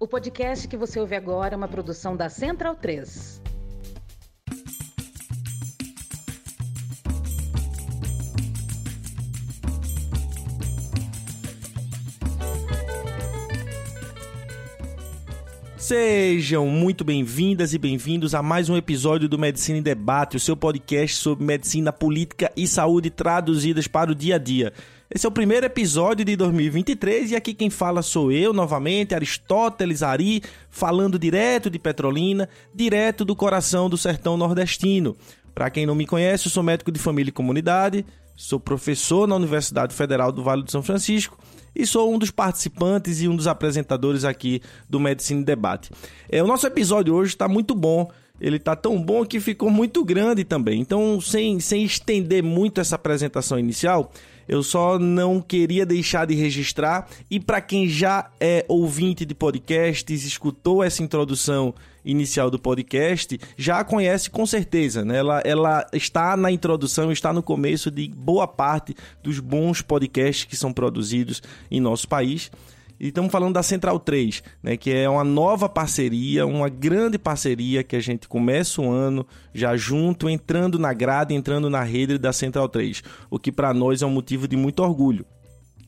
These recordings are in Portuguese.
O podcast que você ouve agora é uma produção da Central 3. Sejam muito bem-vindas e bem-vindos a mais um episódio do Medicina em Debate, o seu podcast sobre medicina, política e saúde traduzidas para o dia a dia. Esse é o primeiro episódio de 2023 e aqui quem fala sou eu novamente, Aristóteles Ari, falando direto de Petrolina, direto do coração do sertão nordestino. Para quem não me conhece, eu sou médico de família e comunidade, sou professor na Universidade Federal do Vale do São Francisco e sou um dos participantes e um dos apresentadores aqui do Medicina em Debate. É, o nosso episódio hoje está muito bom. Ele está tão bom que ficou muito grande também. Então, sem, sem estender muito essa apresentação inicial, eu só não queria deixar de registrar. E para quem já é ouvinte de podcasts, escutou essa introdução inicial do podcast, já a conhece com certeza. Né? Ela, ela está na introdução, está no começo de boa parte dos bons podcasts que são produzidos em nosso país. E estamos falando da Central 3, né, que é uma nova parceria, uma grande parceria que a gente começa o ano já junto, entrando na grade, entrando na rede da Central 3, o que para nós é um motivo de muito orgulho.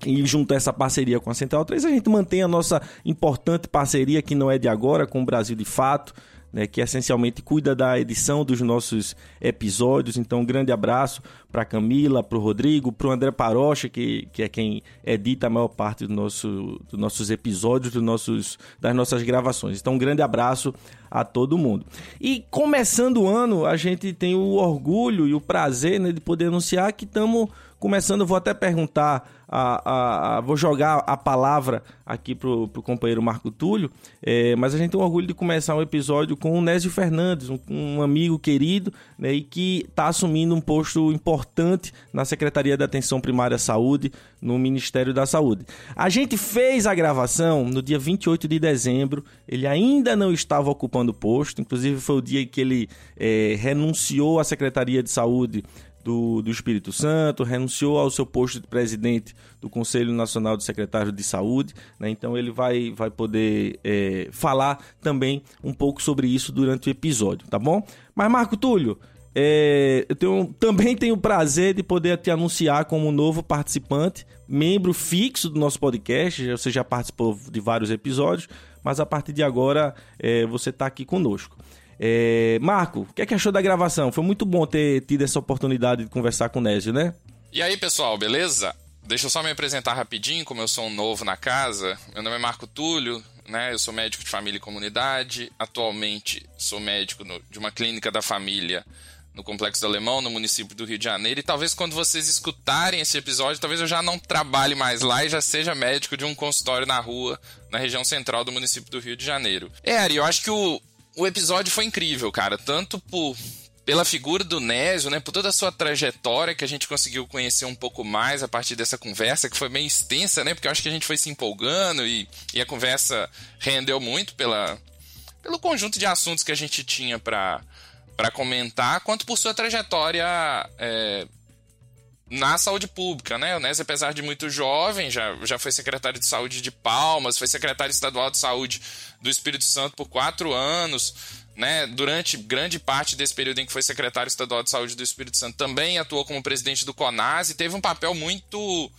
E junto a essa parceria com a Central 3, a gente mantém a nossa importante parceria, que não é de agora, com o Brasil de Fato, né, que essencialmente cuida da edição dos nossos episódios. Então, um grande abraço para Camila, para o Rodrigo, para o André Parocha, que, que é quem edita a maior parte do nosso, dos nossos episódios, dos nossos, das nossas gravações. Então, um grande abraço a todo mundo. E começando o ano, a gente tem o orgulho e o prazer né, de poder anunciar que estamos começando. Vou até perguntar, a, a, a, vou jogar a palavra aqui pro, pro companheiro Marco Túlio, é, mas a gente tem o orgulho de começar um episódio com o Nésio Fernandes, um, um amigo querido né, e que está assumindo um posto importante na Secretaria de Atenção Primária à Saúde, no Ministério da Saúde. A gente fez a gravação no dia 28 de dezembro, ele ainda não estava ocupando o posto, inclusive foi o dia que ele é, renunciou à Secretaria de Saúde do, do Espírito Santo, renunciou ao seu posto de presidente do Conselho Nacional de Secretários de Saúde, né? então ele vai, vai poder é, falar também um pouco sobre isso durante o episódio, tá bom? Mas Marco Túlio, é, eu tenho, também tenho o prazer de poder te anunciar como novo participante, membro fixo do nosso podcast. Você já participou de vários episódios, mas a partir de agora é, você está aqui conosco. É, Marco, o que, é que achou da gravação? Foi muito bom ter tido essa oportunidade de conversar com o Nésio, né? E aí, pessoal, beleza? Deixa eu só me apresentar rapidinho, como eu sou um novo na casa. Meu nome é Marco Túlio, né? Eu sou médico de família e comunidade. Atualmente sou médico no, de uma clínica da família no Complexo do Alemão, no município do Rio de Janeiro. E talvez quando vocês escutarem esse episódio, talvez eu já não trabalhe mais lá e já seja médico de um consultório na rua, na região central do município do Rio de Janeiro. É, Ari, eu acho que o, o episódio foi incrível, cara. Tanto por pela figura do Nésio, né, por toda a sua trajetória que a gente conseguiu conhecer um pouco mais a partir dessa conversa, que foi meio extensa, né, porque eu acho que a gente foi se empolgando e, e a conversa rendeu muito pela, pelo conjunto de assuntos que a gente tinha para comentar, quanto por sua trajetória é, na saúde pública, né? O Nésio, apesar de muito jovem, já, já foi secretário de saúde de Palmas, foi secretário estadual de saúde do Espírito Santo por quatro anos, né? Durante grande parte desse período em que foi secretário estadual de saúde do Espírito Santo, também atuou como presidente do CONAS e teve um papel muito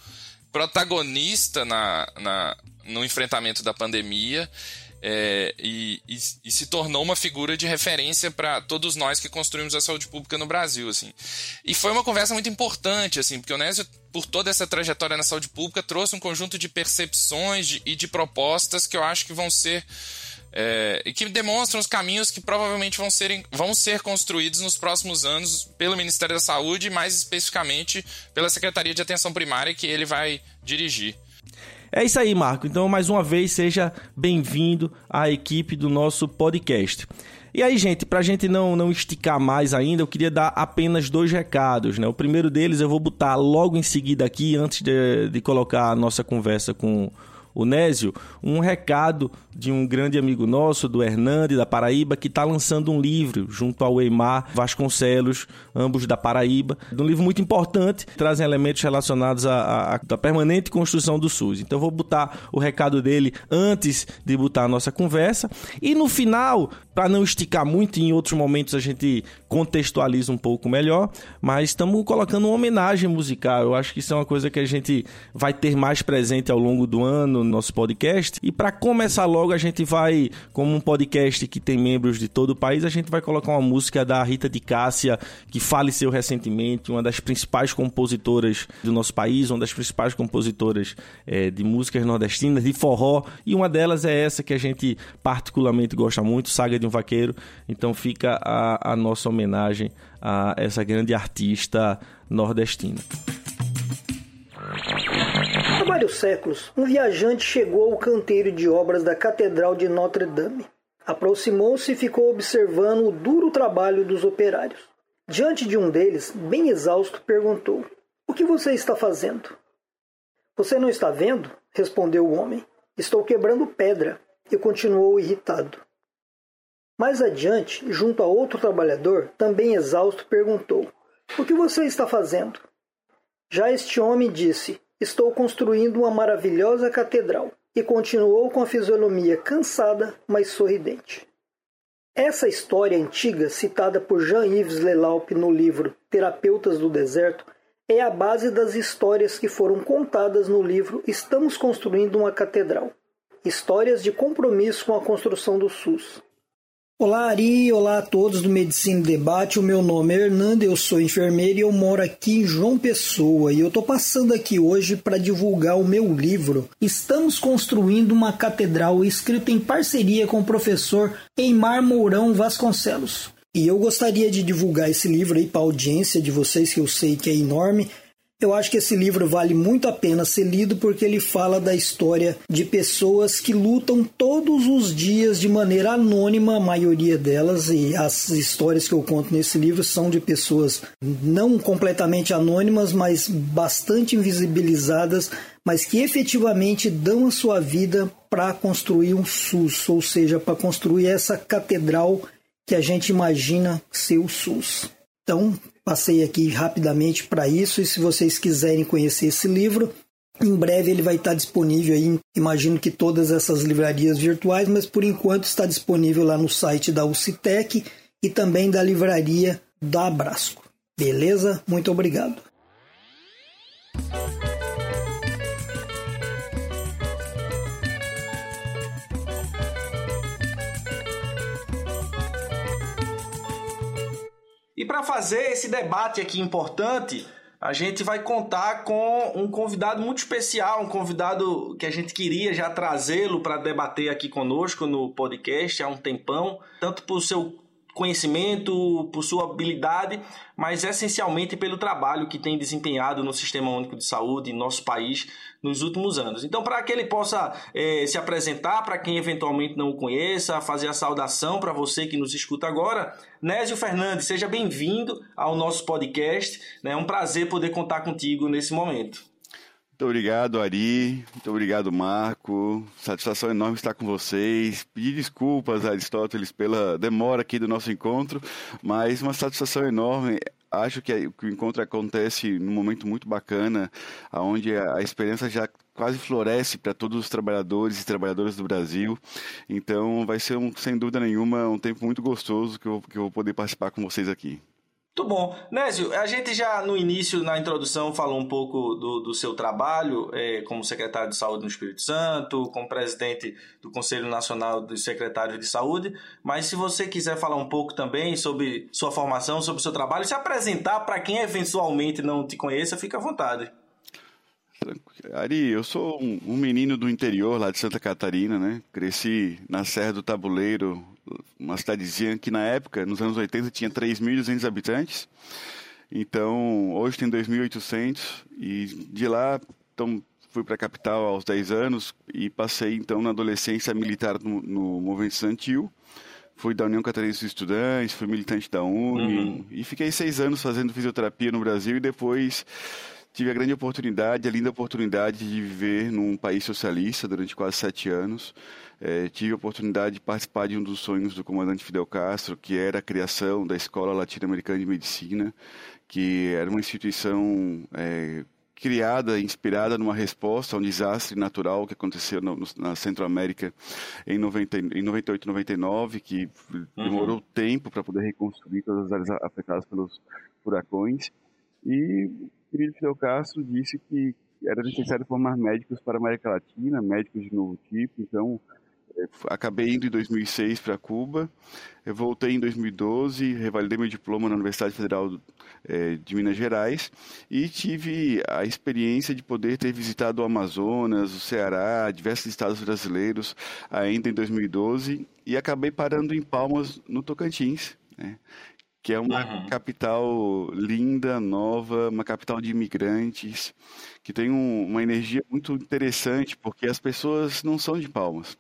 protagonista na, na, no enfrentamento da pandemia. É, e, e, e, se tornou uma figura de referência para todos nós que construímos a saúde pública no Brasil, assim. E foi uma conversa muito importante, assim, porque o Nésio, por toda essa trajetória na saúde pública, trouxe um conjunto de percepções de, e de propostas que eu acho que vão ser é, e que demonstram os caminhos que provavelmente vão ser, vão ser construídos nos próximos anos pelo Ministério da Saúde e mais especificamente pela Secretaria de Atenção Primária que ele vai dirigir. É isso aí, Marco. Então, mais uma vez, seja bem-vindo à equipe do nosso podcast. E aí, gente, para a gente não, não esticar mais ainda, eu queria dar apenas dois recados, né? O primeiro deles eu vou botar logo em seguida aqui, antes de, de colocar a nossa conversa com o Nésio, um recado de um grande amigo nosso, do Hernande, da Paraíba, que está lançando um livro junto ao Eimar Vasconcelos, ambos da Paraíba. Um livro muito importante, trazem elementos relacionados à, à, à permanente construção do SUS. Então vou botar o recado dele antes de botar a nossa conversa. E no final, para não esticar muito, em outros momentos a gente contextualiza um pouco melhor, mas estamos colocando uma homenagem musical. Eu acho que isso é uma coisa que a gente vai ter mais presente ao longo do ano no nosso podcast. E para começar logo, a gente vai, como um podcast que tem membros de todo o país, a gente vai colocar uma música da Rita de Cássia, que faleceu recentemente, uma das principais compositoras do nosso país, uma das principais compositoras é, de músicas nordestinas, de forró, e uma delas é essa que a gente particularmente gosta muito, Saga de um Vaqueiro. Então fica a, a nossa homenagem a essa grande artista nordestina. Vários séculos, um viajante chegou ao canteiro de obras da Catedral de Notre-Dame. Aproximou-se e ficou observando o duro trabalho dos operários. Diante de um deles, bem exausto, perguntou: O que você está fazendo? Você não está vendo? respondeu o homem. Estou quebrando pedra. E continuou irritado. Mais adiante, junto a outro trabalhador, também exausto, perguntou: O que você está fazendo? Já este homem disse: Estou construindo uma maravilhosa catedral. E continuou com a fisionomia cansada, mas sorridente. Essa história antiga, citada por Jean-Yves Leloup no livro Terapeutas do Deserto, é a base das histórias que foram contadas no livro Estamos Construindo uma Catedral Histórias de compromisso com a construção do SUS. Olá, Ari. Olá a todos do Medicina Debate. O meu nome é Hernando, eu sou enfermeiro e eu moro aqui em João Pessoa. E eu estou passando aqui hoje para divulgar o meu livro. Estamos construindo uma catedral escrito em parceria com o professor Eimar Mourão Vasconcelos. E eu gostaria de divulgar esse livro aí para a audiência de vocês, que eu sei que é enorme. Eu acho que esse livro vale muito a pena ser lido porque ele fala da história de pessoas que lutam todos os dias de maneira anônima, a maioria delas, e as histórias que eu conto nesse livro são de pessoas não completamente anônimas, mas bastante invisibilizadas, mas que efetivamente dão a sua vida para construir um SUS, ou seja, para construir essa catedral que a gente imagina ser o SUS. Então, Passei aqui rapidamente para isso e se vocês quiserem conhecer esse livro, em breve ele vai estar disponível aí, imagino que todas essas livrarias virtuais, mas por enquanto está disponível lá no site da UCITEC e também da livraria da Abrasco. Beleza? Muito obrigado. E para fazer esse debate aqui importante, a gente vai contar com um convidado muito especial, um convidado que a gente queria já trazê-lo para debater aqui conosco no podcast há um tempão, tanto por seu conhecimento, por sua habilidade, mas essencialmente pelo trabalho que tem desempenhado no Sistema Único de Saúde em nosso país nos últimos anos. Então, para que ele possa é, se apresentar, para quem eventualmente não o conheça, fazer a saudação para você que nos escuta agora, Nésio Fernandes, seja bem-vindo ao nosso podcast. Né? É um prazer poder contar contigo nesse momento. Muito obrigado, Ari. Muito obrigado, Marco. Satisfação enorme estar com vocês. Pedir desculpas, Aristóteles, pela demora aqui do nosso encontro, mas uma satisfação enorme acho que, o encontro acontece num momento muito bacana, onde a experiência já quase floresce para todos os trabalhadores e trabalhadoras do Brasil. Então, vai ser, um, sem dúvida nenhuma, um tempo muito gostoso que eu, que eu vou poder participar com vocês aqui. Muito bom. Nésio, a gente já no início, na introdução, falou um pouco do, do seu trabalho é, como secretário de saúde no Espírito Santo, como presidente do Conselho Nacional dos Secretários de Saúde, mas se você quiser falar um pouco também sobre sua formação, sobre o seu trabalho, se apresentar para quem eventualmente não te conheça, fica à vontade. Ari, eu sou um, um, menino do interior lá de Santa Catarina, né? Cresci na Serra do Tabuleiro, uma cidadezinha que na época, nos anos 80, tinha 3.200 habitantes. Então, hoje tem 2.800 e de lá então, fui para a capital aos 10 anos e passei então na adolescência militar no, no movimento estudantil. Fui da União Catarinense dos Estudantes, fui militante da UNE uhum. e fiquei seis anos fazendo fisioterapia no Brasil e depois tive a grande oportunidade, a linda oportunidade de viver num país socialista durante quase sete anos. É, tive a oportunidade de participar de um dos sonhos do comandante Fidel Castro, que era a criação da Escola Latino-Americana de Medicina, que era uma instituição é, criada, inspirada numa resposta a um desastre natural que aconteceu no, na Centro-América em, 90, em 98, 99, que uhum. demorou tempo para poder reconstruir todas as áreas afetadas pelos furacões. E o querido Fidel Castro disse que era necessário formar médicos para a América Latina, médicos de novo tipo, então acabei indo em 2006 para Cuba, eu voltei em 2012, revalidei meu diploma na Universidade Federal é, de Minas Gerais e tive a experiência de poder ter visitado o Amazonas, o Ceará, diversos estados brasileiros ainda em 2012 e acabei parando em Palmas, no Tocantins. Né? que é uma uhum. capital linda, nova, uma capital de imigrantes, que tem um, uma energia muito interessante, porque as pessoas não são de Palmas.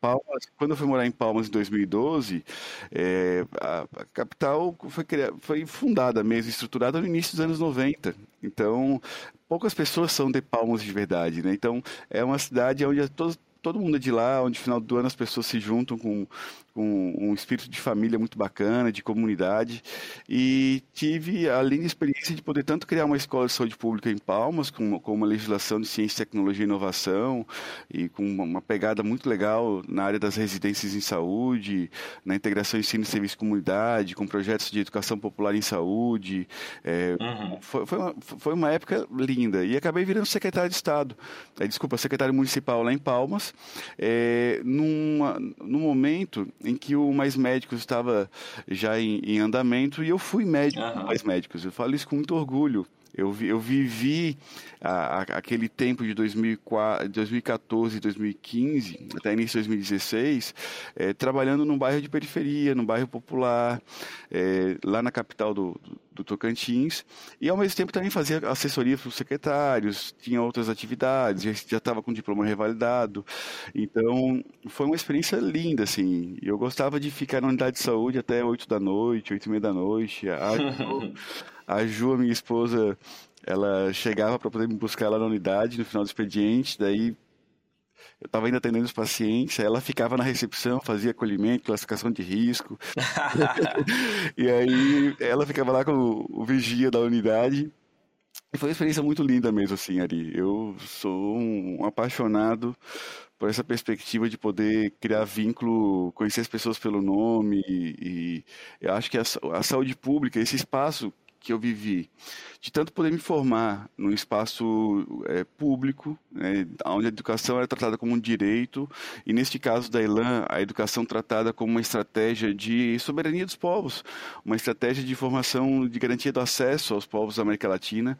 Palmas, quando eu fui morar em Palmas em 2012, é, a, a, capital foi, foi fundada mesmo, estruturada no início dos anos 90. Então, poucas pessoas são de Palmas de verdade, né? Então, é uma cidade onde todos, todo mundo é de lá, onde no final do ano as pessoas se juntam com com um espírito de família muito bacana, de comunidade, e tive a linda experiência de poder tanto criar uma escola de saúde pública em Palmas, com, com uma legislação de ciência, tecnologia e inovação, e com uma, uma, pegada muito legal na área das residências em saúde, na integração ensino e serviço de comunidade, com projetos de educação popular em saúde. É, uhum. foi, foi, uma, foi uma época linda, e acabei virando secretário de Estado, é, desculpa, secretário municipal lá em Palmas, é, numa, num momento em que o Mais Médicos estava já em, em andamento e eu fui médico uhum. Mais Médicos. Eu falo isso com muito orgulho. Eu, eu vivi a, a, aquele tempo de 2004, 2014, 2015, até início de 2016, é, trabalhando num bairro de periferia, num bairro popular, é, lá na capital do, do, do, Tocantins, e ao mesmo tempo também fazia assessoria para os secretários, tinha outras atividades, já estava com diploma revalidado, então foi uma experiência linda, assim, eu gostava de ficar na unidade de saúde até 8 da noite, 8 e meia da noite, a, a Ju, a minha esposa, ela chegava para poder me buscar lá na unidade no final do expediente, daí eu estava ainda atendendo os pacientes, ela ficava na recepção, fazia acolhimento, classificação de risco. e aí ela ficava lá com o, o vigia da unidade. E foi uma experiência muito linda mesmo, assim, Ari. Eu sou um apaixonado por essa perspectiva de poder criar vínculo, conhecer as pessoas pelo nome. E, e eu acho que a, a saúde pública, esse espaço que eu vivi, de tanto poder me formar num espaço é, público, né, onde a educação era tratada como um direito, e neste caso da Elan, a educação tratada como uma estratégia de soberania dos povos, uma estratégia de formação, de garantia do acesso aos povos da América Latina,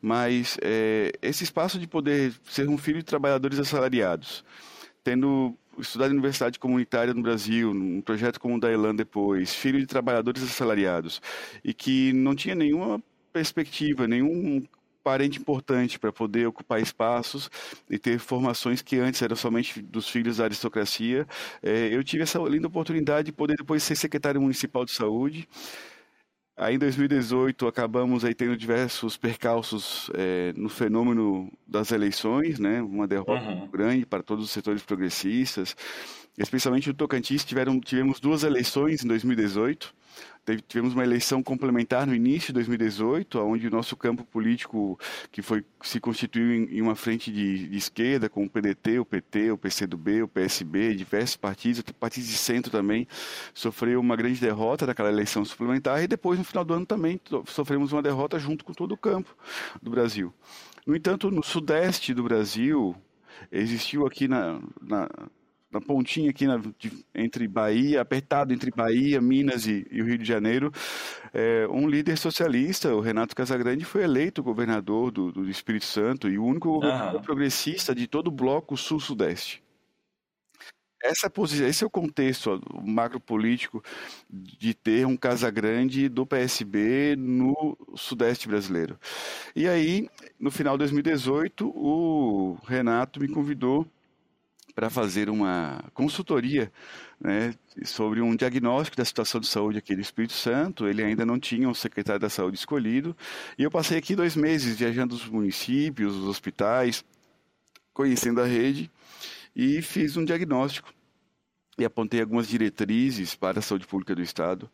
mas é, esse espaço de poder ser um filho de trabalhadores assalariados, tendo estudado em universidade comunitária no Brasil, num projeto como o da Elan depois, filho de trabalhadores assalariados, e que não tinha nenhuma perspectiva, nenhum parente importante para poder ocupar espaços e ter formações que antes eram somente dos filhos da aristocracia. É, eu tive essa linda oportunidade de poder depois ser secretário municipal de saúde Aí em 2018 acabamos aí tendo diversos percalços é, no fenômeno das eleições, né? Uma derrota uhum. grande para todos os setores progressistas, especialmente no Tocantins tiveram tivemos duas eleições em 2018 tivemos uma eleição complementar no início de 2018, onde o nosso campo político, que foi se constituiu em, em uma frente de, de, esquerda, com o PDT, o PT, o PCdoB, o PSB, diversos partidos, partidos de centro também, sofreu uma grande derrota naquela eleição suplementar e depois, no final do ano, também sofremos uma derrota junto com todo o campo do Brasil. No entanto, no sudeste do Brasil, existiu aqui na, na na pontinha aqui na, de, entre Bahia, apertado entre Bahia, Minas e, e o Rio de Janeiro, é, um líder socialista, o Renato Casagrande, foi eleito governador do, do Espírito Santo e o único governador progressista de todo o bloco sul-sudeste. Essa posição, esse é o contexto o macro político de ter um Casagrande do PSB no sudeste brasileiro. E aí, no final de 2018, o Renato me convidou para fazer uma consultoria né, sobre um diagnóstico da situação de saúde aqui do Espírito Santo. Ele ainda não tinha um secretário da saúde escolhido. E eu passei aqui dois meses viajando os municípios, os hospitais, conhecendo a rede e fiz um diagnóstico e apontei algumas diretrizes para a saúde pública do Estado.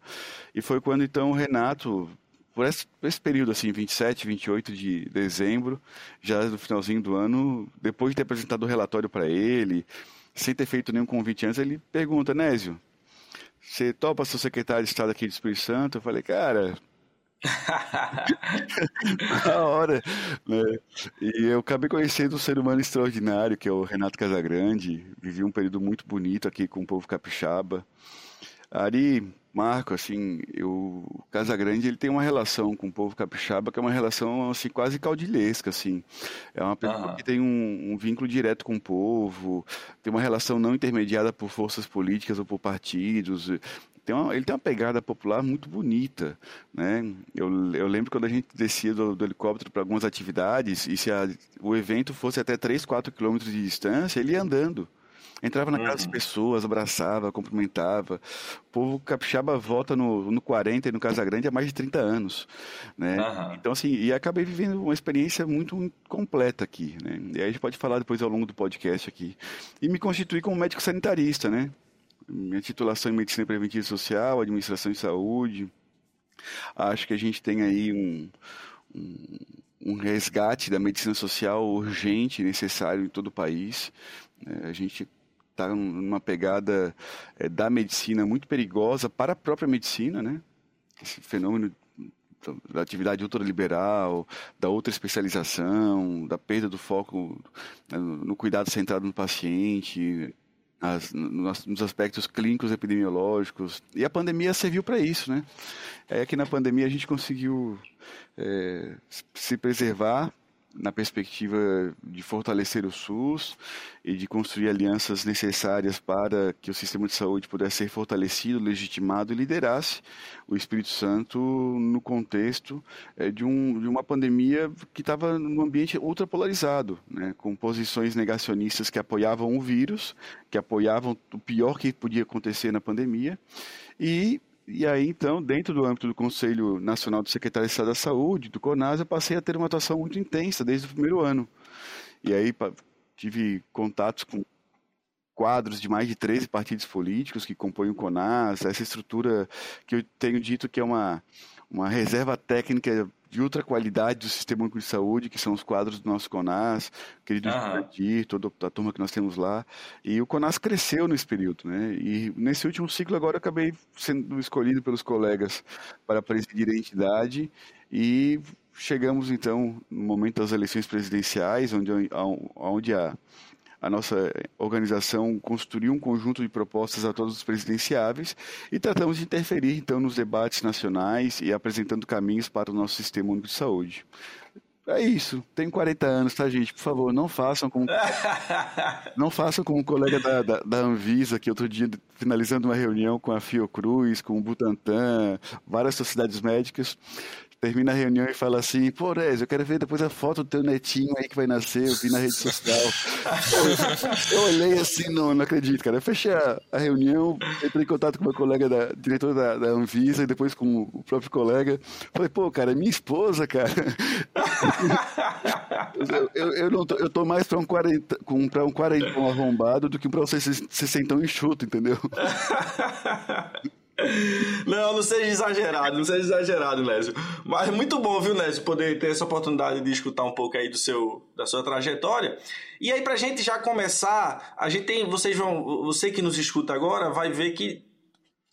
E foi quando então o Renato, por esse, por esse, período assim, 27, 28 de dezembro, já no finalzinho do ano, depois de ter apresentado o relatório para ele, sem ter feito nenhum convite antes, ele pergunta, Nésio, você topa ser secretário de Estado aqui de Espírito Santo? Eu falei, cara, Na hora, né? E eu acabei conhecendo um ser humano extraordinário, que é o Renato Casagrande. Vivi um período muito bonito aqui com o povo capixaba. Ari, Marco, assim, o Casagrande ele tem uma relação com o povo capixaba que é uma relação assim quase caudilhesca, assim. É uma pessoa que tem um, um, vínculo direto com o povo, tem uma relação não intermediada por forças políticas ou por partidos tem uma, ele tem uma pegada popular muito bonita, né? Eu, eu lembro quando a gente descia do, do helicóptero para algumas atividades e se a, o evento fosse até 3, 4 quilômetros de distância, ele ia andando. Entrava na casa uhum. das pessoas, abraçava, cumprimentava. O povo capixaba volta no, no 40 e no Casa Grande há mais de 30 anos. Né? Uhum. Então, assim, e acabei vivendo uma experiência muito completa aqui. Né? E aí a gente pode falar depois ao longo do podcast aqui. E me constituí como médico sanitarista, né? minha titulação em Medicina Preventiva e Social, Administração de Saúde. Acho que a gente tem aí um, um, um resgate da medicina social urgente, necessário em todo o país. É, a gente está numa pegada é, da medicina muito perigosa para a própria medicina, né? Esse fenômeno da atividade ultraliberal, da outra especialização, da perda do foco né, no cuidado centrado no paciente, as, nos aspectos clínicos epidemiológicos. E a pandemia serviu para isso, né? É que na pandemia a gente conseguiu é, se preservar na perspectiva de fortalecer o SUS e de construir alianças necessárias para que o sistema de saúde pudesse ser fortalecido, legitimado e liderasse o Espírito Santo no contexto é, de, um, de uma pandemia que estava num ambiente ultrapolarizado, né, com posições negacionistas que apoiavam o vírus, que apoiavam o pior que podia acontecer na pandemia, e e aí, então, dentro do âmbito do Conselho Nacional do Secretário de Estado da Saúde, do CONAS, eu passei a ter uma atuação muito intensa desde o primeiro ano. E aí tive contatos com quadros de mais de 13 partidos políticos que compõem o CONAS, essa estrutura que eu tenho dito que é uma, uma reserva técnica de outra qualidade do Sistema Único de Saúde, que são os quadros do nosso CONAS, querido uhum. toda a turma que nós temos lá. E o CONAS cresceu nesse período, né? E nesse último ciclo agora eu acabei sendo escolhido pelos colegas para presidir a entidade e chegamos então no momento das eleições presidenciais, onde, onde a a nossa organização construiu um conjunto de propostas a todos os presidenciáveis e tratamos de interferir, então, nos debates nacionais e apresentando caminhos para o nosso sistema único de saúde. É isso. Tenho 40 anos, tá, gente? Por favor, não façam como. não façam como um colega da, da, da, Anvisa, que outro dia, finalizando uma reunião com a Fiocruz, com o Butantan, várias sociedades médicas, termina a reunião e fala assim, pô, Rez, eu quero ver depois a foto do teu netinho aí que vai nascer, eu vi na rede social. eu, olhei assim, não, não acredito, cara. Eu fechei a, a, reunião, entrei em contato com meu colega, da, diretor da, da Anvisa, e depois com o próprio colega. Falei, pô, cara, é minha esposa, cara. eu, eu, eu, não tô, eu tô mais pra um, 40, com, pra um quarentão arrombado do que pra você se, se sentar enxuto, entendeu? Não, não seja exagerado, não seja exagerado, Lésio. Mas muito bom, viu, Lésio, poder ter essa oportunidade de escutar um pouco aí do seu, da sua trajetória. E aí, pra gente já começar, a gente tem, vocês vão, você que nos escuta agora vai ver que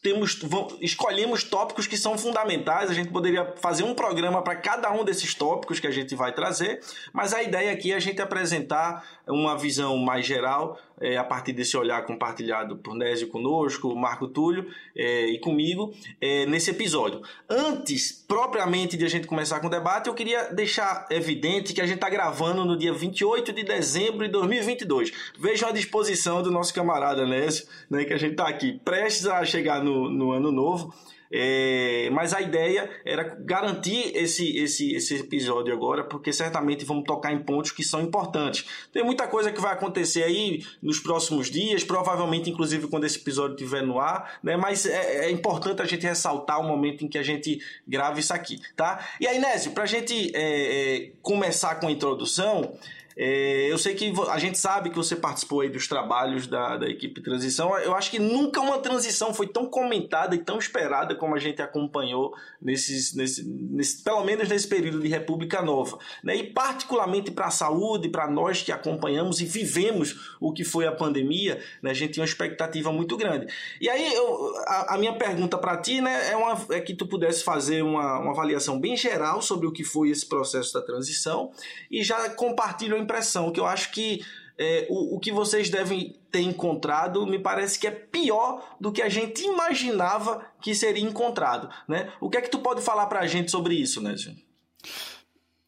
temos, vamos, escolhemos tópicos que são fundamentais. A gente poderia fazer um programa para cada um desses tópicos que a gente vai trazer, mas a ideia aqui é a gente apresentar uma visão mais geral é, a partir desse olhar compartilhado por Nésio conosco, Marco Túlio é, e comigo é, nesse episódio. Antes, propriamente de a gente começar com o debate, eu queria deixar evidente que a gente está gravando no dia 28 de dezembro de 2022. Vejam a disposição do nosso camarada Nésio, né, que a gente está aqui prestes a chegar no, no ano novo. É, mas a ideia era garantir esse, esse, esse episódio agora, porque certamente vamos tocar em pontos que são importantes. Tem muita coisa que vai acontecer aí nos próximos dias, provavelmente, inclusive, quando esse episódio estiver no ar, né? Mas é, é importante a gente ressaltar o momento em que a gente grava isso aqui, tá? E aí, para a gente é, é, começar com a introdução. É, eu sei que a gente sabe que você participou aí dos trabalhos da, da equipe transição. Eu acho que nunca uma transição foi tão comentada e tão esperada como a gente acompanhou nesses, nesse, nesse, pelo menos nesse período de República Nova. Né? E particularmente para a saúde, para nós que acompanhamos e vivemos o que foi a pandemia, né? a gente tinha uma expectativa muito grande. E aí eu, a, a, minha pergunta para ti né, é, uma, é que tu pudesse fazer uma, uma avaliação bem geral sobre o que foi esse processo da transição e já compartilha impressão, que eu acho que é, o, o que vocês devem ter encontrado me parece que é pior do que a gente imaginava que seria encontrado. Né? O que é que tu pode falar para a gente sobre isso, né,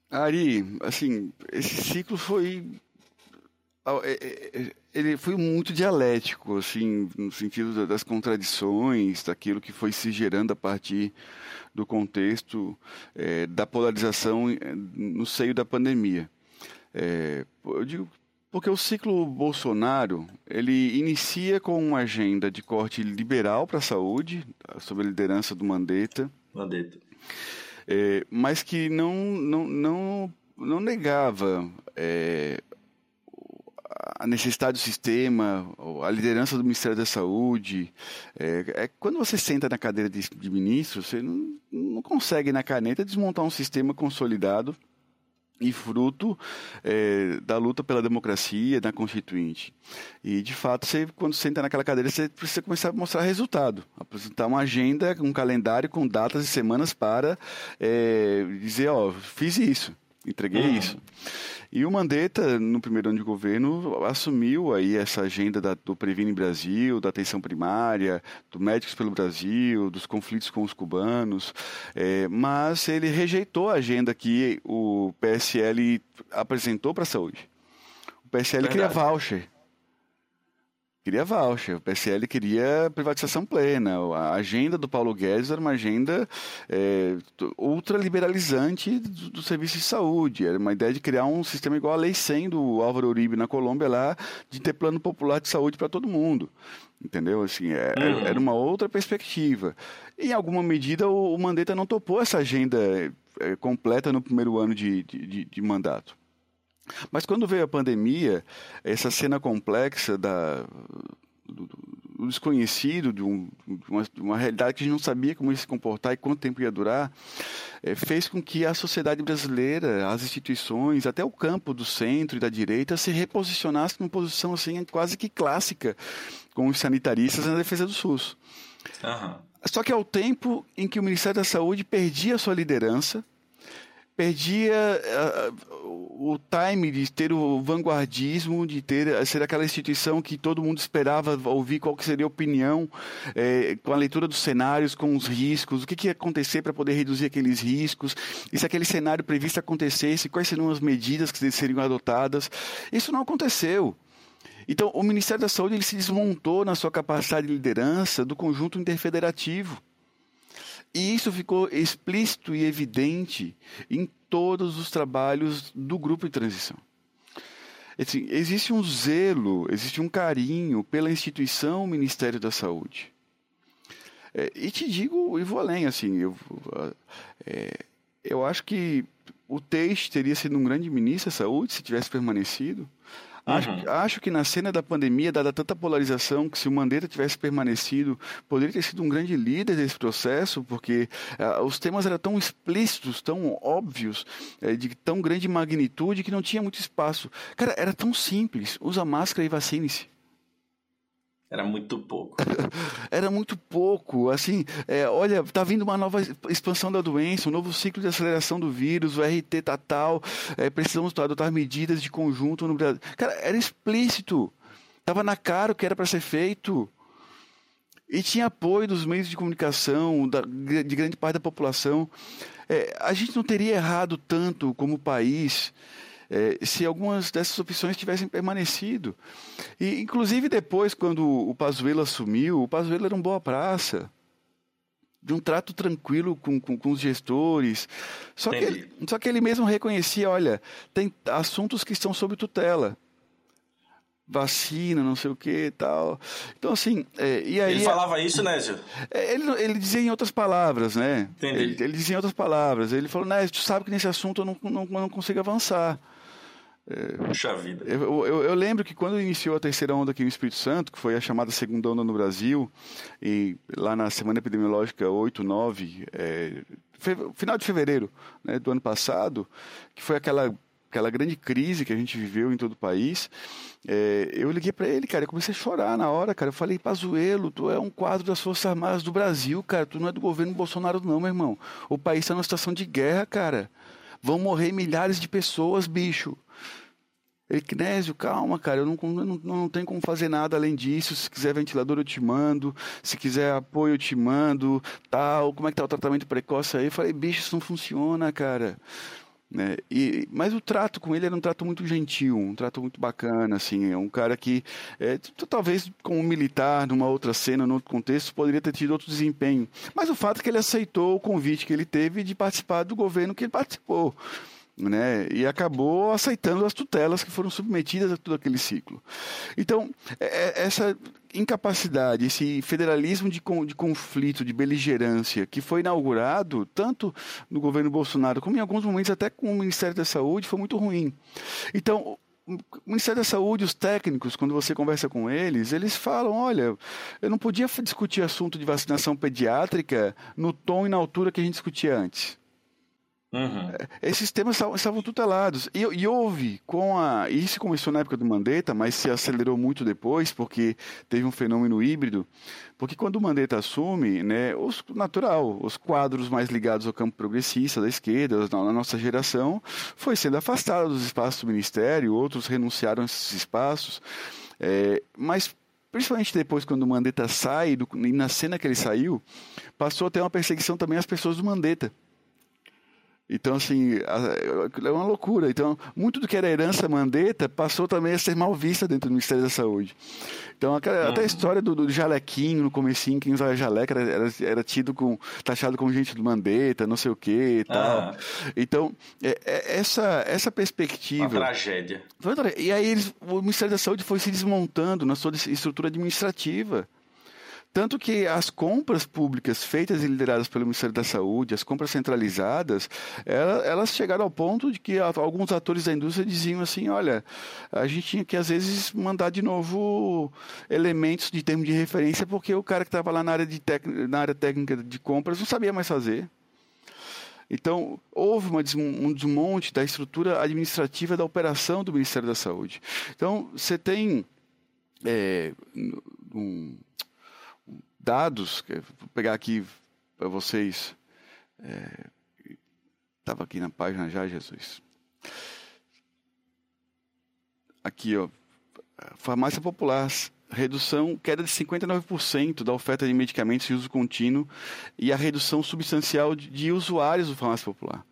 Ari, assim, esse ciclo foi é, é, ele foi muito dialético, assim, no sentido das contradições, daquilo que foi se gerando a partir do contexto é, da polarização no seio da pandemia. É, eu digo porque o ciclo Bolsonaro ele inicia com uma agenda de corte liberal para a saúde, sob a liderança do Mandetta. Mandetta. É, mas que não, não, não, não negava é, a necessidade do sistema, a liderança do Ministério da Saúde. É, é quando você senta na cadeira de, de ministro, você não, não consegue na caneta desmontar um sistema consolidado e fruto é, da luta pela democracia da Constituinte. E, de fato, você, quando você senta naquela cadeira, você precisa começar a mostrar resultado, apresentar uma agenda, um calendário com datas e semanas para é, dizer, ó, fiz isso, entreguei uhum. isso. E o Mandetta, no primeiro ano de governo, assumiu aí essa agenda da, do Previne Brasil, da atenção primária, do Médicos pelo Brasil, dos conflitos com os cubanos, é, mas ele rejeitou a agenda que o PSL apresentou para a saúde. O PSL Verdade. queria voucher queria voucher, o PSL queria privatização plena. A agenda do Paulo Guedes era uma agenda é, ultraliberalizante do, do, serviço de saúde. Era uma ideia de criar um sistema igual a Lei 100 do Álvaro Uribe na Colômbia lá, de ter plano popular de saúde para todo mundo. Entendeu? Assim, é, uhum. Era uma outra perspectiva. Em alguma medida, o, o Mandetta não topou essa agenda é, completa no primeiro ano de, de, de mandato. Mas quando veio a pandemia, essa cena complexa da, do, do desconhecido, de, um, de, uma, de, uma, realidade que a gente não sabia como ia se comportar e quanto tempo ia durar, é, fez com que a sociedade brasileira, as instituições, até o campo do centro e da direita se reposicionasse numa posição assim quase que clássica com os sanitaristas na defesa do SUS. Uhum. Só que ao tempo em que o Ministério da Saúde perdia a sua liderança, perdia uh, o time de ter o vanguardismo, de ter ser aquela instituição que todo mundo esperava ouvir qual que seria a opinião, é, com a leitura dos cenários, com os riscos, o que, que ia acontecer para poder reduzir aqueles riscos, e se aquele cenário previsto acontecesse, quais seriam as medidas que seriam adotadas. Isso não aconteceu. Então, o Ministério da Saúde ele se desmontou na sua capacidade de liderança do conjunto interfederativo. E isso ficou explícito e evidente em todos os trabalhos do grupo de transição. Assim, existe um zelo, existe um carinho pela instituição Ministério da Saúde. É, e te digo, e vou além, assim, eu, é, eu acho que o Teixe teria sido um grande ministro da Saúde se tivesse permanecido. Acho, uhum. acho que na cena da pandemia, dada tanta polarização, que se o Mandetta tivesse permanecido, poderia ter sido um grande líder desse processo, porque uh, os temas eram tão explícitos, tão óbvios, uh, de tão grande magnitude, que não tinha muito espaço. Cara, era tão simples. Usa máscara e vacine-se. Era muito pouco. Era muito pouco. Assim, é, olha, tá vindo uma nova expansão da doença, um novo ciclo de aceleração do vírus, o RT tá tal, é, precisamos adotar medidas de conjunto no Brasil. Cara, era explícito. Tava na cara o que era para ser feito. E tinha apoio dos meios de comunicação, da, de grande parte da população. É, a gente não teria errado tanto como país é, se algumas dessas opções tivessem permanecido. E, inclusive, depois, quando o Pazuello assumiu, o Pazuello era um boa praça. de um trato tranquilo com, com, com os gestores. Só que, ele, só que ele mesmo reconhecia, olha, tem assuntos que estão sob tutela vacina, não sei o que e tal. Então, assim. É, e aí, ele falava isso, Nésio? É, ele, ele dizia em outras palavras, né? Entendi. Ele, ele dizia em outras palavras. Ele falou, Nésio, tu sabe que nesse assunto eu não, não, não consigo avançar. Puxa vida. Eu, eu, eu, lembro que quando iniciou a terceira onda aqui no Espírito Santo, que foi a chamada segunda onda no Brasil, e lá na semana epidemiológica 8, 9, é, final de fevereiro né, do ano passado, que foi aquela aquela grande crise que a gente viveu em todo o país, é, eu liguei para ele, cara, eu comecei a chorar na hora, cara. Eu falei, Pazuelo, tu é um quadro das Forças Armadas do Brasil, cara. Tu não é do governo Bolsonaro, não, meu irmão. O país está numa situação de guerra, cara. Vão morrer milhares de pessoas, bicho. Ele, Knésio, calma, cara, eu não, não, não tenho como fazer nada além disso. Se quiser ventilador, eu te mando. Se quiser apoio, eu te mando. Tal, como é que tá o tratamento precoce aí? Eu falei, bicho, isso não funciona, cara. Né? E, mas o trato com ele era um trato muito gentil, um trato muito bacana, assim, é um cara que é, talvez como militar, numa outra cena, num outro contexto, poderia ter tido outro desempenho. Mas o fato é que ele aceitou o convite que ele teve de participar do governo que ele participou né? E acabou aceitando as tutelas que foram submetidas a todo aquele ciclo. Então, é, é, essa incapacidade, esse federalismo de, de conflito, de beligerância, que foi inaugurado tanto no governo Bolsonaro como em alguns momentos até com o Ministério da Saúde, foi muito ruim. Então, o Ministério da Saúde, os técnicos, quando você conversa com eles, eles falam: olha, eu não podia discutir assunto de vacinação pediátrica no tom e na altura que a gente discutia antes. Uhum. Esses temas estavam tutelados. E, e, houve, com a. Isso começou na época do Mandetta, mas se acelerou muito depois, porque teve um fenômeno híbrido. Porque quando o Mandetta assume, né, os, natural, os quadros mais ligados ao campo progressista da esquerda, na nossa geração, foi sendo afastado dos espaços do ministério, outros renunciaram a esses espaços. É, mas principalmente depois quando o Mandetta sai, do, e na cena que ele saiu, passou a ter uma perseguição também às pessoas do Mandetta. Então, assim, é uma loucura. Então, muito do que era herança Mandetta passou também a ser mal vista dentro do Ministério da Saúde. Então, até a uhum. história do, do, jalequinho, no comecinho, quem usava jaleca era, era, era, tido com, taxado como gente do Mandetta, não sei o que e tal. Uhum. Então, é, é, essa, essa perspectiva... Uma tragédia. E aí, eles, o Ministério da Saúde foi se desmontando na sua estrutura administrativa. Tanto que as compras públicas feitas e lideradas pelo Ministério da Saúde, as compras centralizadas, elas chegaram ao ponto de que alguns atores da indústria diziam assim: olha, a gente tinha que às vezes mandar de novo elementos de termo de referência, porque o cara que estava lá na área, de tec... na área técnica de compras não sabia mais fazer. Então, houve uma, um desmonte da estrutura administrativa da operação do Ministério da Saúde. Então, você tem é, um, dados, vou pegar aqui para vocês. Estava é, aqui na página já, Jesus. Aqui, ó. Farmácia Popular. Redução, queda de 59% da oferta de medicamentos de uso contínuo e a redução substancial de, de usuários do Farmácia Popular.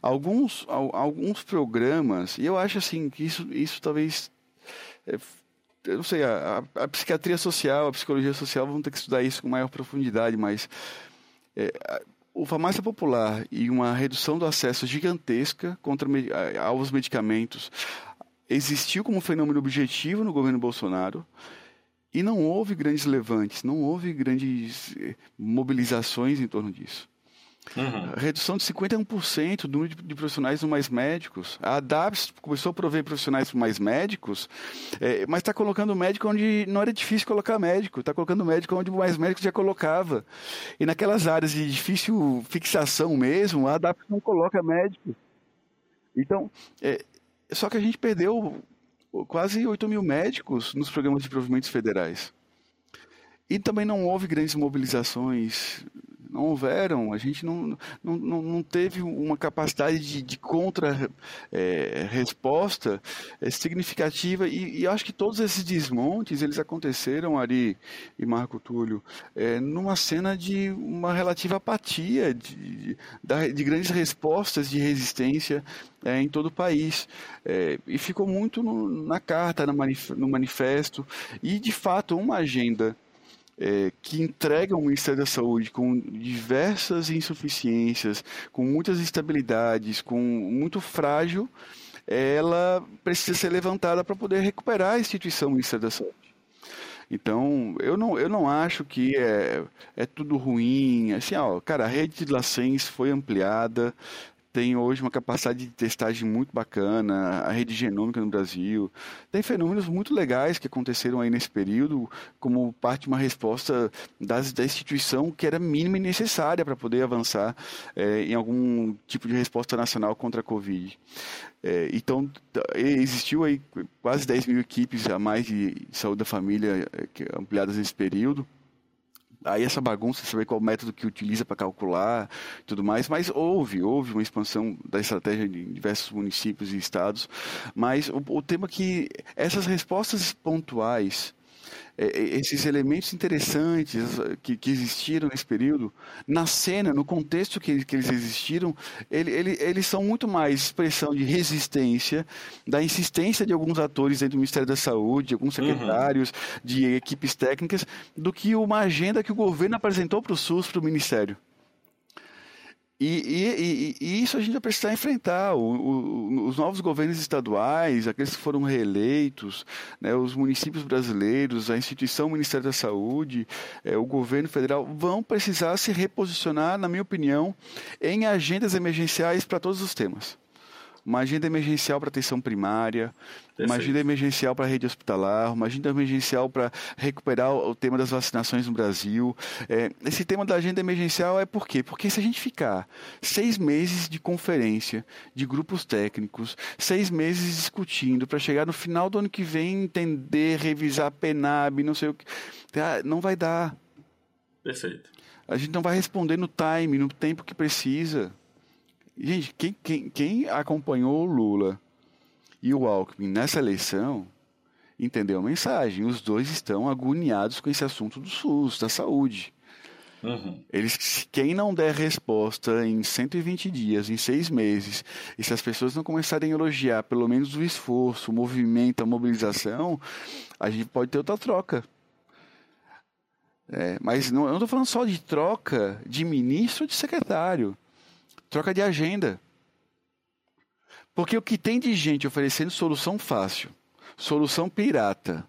Alguns, alguns programas, e eu acho assim que isso, isso talvez é, eu não sei, a, a, a, psiquiatria social, a psicologia social vão ter que estudar isso com maior profundidade, mas é, o farmácia popular e uma redução do acesso gigantesca contra aos medicamentos existiu como fenômeno objetivo no governo Bolsonaro e não houve grandes levantes, não houve grandes eh, mobilizações em torno disso. Uhum. Redução de 51% do número de profissionais mais médicos. A DAPS começou a prover profissionais mais médicos, é, mas está colocando médico onde não era difícil colocar médico. Está colocando médico onde mais médicos já colocava. E naquelas áreas de difícil fixação mesmo, a DAPS não coloca médico. Então, é, só que a gente perdeu quase 8 mil médicos nos programas de provimentos federais. E também não houve grandes mobilizações não houveram, a gente não, não, não teve uma capacidade de, de contra-resposta é, é, significativa. E, e, acho que todos esses desmontes, eles aconteceram, Ari e Marco Túlio, é, numa cena de uma relativa apatia, de, de, de grandes respostas de resistência é, em todo o país. É, e ficou muito no, na carta, no manifesto, e de fato uma agenda é, que entregam o Ministério da Saúde com diversas insuficiências, com muitas instabilidades, com muito frágil, ela precisa ser levantada para poder recuperar a instituição Ministério da Saúde. Então, eu não, eu não acho que é, é tudo ruim. Assim, ó, cara, a rede de LACENS foi ampliada, tem hoje uma capacidade de testagem muito bacana, a rede genômica no Brasil. Tem fenômenos muito legais que aconteceram aí nesse período, como parte de uma resposta das, da instituição que era mínima e necessária para poder avançar é, em algum tipo de resposta nacional contra a Covid. É, então, existiu aí quase 10 mil equipes a mais de saúde da família ampliadas nesse período aí essa bagunça, saber qual método que utiliza para calcular tudo mais, mas houve, houve uma expansão da estratégia em diversos municípios e estados, mas o, o tema que essas respostas pontuais é, é, esses elementos interessantes que, que, existiram nesse período, na cena, no contexto que, que eles existiram, ele, ele, eles são muito mais expressão de resistência, da insistência de alguns atores dentro do Ministério da Saúde, de alguns uhum. secretários, uhum. de equipes técnicas, do que uma agenda que o governo apresentou para o SUS, para o Ministério. E, e, e, isso a gente vai precisar enfrentar. O, o, os novos governos estaduais, aqueles que foram reeleitos, né, os municípios brasileiros, a instituição Ministério da Saúde, é, o governo federal, vão precisar se reposicionar, na minha opinião, em agendas emergenciais para todos os temas uma agenda emergencial para atenção primária, Perfeito. uma agenda emergencial para a rede hospitalar, uma agenda emergencial para recuperar o tema das vacinações no Brasil. É, esse tema da agenda emergencial é por quê? Porque se a gente ficar seis meses de conferência, de grupos técnicos, seis meses discutindo, para chegar no final do ano que vem entender, revisar a PENAB, não sei o que, tá, não vai dar. Perfeito. A gente não vai responder no time, no tempo que precisa. Gente, quem, quem, quem acompanhou o Lula e o Alckmin nessa eleição entendeu a mensagem. Os dois estão agoniados com esse assunto do SUS, da saúde. Uhum. Eles, quem não der resposta em 120 dias, em seis meses, e se as pessoas não começarem a elogiar pelo menos o esforço, o movimento, a mobilização, a gente pode ter outra troca. É, mas não, eu não estou falando só de troca de ministro ou de secretário. Troca de agenda. Porque o que tem de gente oferecendo solução fácil, solução pirata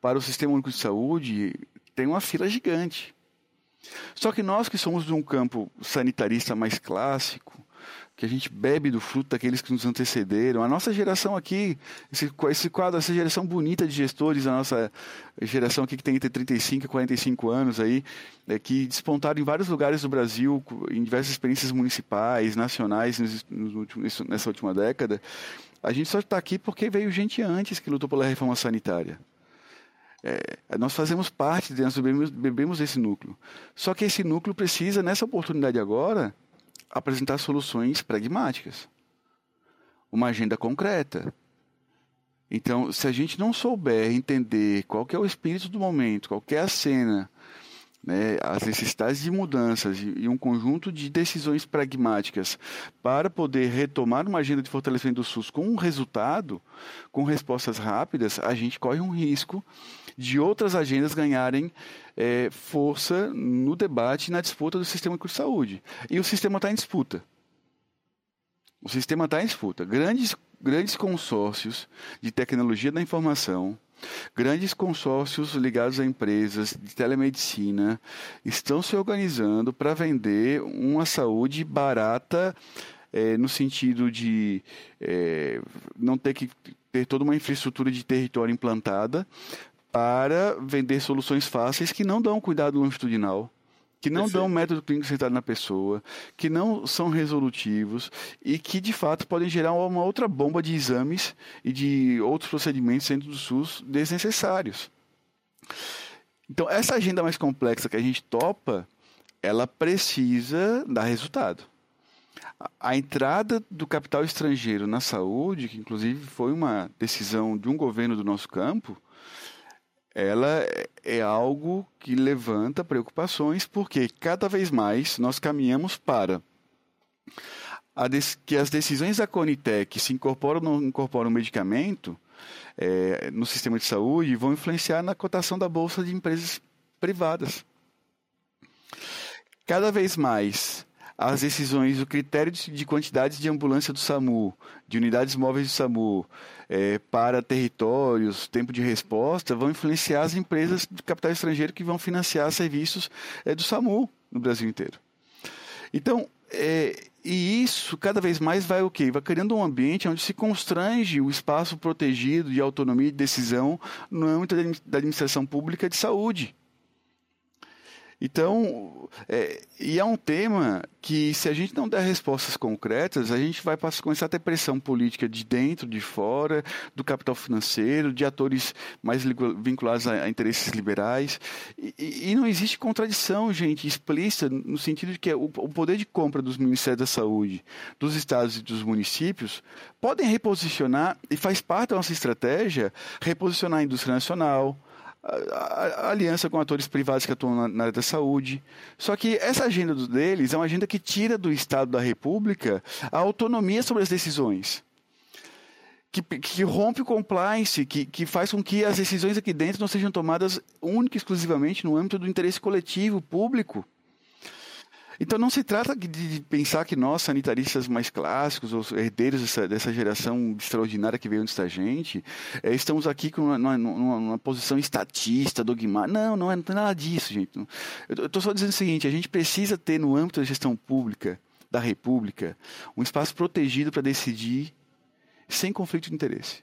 para o Sistema Único de Saúde, tem uma fila gigante. Só que nós que somos de um campo sanitarista mais clássico, que a gente bebe do fruto daqueles que nos antecederam. A nossa geração aqui, esse, esse quadro, essa geração bonita de gestores, a nossa geração aqui que tem entre 35 e 45 anos aí, é, que despontaram em vários lugares do Brasil, em diversas experiências municipais, nacionais, nos, nos, nessa última década, a gente só está aqui porque veio gente antes que lutou pela reforma sanitária. É, nós fazemos parte, nós bebemos, bebemos esse núcleo. Só que esse núcleo precisa, nessa oportunidade agora, apresentar soluções pragmáticas, uma agenda concreta. Então, se a gente não souber entender qual é o espírito do momento, qual é a cena, né, as necessidades de mudanças e, e, um conjunto de decisões pragmáticas para poder retomar uma agenda de fortalecimento do SUS com um resultado, com respostas rápidas, a gente corre um risco de outras agendas ganharem é, força no debate e na disputa do sistema de saúde. E o sistema está em disputa. O sistema está em disputa. Grandes, grandes consórcios de tecnologia da informação, grandes consórcios ligados a empresas de telemedicina estão se organizando para vender uma saúde barata é, no sentido de é, não ter que ter toda uma infraestrutura de território implantada, para vender soluções fáceis que não dão cuidado longitudinal, que não Perfeito. dão método clínico centrado na pessoa, que não são resolutivos e que de fato podem gerar uma outra bomba de exames e de outros procedimentos dentro do SUS desnecessários. Então, essa agenda mais complexa que a gente topa, ela precisa dar resultado. A entrada do capital estrangeiro na saúde, que inclusive foi uma decisão de um governo do nosso campo, ela é algo que levanta preocupações, porque cada vez mais nós caminhamos para que as decisões da Conitec se incorporam ou não incorporam medicamento é, no sistema de saúde vão influenciar na cotação da bolsa de empresas privadas. Cada vez mais as decisões, o critério de quantidade de ambulância do SAMU, de unidades móveis do SAMU, é, para territórios, tempo de resposta, vão influenciar as empresas de capital estrangeiro que vão financiar serviços é, do SAMU no Brasil inteiro. Então, é, e isso cada vez mais vai o quê? Vai criando um ambiente onde se constrange o espaço protegido de autonomia e de decisão no âmbito da administração pública de saúde. Então, é, e é um tema que, se a gente não der respostas concretas, a gente vai começar a ter pressão política de dentro, de fora, do capital financeiro, de atores mais vinculados a, a interesses liberais. E, e, não existe contradição, gente, explícita, no sentido de que o, o poder de compra dos Ministérios da Saúde, dos estados e dos municípios, podem reposicionar, e faz parte da nossa estratégia, reposicionar a indústria nacional, a, aliança com atores privados que atuam na, na, área da saúde. Só que essa agenda deles é uma agenda que tira do Estado da República a autonomia sobre as decisões. Que, que rompe o compliance, que, que faz com que as decisões aqui dentro não sejam tomadas única e exclusivamente no âmbito do interesse coletivo, público. Então não se trata de pensar que nós, sanitaristas mais clássicos, os herdeiros dessa, dessa geração extraordinária que veio antes da gente, é, estamos aqui com uma, posição estatista, dogmática. Não, não, é, não tem nada disso, gente. Eu estou só dizendo o seguinte, a gente precisa ter no âmbito da gestão pública, da República, um espaço protegido para decidir sem conflito de interesse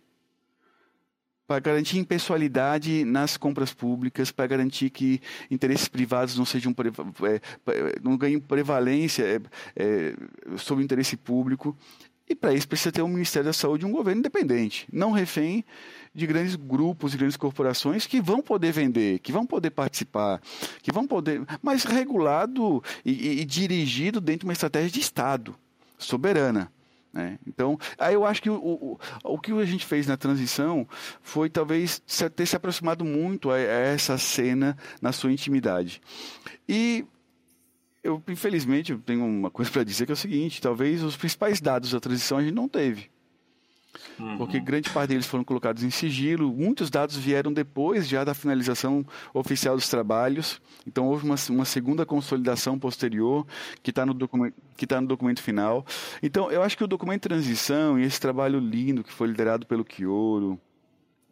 para garantir impessoalidade nas compras públicas, para garantir que interesses privados não sejam é, não ganhem prevalência é, é, sobre o interesse público. E para isso precisa ter um Ministério da Saúde e um governo independente, não refém de grandes grupos e grandes corporações que vão poder vender, que vão poder participar, que vão poder, mas regulado e, e, e dirigido dentro de uma estratégia de Estado soberana. Né? Então, aí eu acho que o, o, o que a gente fez na transição foi talvez ter se aproximado muito a, a essa cena na sua intimidade. E eu, infelizmente, eu tenho uma coisa para dizer que é o seguinte: talvez os principais dados da transição a gente não teve. Uhum. Porque grande parte deles foram colocados em sigilo, muitos dados vieram depois já da finalização oficial dos trabalhos, então houve uma, uma segunda consolidação posterior que está no, documento, que tá no documento final. Então eu acho que o documento de transição e esse trabalho lindo que foi liderado pelo Quioro,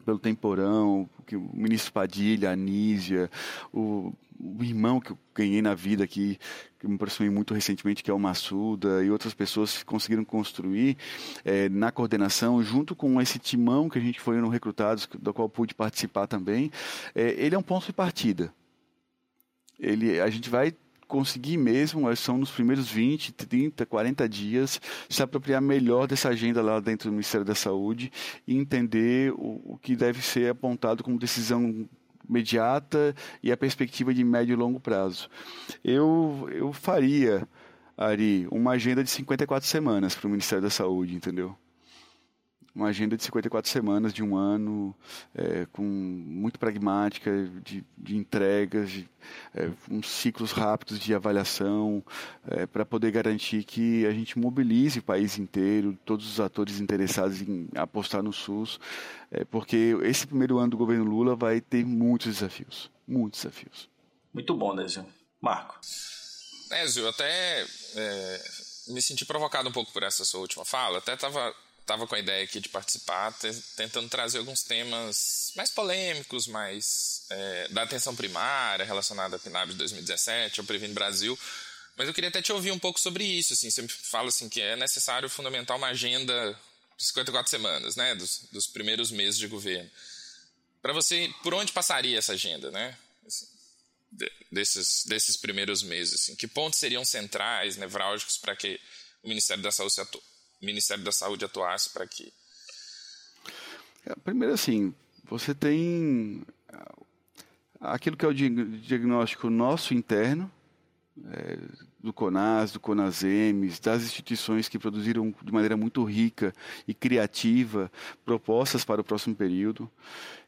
pelo Temporão, que o ministro Padilha, a Anísia, o, o irmão que eu ganhei na vida aqui, que me aproximei muito recentemente, que é o Massuda, e outras pessoas conseguiram construir é, na coordenação, junto com esse timão que a gente foi no Recrutados, do qual pude participar também, é, ele é um ponto de partida. Ele, a gente vai conseguir mesmo, são nos primeiros 20, 30, 40 dias, se apropriar melhor dessa agenda lá dentro do Ministério da Saúde e entender o, o que deve ser apontado como decisão imediata e a perspectiva de médio e longo prazo. Eu, eu faria, Ari, uma agenda de 54 semanas para o Ministério da Saúde, entendeu? Uma agenda de 54 semanas, de um ano, é, com muito pragmática, de, de entregas, de, é, uns ciclos rápidos de avaliação, é, para poder garantir que a gente mobilize o país inteiro, todos os atores interessados em apostar no SUS, é, porque esse primeiro ano do governo Lula vai ter muitos desafios, muitos desafios. Muito bom, Nézio. Marco. Nézio, até é, me senti provocado um pouco por essa sua última fala, até estava estava com a ideia aqui de participar, tentando trazer alguns temas mais polêmicos, mais é, da atenção primária relacionada à PNAB de 2017, ao Previno Brasil. Mas eu queria até te ouvir um pouco sobre isso. Assim, você fala assim, que é necessário fundamentar uma agenda de 54 semanas, né, dos, dos primeiros meses de governo. Para você, por onde passaria essa agenda, né? Assim, desses, desses primeiros meses? Assim, que pontos seriam centrais, nevrálgicos, para que o Ministério da Saúde se atua, Ministério da Saúde atuasse para que. É, primeiro, assim, você tem ah, aquilo que é o diagnóstico nosso interno, é, do CONAS, do CONASEMES, das instituições que produziram de maneira muito rica e criativa propostas para o próximo período,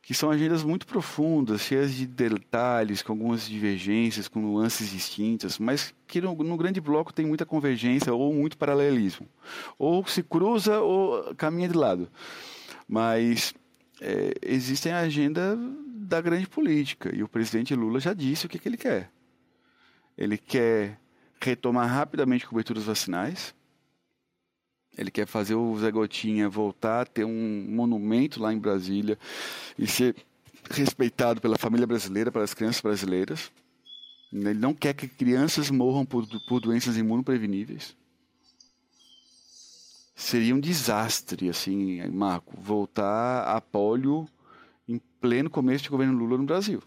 que são agendas muito profundas, cheias de detalhes, com algumas divergências, com nuances distintas, mas que no, no grande bloco tem muita convergência ou muito paralelismo. Ou se cruza ou caminha de lado. Mas é, existem a agenda da grande política. E o presidente Lula já disse o que, que ele quer. Ele quer retomar rapidamente coberturas vacinais. Ele quer fazer o Zé Gotinha voltar a ter um monumento lá em Brasília e ser respeitado pela família brasileira, pelas crianças brasileiras. Ele não quer que crianças morram por, por doenças imunopreveníveis. Seria um desastre, assim, Marco, voltar a polio em pleno começo de governo Lula no Brasil.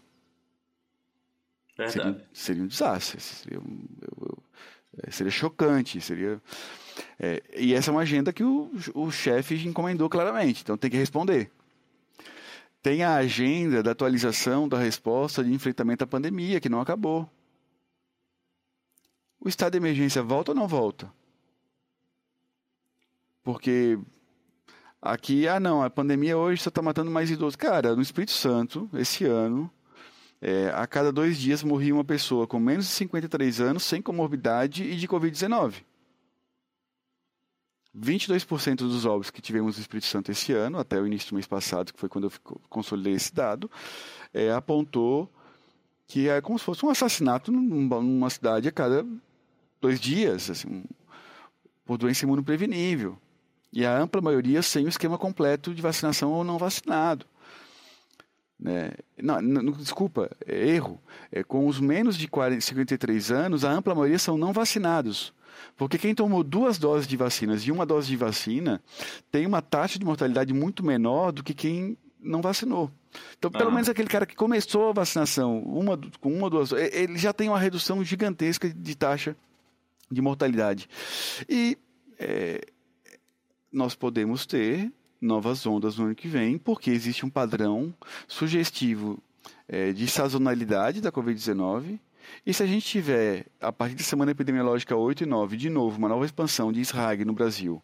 Seria, seria, um desastre. Seria, um, eu, eu, é, seria chocante. Seria. É, e essa é uma agenda que o, o chefe encomendou claramente, então tem que responder. Tem a agenda da atualização da resposta de enfrentamento à pandemia, que não acabou. O estado de emergência volta ou não volta? Porque aqui, ah não, a pandemia hoje só está matando mais idosos. Cara, no Espírito Santo, esse ano, é, a cada dois dias morria uma pessoa com menos de 53 anos, sem comorbidade e de Covid-19. 22% dos óbitos que tivemos no Espírito Santo esse ano, até o início do mês passado, que foi quando eu consolidei esse dado, é, apontou que é como se fosse um assassinato numa cidade a cada dois dias, assim, por doença imunoprevenível. E a ampla maioria sem o esquema completo de vacinação ou não vacinado. Né? Não, não, desculpa, é erro. É, com os menos de 40, 53 anos, a ampla maioria são não vacinados. Porque quem tomou duas doses de vacinas e uma dose de vacina tem uma taxa de mortalidade muito menor do que quem não vacinou. Então, pelo menos aquele cara que começou a vacinação uma, com uma ou duas, ele já tem uma redução gigantesca de taxa de mortalidade. E é, nós podemos ter novas ondas no ano que vem, porque existe um padrão sugestivo é, de sazonalidade da Covid-19 e se a gente tiver, a partir da semana epidemiológica 8 e 9, de novo, uma nova expansão de SRAG no Brasil,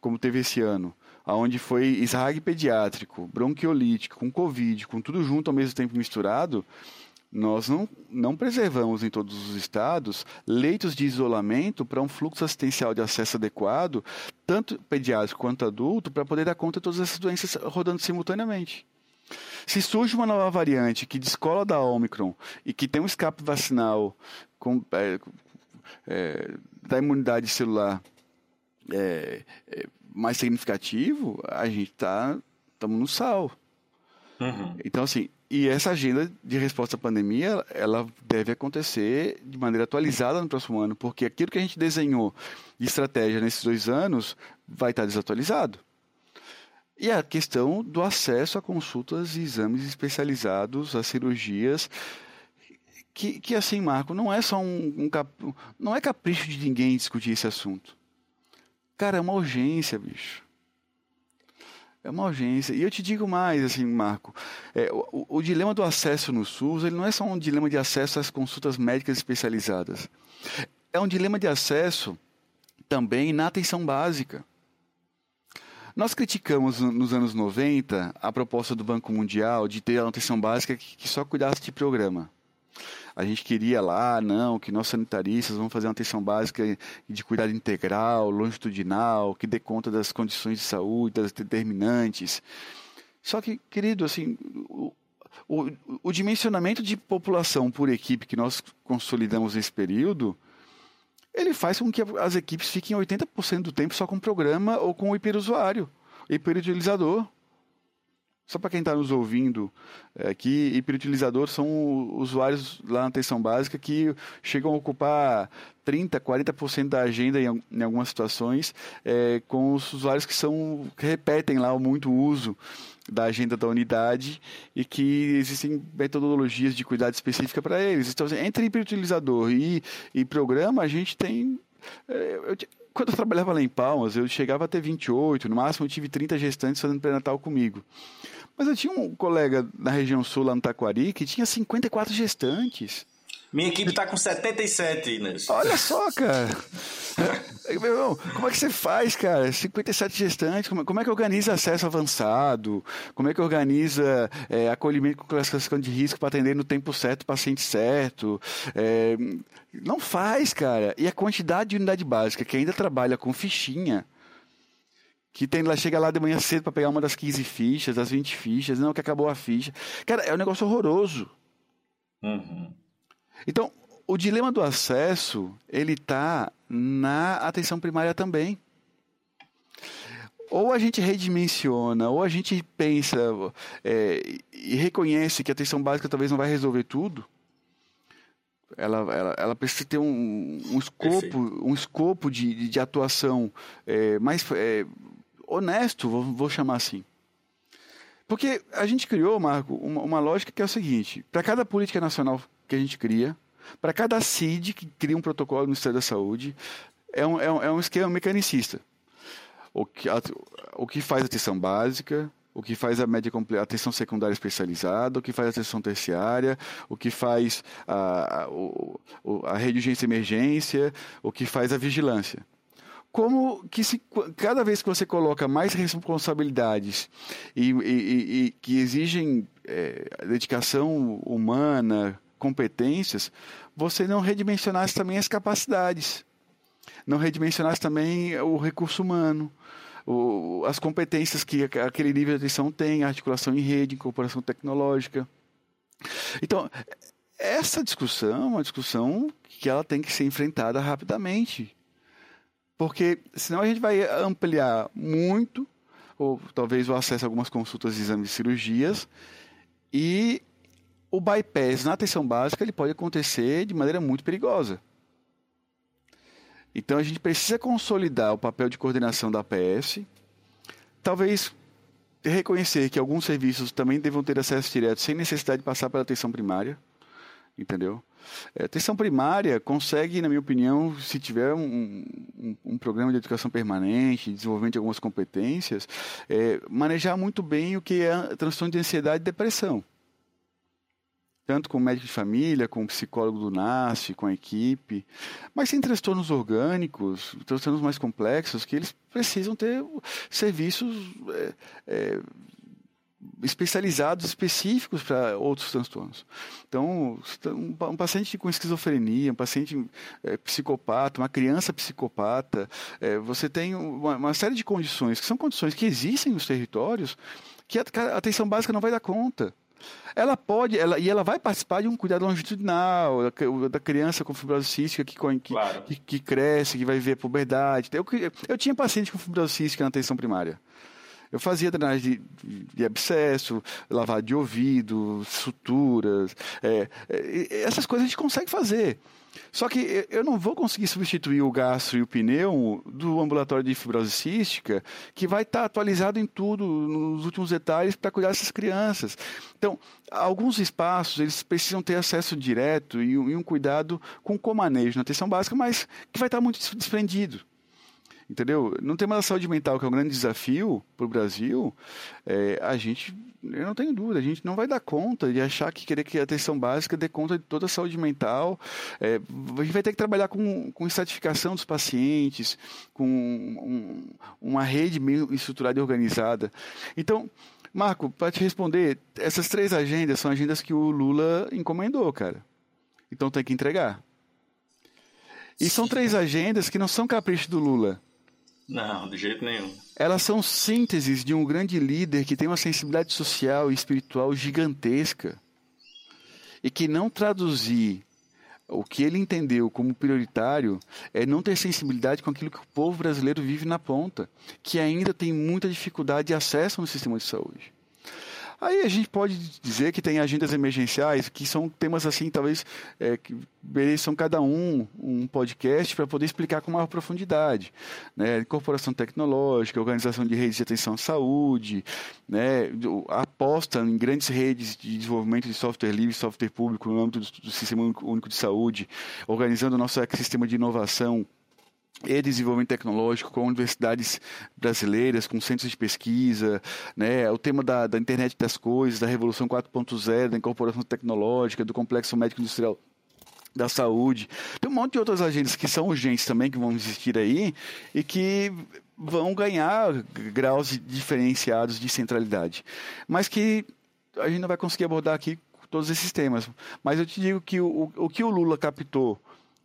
como teve esse ano, onde foi SRAG pediátrico, bronquiolítico, com Covid, com tudo junto ao mesmo tempo misturado, nós não, não preservamos em todos os estados leitos de isolamento para um fluxo assistencial de acesso adequado, tanto pediátrico quanto adulto, para poder dar conta de todas essas doenças rodando simultaneamente. Se surge uma nova variante que descola da Omicron e que tem um escape vacinal com, é, é, da imunidade celular é, é mais significativo, a gente está estamos no sal. Uhum. Então, assim, e essa agenda de resposta à pandemia, ela deve acontecer de maneira atualizada no próximo ano, porque aquilo que a gente desenhou de estratégia nesses dois anos vai estar desatualizado. E a questão do acesso a consultas e exames especializados, a cirurgias, que, que assim, Marco, não é só um, um cap... não é capricho de ninguém discutir esse assunto. Cara, é uma urgência, bicho. É uma urgência. E eu te digo mais, assim, Marco, é, o, o, dilema do acesso no SUS, ele não é só um dilema de acesso às consultas médicas especializadas. É um dilema de acesso também na atenção básica. Nós criticamos nos anos 90 a proposta do Banco Mundial de ter a atenção básica que só cuidasse de programa. A gente queria lá, não, que nós sanitaristas vamos fazer uma atenção básica de cuidado integral, longitudinal, que dê conta das condições de saúde, das determinantes. Só que, querido, assim, o, o, o dimensionamento de população por equipe que nós consolidamos nesse período, ele faz com que as equipes fiquem 80% do tempo só com o programa ou com o hiperusuário, hiperutilizador. Só para quem está nos ouvindo aqui, é, hiperutilizador são usuários lá na atenção básica que chegam a ocupar 30%, 40% da agenda em, em algumas situações, é, com os usuários que são que repetem lá muito uso da agenda da unidade e que existem metodologias de cuidado específica para eles. Então, assim, entre hiperutilizador e, e programa, a gente tem. É, eu, quando eu trabalhava lá em Palmas, eu chegava a ter 28, no máximo eu tive 30 gestantes fazendo pré-natal comigo. Mas eu tinha um colega na região sul, lá no Taquari, que tinha 54 gestantes. Minha equipe está com 77, Inês. Olha só, cara. Meu irmão, como é que você faz, cara? 57 gestantes, como, como é que organiza acesso avançado? Como é que organiza é, acolhimento com classificação de risco para atender no tempo certo o paciente certo? É, não faz, cara. E a quantidade de unidade básica que ainda trabalha com fichinha, que tem lá chega lá de manhã cedo para pegar uma das 15 fichas, das 20 fichas, não que acabou a ficha. Cara, é um negócio horroroso. Uhum. Então, o dilema do acesso, ele está na atenção primária também. Ou a gente redimensiona, ou a gente pensa é, e reconhece que a atenção básica talvez não vai resolver tudo. Ela, ela, ela precisa ter um, um escopo, um escopo de, de atuação é, mais é, honesto, vou, vou chamar assim. Porque a gente criou, Marco, uma, uma lógica que é o seguinte: para cada política nacional que a gente cria, para cada CID que cria um protocolo no Ministério da Saúde, é um, é um, é um esquema mecanicista. O que, a, o que faz a atenção básica, o que faz a média atenção secundária especializada, o que faz a atenção terciária, o que faz a, a, a rede de urgência e emergência, o que faz a vigilância como que se, cada vez que você coloca mais responsabilidades e, e, e que exigem é, dedicação humana, competências, você não redimensionasse também as capacidades, não redimensionasse também o recurso humano, o, as competências que aquele nível de atenção tem, articulação em rede, incorporação tecnológica. Então, essa discussão é uma discussão que ela tem que ser enfrentada rapidamente porque senão a gente vai ampliar muito, ou talvez o acesso a algumas consultas exames de cirurgias, e o bypass na atenção básica ele pode acontecer de maneira muito perigosa. Então a gente precisa consolidar o papel de coordenação da APS, talvez reconhecer que alguns serviços também devam ter acesso direto sem necessidade de passar pela atenção primária, entendeu? A é, atenção primária consegue, na minha opinião, se tiver um, um, um programa de educação permanente, desenvolvimento de algumas competências, é, manejar muito bem o que é transtorno de ansiedade e depressão. Tanto com o médico de família, com o psicólogo do NASF, com a equipe. Mas tem transtornos orgânicos, transtornos mais complexos, que eles precisam ter serviços é, é, especializados, específicos para outros transtornos. Então, um, paciente com esquizofrenia, um paciente é, psicopata, uma criança psicopata, é, você tem uma, uma, série de condições, que são condições que existem nos territórios, que a, a atenção básica não vai dar conta. Ela pode, ela, e ela vai participar de um cuidado longitudinal, da, da criança com fibrose cística que, que, claro. que, que, cresce, que vai ver a puberdade. Eu, eu tinha paciente com fibrose cística na atenção primária. Eu fazia drenagem de, de abscesso, lavado de ouvido, suturas. É, é, essas coisas a gente consegue fazer. Só que eu não vou conseguir substituir o gastro e o pneu do ambulatório de fibrose cística, que vai estar atualizado em tudo, nos últimos detalhes, para cuidar dessas crianças. Então, alguns espaços, eles precisam ter acesso direto e um, cuidado com comanejo na atenção básica, mas que vai estar muito desprendido. Entendeu? No tema da saúde mental, que é um grande desafio para o Brasil, é, a gente, eu não tenho dúvida, a gente não vai dar conta de achar que querer que a atenção básica dê conta de toda a saúde mental. É, a gente vai ter que trabalhar com, com estratificação dos pacientes, com um, uma rede meio estruturada e organizada. Então, Marco, para te responder, essas três agendas são agendas que o Lula encomendou, cara. Então tem que entregar. E Sim. são três agendas que não são capricho do Lula. Não, de jeito nenhum. Elas são sínteses de um grande líder que tem uma sensibilidade social e espiritual gigantesca e que não traduzir o que ele entendeu como prioritário é não ter sensibilidade com aquilo que o povo brasileiro vive na ponta, que ainda tem muita dificuldade de acesso no sistema de saúde. Aí a gente pode dizer que tem agendas emergenciais, que são temas assim, talvez, é, que mereçam cada um um podcast para poder explicar com maior profundidade. Né? Incorporação tecnológica, organização de redes de atenção à saúde, né? aposta em grandes redes de desenvolvimento de software livre, software público no âmbito do, do Sistema Único de Saúde, organizando o nosso ecossistema de inovação e desenvolvimento tecnológico com universidades brasileiras, com centros de pesquisa, né? o tema da, da internet das coisas, da revolução 4.0, da incorporação tecnológica, do complexo médico industrial da saúde. Tem um monte de outras agendas que são urgentes também, que vão existir aí, e que vão ganhar graus diferenciados de centralidade. Mas que a gente não vai conseguir abordar aqui todos esses temas. Mas eu te digo que o, o que o Lula captou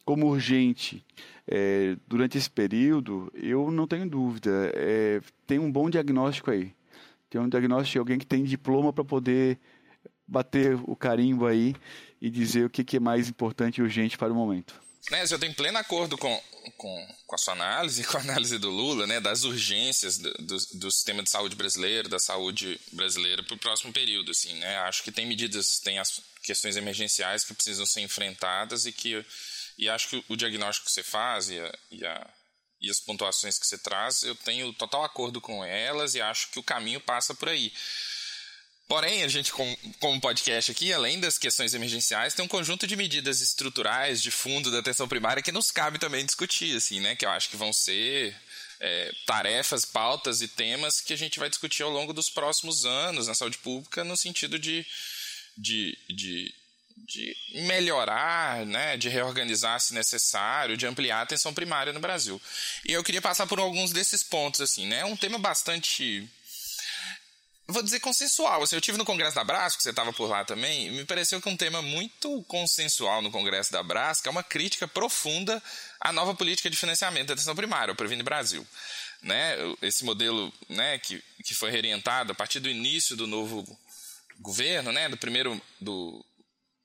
como urgente é, durante esse período, eu não tenho dúvida. É, tem um bom diagnóstico aí. Tem um diagnóstico de alguém que tem diploma para poder bater o carimbo aí e dizer o que, que é mais importante e urgente para o momento. Né, eu tenho pleno acordo com, com, com a sua análise, com a análise do Lula, né, das urgências do, do, do sistema de saúde brasileiro, da saúde brasileira para o próximo período. Assim, né? Acho que tem medidas, tem as questões emergenciais que precisam ser enfrentadas e que e acho que o diagnóstico que você faz e, a, e, a, e as pontuações que você traz, eu tenho total acordo com elas e acho que o caminho passa por aí. Porém, a gente, como podcast aqui, além das questões emergenciais, tem um conjunto de medidas estruturais de fundo da atenção primária que nos cabe também discutir, assim, né? Que eu acho que vão ser é, tarefas, pautas e temas que a gente vai discutir ao longo dos próximos anos na saúde pública, no sentido de, de, de, de melhorar, né, de reorganizar se necessário, de ampliar a atenção primária no Brasil. E eu queria passar por alguns desses pontos, assim, né? É um tema bastante vou dizer consensual. Assim, eu tive no Congresso da Brasco, você estava por lá também, e me pareceu que um tema muito consensual no Congresso da Brasco é uma crítica profunda à nova política de financiamento da atenção primária, o Previne Brasil. Né? Esse modelo né, que, que foi reorientado a partir do início do novo governo, né, do primeiro do,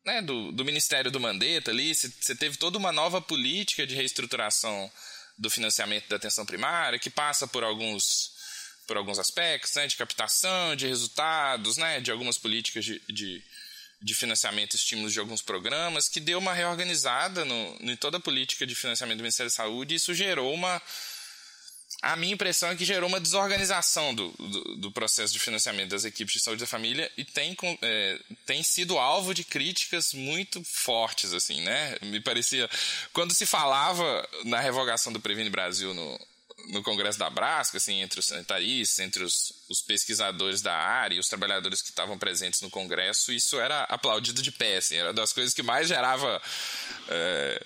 né, do, do Ministério do Mandetta ali, você teve toda uma nova política de reestruturação do financiamento da atenção primária, que passa por alguns por alguns aspectos, né, de captação, de resultados, né, de algumas políticas de, de, de financiamento estímulos de alguns programas, que deu uma reorganizada no, em toda a política de financiamento do Ministério da Saúde e isso gerou uma. A minha impressão é que gerou uma desorganização do, do, do processo de financiamento das equipes de saúde da família e tem, é, tem sido alvo de críticas muito fortes, assim, né? Me parecia. Quando se falava na revogação do Previne Brasil no, no Congresso da Brasca, assim, entre os sanitaristas, entre os, os pesquisadores da área e os trabalhadores que estavam presentes no Congresso, isso era aplaudido de pé, assim, era das coisas que mais gerava é,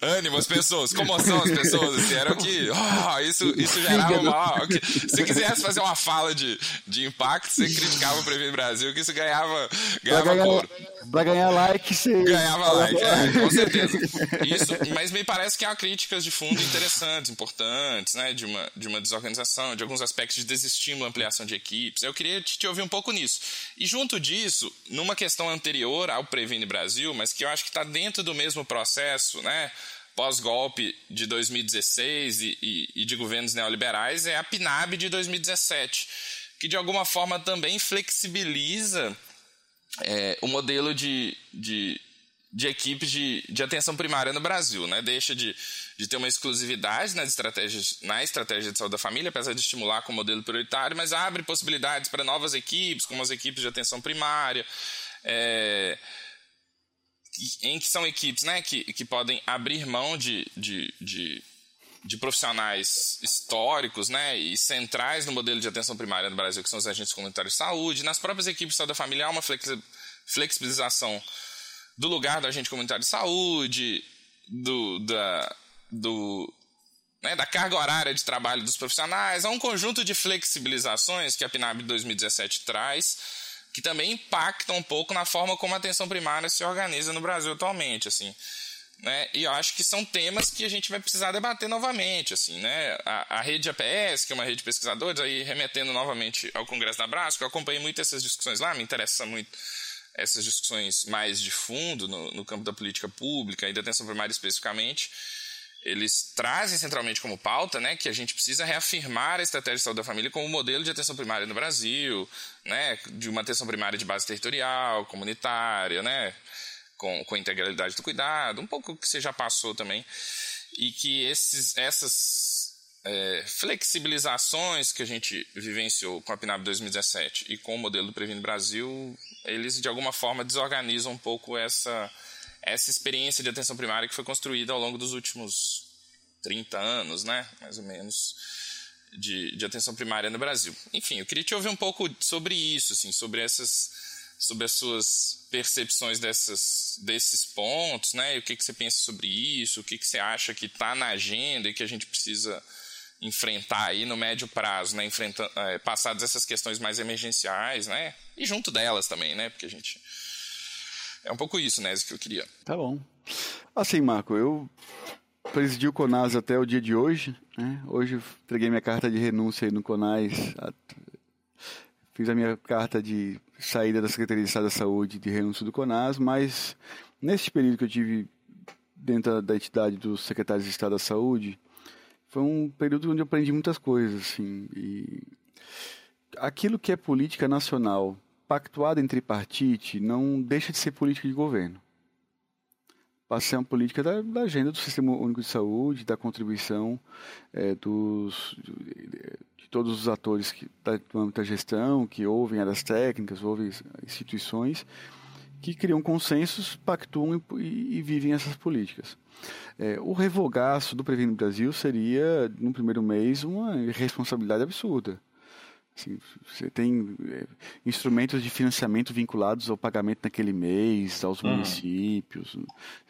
ânimo às pessoas, comoção às pessoas, assim, era o que, oh, isso, isso gerava uma, se quisesse fazer uma fala de, de impacto, você criticava o Prevent Brasil, que isso ganhava, ganhava pra ganhar. Pra ganhar like, você... Ganhava like, é, com certeza. Isso, mas me parece que há críticas de fundo interessantes, importantes, né, de uma, de uma desorganização, de alguns aspectos de desestímulo, ampliação de equipes, eu queria te, te ouvir um pouco nisso. E junto disso, numa questão anterior ao Previne Brasil, mas que eu acho que está dentro do mesmo processo, né, pós-golpe de 2016 e, e, e, de governos neoliberais é a PNAB de 2017, que de alguma forma também flexibiliza é, o modelo de, de, de equipes de, de atenção primária no Brasil. Né? Deixa de, de ter uma exclusividade nas estratégias, na estratégia de saúde da família, apesar de estimular com o modelo prioritário, mas abre possibilidades para novas equipes, como as equipes de atenção primária. É, em que são equipes né, que, que podem abrir mão de, de, de, de, profissionais históricos né, e centrais no modelo de atenção primária no Brasil, que são os agentes comunitários de saúde. Nas próprias equipes de saúde da família há uma flexibilização do lugar do agente comunitário de saúde, do, da, do, né, da carga horária de trabalho dos profissionais. Há um conjunto de flexibilizações que a PNAB 2017 traz que também impactam um pouco na forma como a atenção primária se organiza no Brasil atualmente, assim. Né? E eu acho que são temas que a gente vai precisar debater novamente, assim, né? A, a rede APS, que é uma rede de pesquisadores, aí remetendo novamente ao Congresso da Brasco, eu acompanhei muito essas discussões lá, me interessa muito essas discussões mais de fundo no, no campo da política pública e da atenção primária especificamente eles trazem centralmente como pauta né, que a gente precisa reafirmar a estratégia de saúde da família como modelo de atenção primária no Brasil, né, de uma atenção primária de base territorial, comunitária, né, com, com a integralidade do cuidado, um pouco que você já passou também, e que esses, essas é, flexibilizações que a gente vivenciou com a PNAB 2017 e com o modelo do Previne Brasil, eles de alguma forma desorganizam um pouco essa essa experiência de atenção primária que foi construída ao longo dos últimos 30 anos, né, mais ou menos, de, de atenção primária no Brasil. Enfim, eu queria te ouvir um pouco sobre isso, assim, sobre essas sobre as suas percepções dessas, desses pontos, né? E o que, que você pensa sobre isso? O que, que você acha que está na agenda e que a gente precisa enfrentar aí no médio prazo, né? Enfrentando, é, passadas essas questões mais emergenciais, né? E junto delas também, né? Porque a gente É um pouco isso, né, que eu queria. Tá bom. Assim, Marco, eu presidi o CONAS até o dia de hoje. Né? Hoje entreguei minha carta de renúncia aí no CONAS. Fiz a minha carta de saída da Secretaria de Estado da Saúde de renúncia do CONAS, mas nesse período que eu tive dentro da entidade dos secretários de Estado da Saúde, foi um período onde eu aprendi muitas coisas, assim, e aquilo que é política nacional pactuada entre partidos não deixa de ser política de governo. Passa a ser uma política da, da, agenda do Sistema Único de Saúde, da contribuição é, dos, de, de, todos os atores que, da, da gestão, que ouvem áreas técnicas, ouvem instituições, que criam consensos, pactuam e, e vivem essas políticas. É, o revogaço do Previno Brasil seria, no primeiro mês, uma irresponsabilidade absurda. Assim, você tem é, instrumentos de financiamento vinculados ao pagamento naquele mês, aos uhum. municípios.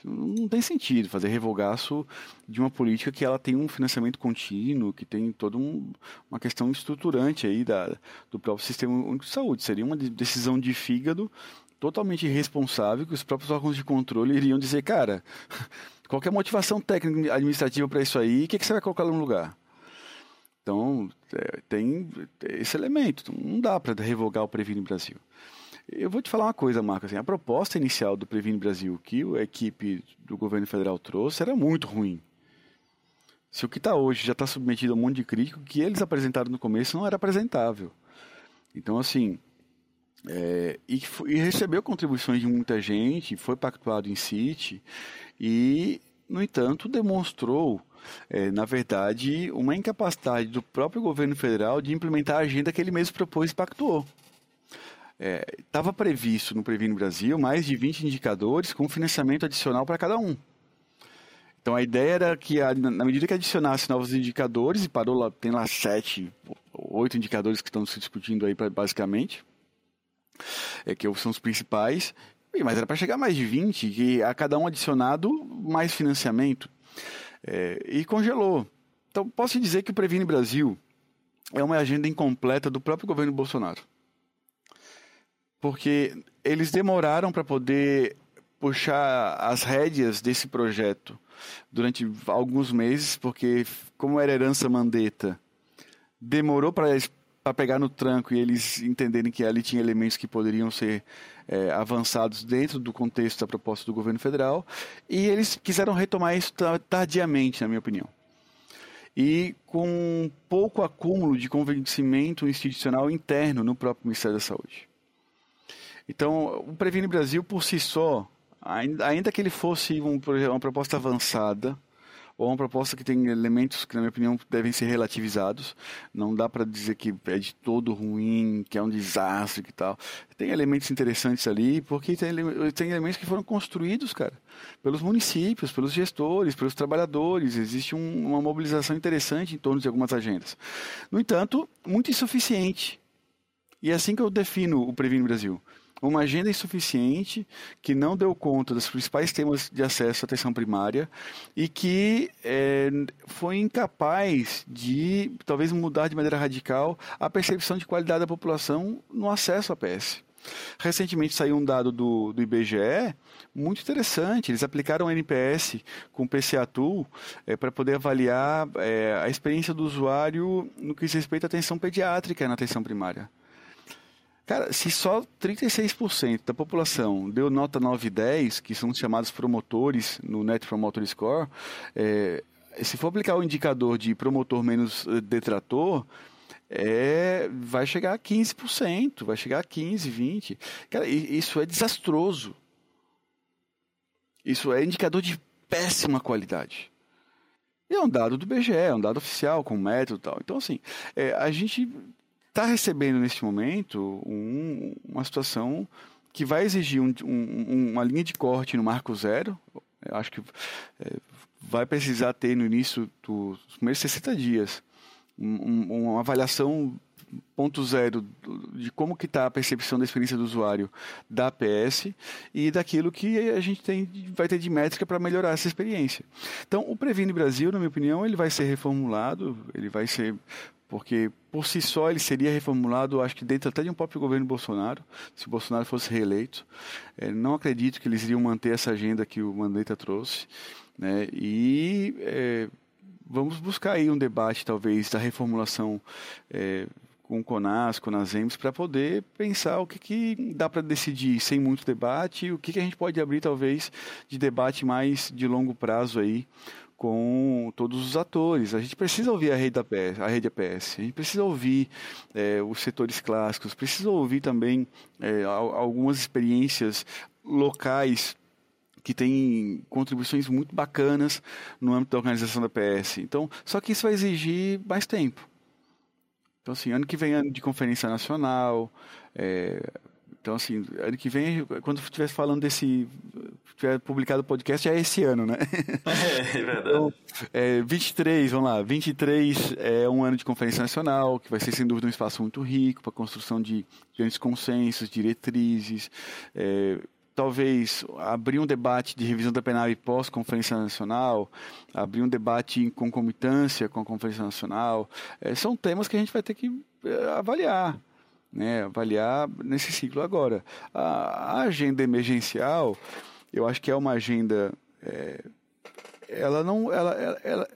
Não tem sentido fazer revogaço de uma política que ela tem um financiamento contínuo, que tem toda um, uma questão estruturante aí da, do próprio Sistema Único de Saúde. Seria uma decisão de fígado totalmente irresponsável que os próprios órgãos de controle iriam dizer, cara, qual é a motivação técnica administrativa para isso aí? O que, que você vai colocar no lugar? Então, é, tem esse elemento. Não dá para revogar o Previne Brasil. Eu vou te falar uma coisa, Marco. Assim, a proposta inicial do Previne Brasil que a equipe do governo federal trouxe era muito ruim. Se o que está hoje já está submetido a um monte de crítico, o que eles apresentaram no começo não era apresentável. Então, assim, é, e, e, recebeu contribuições de muita gente, foi pactuado em City e, no entanto, demonstrou, é, na verdade, uma incapacidade do próprio governo federal de implementar a agenda que ele mesmo propôs e pactuou. Estava é, previsto no Previne Brasil mais de 20 indicadores com financiamento adicional para cada um. Então a ideia era que, na medida que adicionasse novos indicadores, e parou lá, tem lá sete, oito indicadores que estão se discutindo aí basicamente, é, que são os principais, mas era para chegar a mais de 20, e a cada um adicionado mais financiamento. É, e congelou. Então, posso dizer que o Previne Brasil é uma agenda incompleta do próprio governo Bolsonaro. Porque eles demoraram para poder puxar as rédeas desse projeto durante alguns meses, porque, como era herança mandeta, demorou para para pegar no tranco e eles entenderem que ali tinha elementos que poderiam ser é, avançados dentro do contexto da proposta do governo federal e eles quiseram retomar isso tardiamente, na minha opinião. E com pouco acúmulo de convencimento institucional interno no próprio Ministério da Saúde. Então, o Previne Brasil, por si só, ainda que ele fosse um, uma proposta avançada, ou uma proposta que tem elementos que, na minha opinião, devem ser relativizados. Não dá para dizer que é de todo ruim, que é um desastre e tal. Tem elementos interessantes ali, porque tem, tem elementos que foram construídos, cara, pelos municípios, pelos gestores, pelos trabalhadores. Existe um, uma mobilização interessante em torno de algumas agendas. No entanto, muito insuficiente. E é assim que eu defino o Previne Brasil uma agenda insuficiente que não deu conta dos principais temas de acesso à atenção primária e que é, foi incapaz de talvez mudar de maneira radical a percepção de qualidade da população no acesso à PS. Recentemente saiu um dado do, do IBGE muito interessante. Eles aplicaram o NPS com o PCA Tool é, para poder avaliar é, a experiência do usuário no que diz respeito à atenção pediátrica na atenção primária. Cara, se só 36% da população deu nota 9 e 10, que são chamados promotores no Net Promoter Score, é, se for aplicar o indicador de promotor menos eh, detrator, é, vai chegar a 15%, vai chegar a 15%, 20%. Cara, isso é desastroso. Isso é indicador de péssima qualidade. E é um dado do BGE, é um dado oficial, com método e tal. Então, assim, é, a gente está recebendo neste momento um, uma situação que vai exigir um, um, uma linha de corte no marco zero. Eu acho que é, vai precisar ter no início dos primeiros 60 dias uma avaliação ponto zero de como que está a percepção da experiência do usuário da APS e daquilo que a gente tem, vai ter de métrica para melhorar essa experiência. Então, o Previne Brasil, na minha opinião, ele vai ser reformulado, ele vai ser porque por si só ele seria reformulado, acho que dentro até de um próprio governo Bolsonaro, se Bolsonaro fosse reeleito. É, não acredito que eles iriam manter essa agenda que o Mandetta trouxe. Né? E é, vamos buscar aí um debate, talvez, da reformulação é, com o CONAS, com as EMS, para poder pensar o que, que dá para decidir sem muito debate, o que, que a gente pode abrir, talvez, de debate mais de longo prazo aí com todos os atores. A gente precisa ouvir a rede da PS, a rede APS, a gente precisa ouvir é, os setores clássicos, precisa ouvir também é, algumas experiências locais que têm contribuições muito bacanas no âmbito da organização da PS. Então, só que isso vai exigir mais tempo. Então, assim, ano que vem ano de conferência nacional, é, então, assim, ano que vem, quando estiver falando desse. tiver publicado o podcast, é esse ano, né? É, é verdade. Então, é, 23, vamos lá. 23 é um ano de Conferência Nacional, que vai ser, sem dúvida, um espaço muito rico para a construção de grandes consensos, diretrizes. É, talvez abrir um debate de revisão da penal e pós-Conferência Nacional, abrir um debate em concomitância com a Conferência Nacional. É, são temas que a gente vai ter que é, avaliar né, avaliar nesse ciclo. Agora, a, agenda emergencial, eu acho que é uma agenda. É, ela não. Ela, ela, ela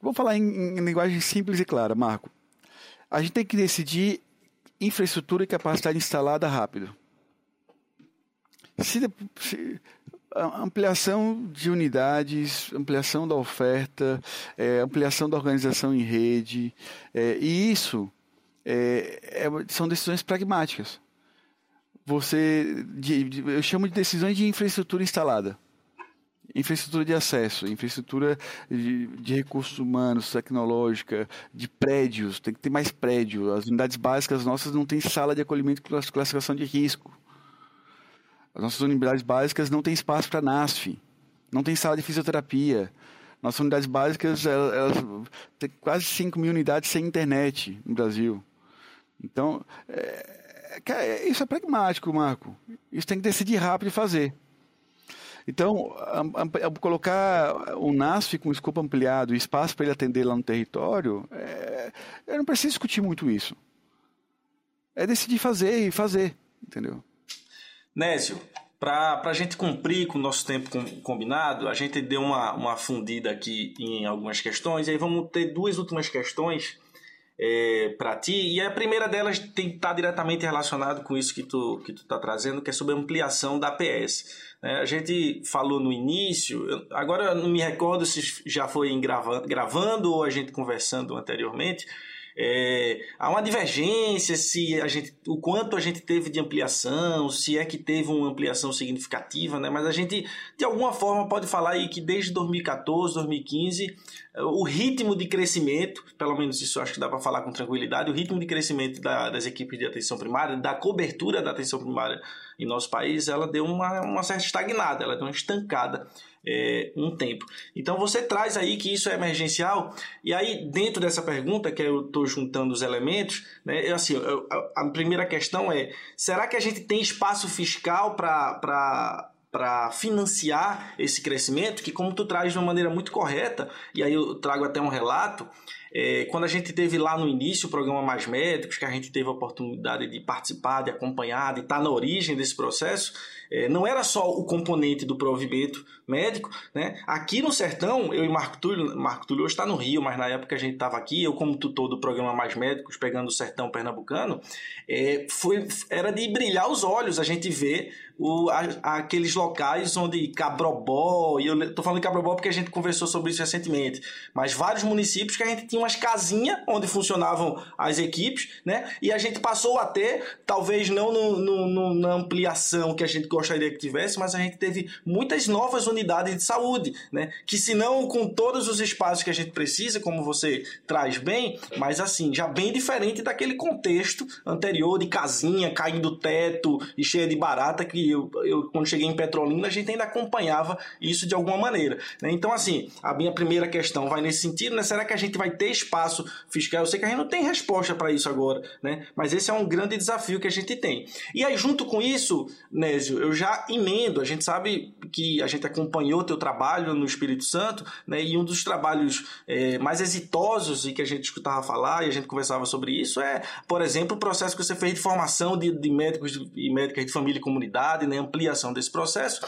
vou falar em, em, linguagem simples e clara, Marco. A gente tem que decidir infraestrutura e capacidade instalada rápido. Se, se, ampliação de unidades, ampliação da oferta, é, ampliação da organização em rede, é, e isso é, é, são decisões pragmáticas. Você, de, de, eu chamo de decisões de infraestrutura instalada. Infraestrutura de acesso, infraestrutura de, de, recursos humanos, tecnológica, de prédios, tem que ter mais prédio. As unidades básicas nossas não têm sala de acolhimento com classificação de risco. As nossas unidades básicas não têm espaço para NASF, não tem sala de fisioterapia. Nossas unidades básicas, elas, elas têm quase 5 mil unidades sem internet no Brasil. Então, é, é, isso é pragmático, Marco. Isso tem que decidir rápido e fazer. Então, colocar o NASF com escopo ampliado e espaço para ele atender lá no território, é, eu não preciso discutir muito isso. É decidir fazer e fazer, entendeu? Nécio, para a gente cumprir com o nosso tempo combinado, a gente deu uma, uma fundida aqui em algumas questões, e aí vamos ter duas últimas questões é, para ti. E a primeira delas tem tá diretamente relacionado com isso que tu que tu tá trazendo, que é sobre a ampliação da APS. Né? A gente falou no início, agora não me recordo se já foi em gravando, gravando ou a gente conversando anteriormente. É, há uma divergência se a gente, o quanto a gente teve de ampliação, se é que teve uma ampliação significativa, né? mas a gente de alguma forma pode falar aí que desde 2014, 2015 o ritmo de crescimento, pelo menos isso acho que dá para falar com tranquilidade, o ritmo de crescimento da, das equipes de atenção primária, da cobertura da atenção primária em nosso país, ela deu uma, uma certa estagnada, ela deu uma estancada é, um tempo. Então você traz aí que isso é emergencial, e aí dentro dessa pergunta, que eu estou juntando os elementos, né, assim, a, a primeira questão é: será que a gente tem espaço fiscal para para financiar esse crescimento, que como tu traz de uma maneira muito correta, e aí eu trago até um relato, é, quando a gente teve lá no início o programa Mais Médicos, que a gente teve a oportunidade de participar, de acompanhar, de estar na origem desse processo, é, não era só o componente do provimento médico, né? Aqui no Sertão, eu e Marco Túlio, Marco Túlio hoje está no Rio, mas na época a gente estava aqui, eu como tutor do programa Mais Médicos, pegando o Sertão Pernambucano, é, foi, era de brilhar os olhos a gente ver o, a, aqueles locais onde Cabrobó, e eu estou falando de Cabrobó porque a gente conversou sobre isso recentemente, mas vários municípios que a gente tinha umas casinhas onde funcionavam as equipes, né? E a gente passou a ter, talvez não no, no, no, na ampliação que a gente gostaria que tivesse, mas a gente teve muitas novas unidades de saúde, né? Que se não com todos os espaços que a gente precisa, como você traz bem, mas assim, já bem diferente daquele contexto anterior de casinha caindo teto e cheia de barata que eu, eu quando cheguei em Petrolina a gente ainda acompanhava isso de alguma maneira. Né? Então assim, a minha primeira questão vai nesse sentido, né? Será que a gente vai ter espaço fiscal. Eu sei que a gente não tem resposta para isso agora, né? Mas esse é um grande desafio que a gente tem. E aí, junto com isso, Nésio, eu já emendo. A gente sabe que a gente acompanhou teu trabalho no Espírito Santo, né? E um dos trabalhos é, mais exitosos e que a gente escutava falar e a gente conversava sobre isso é, por exemplo, o processo que você fez de formação de, de médicos e médicas de família e comunidade, né? Ampliação desse processo.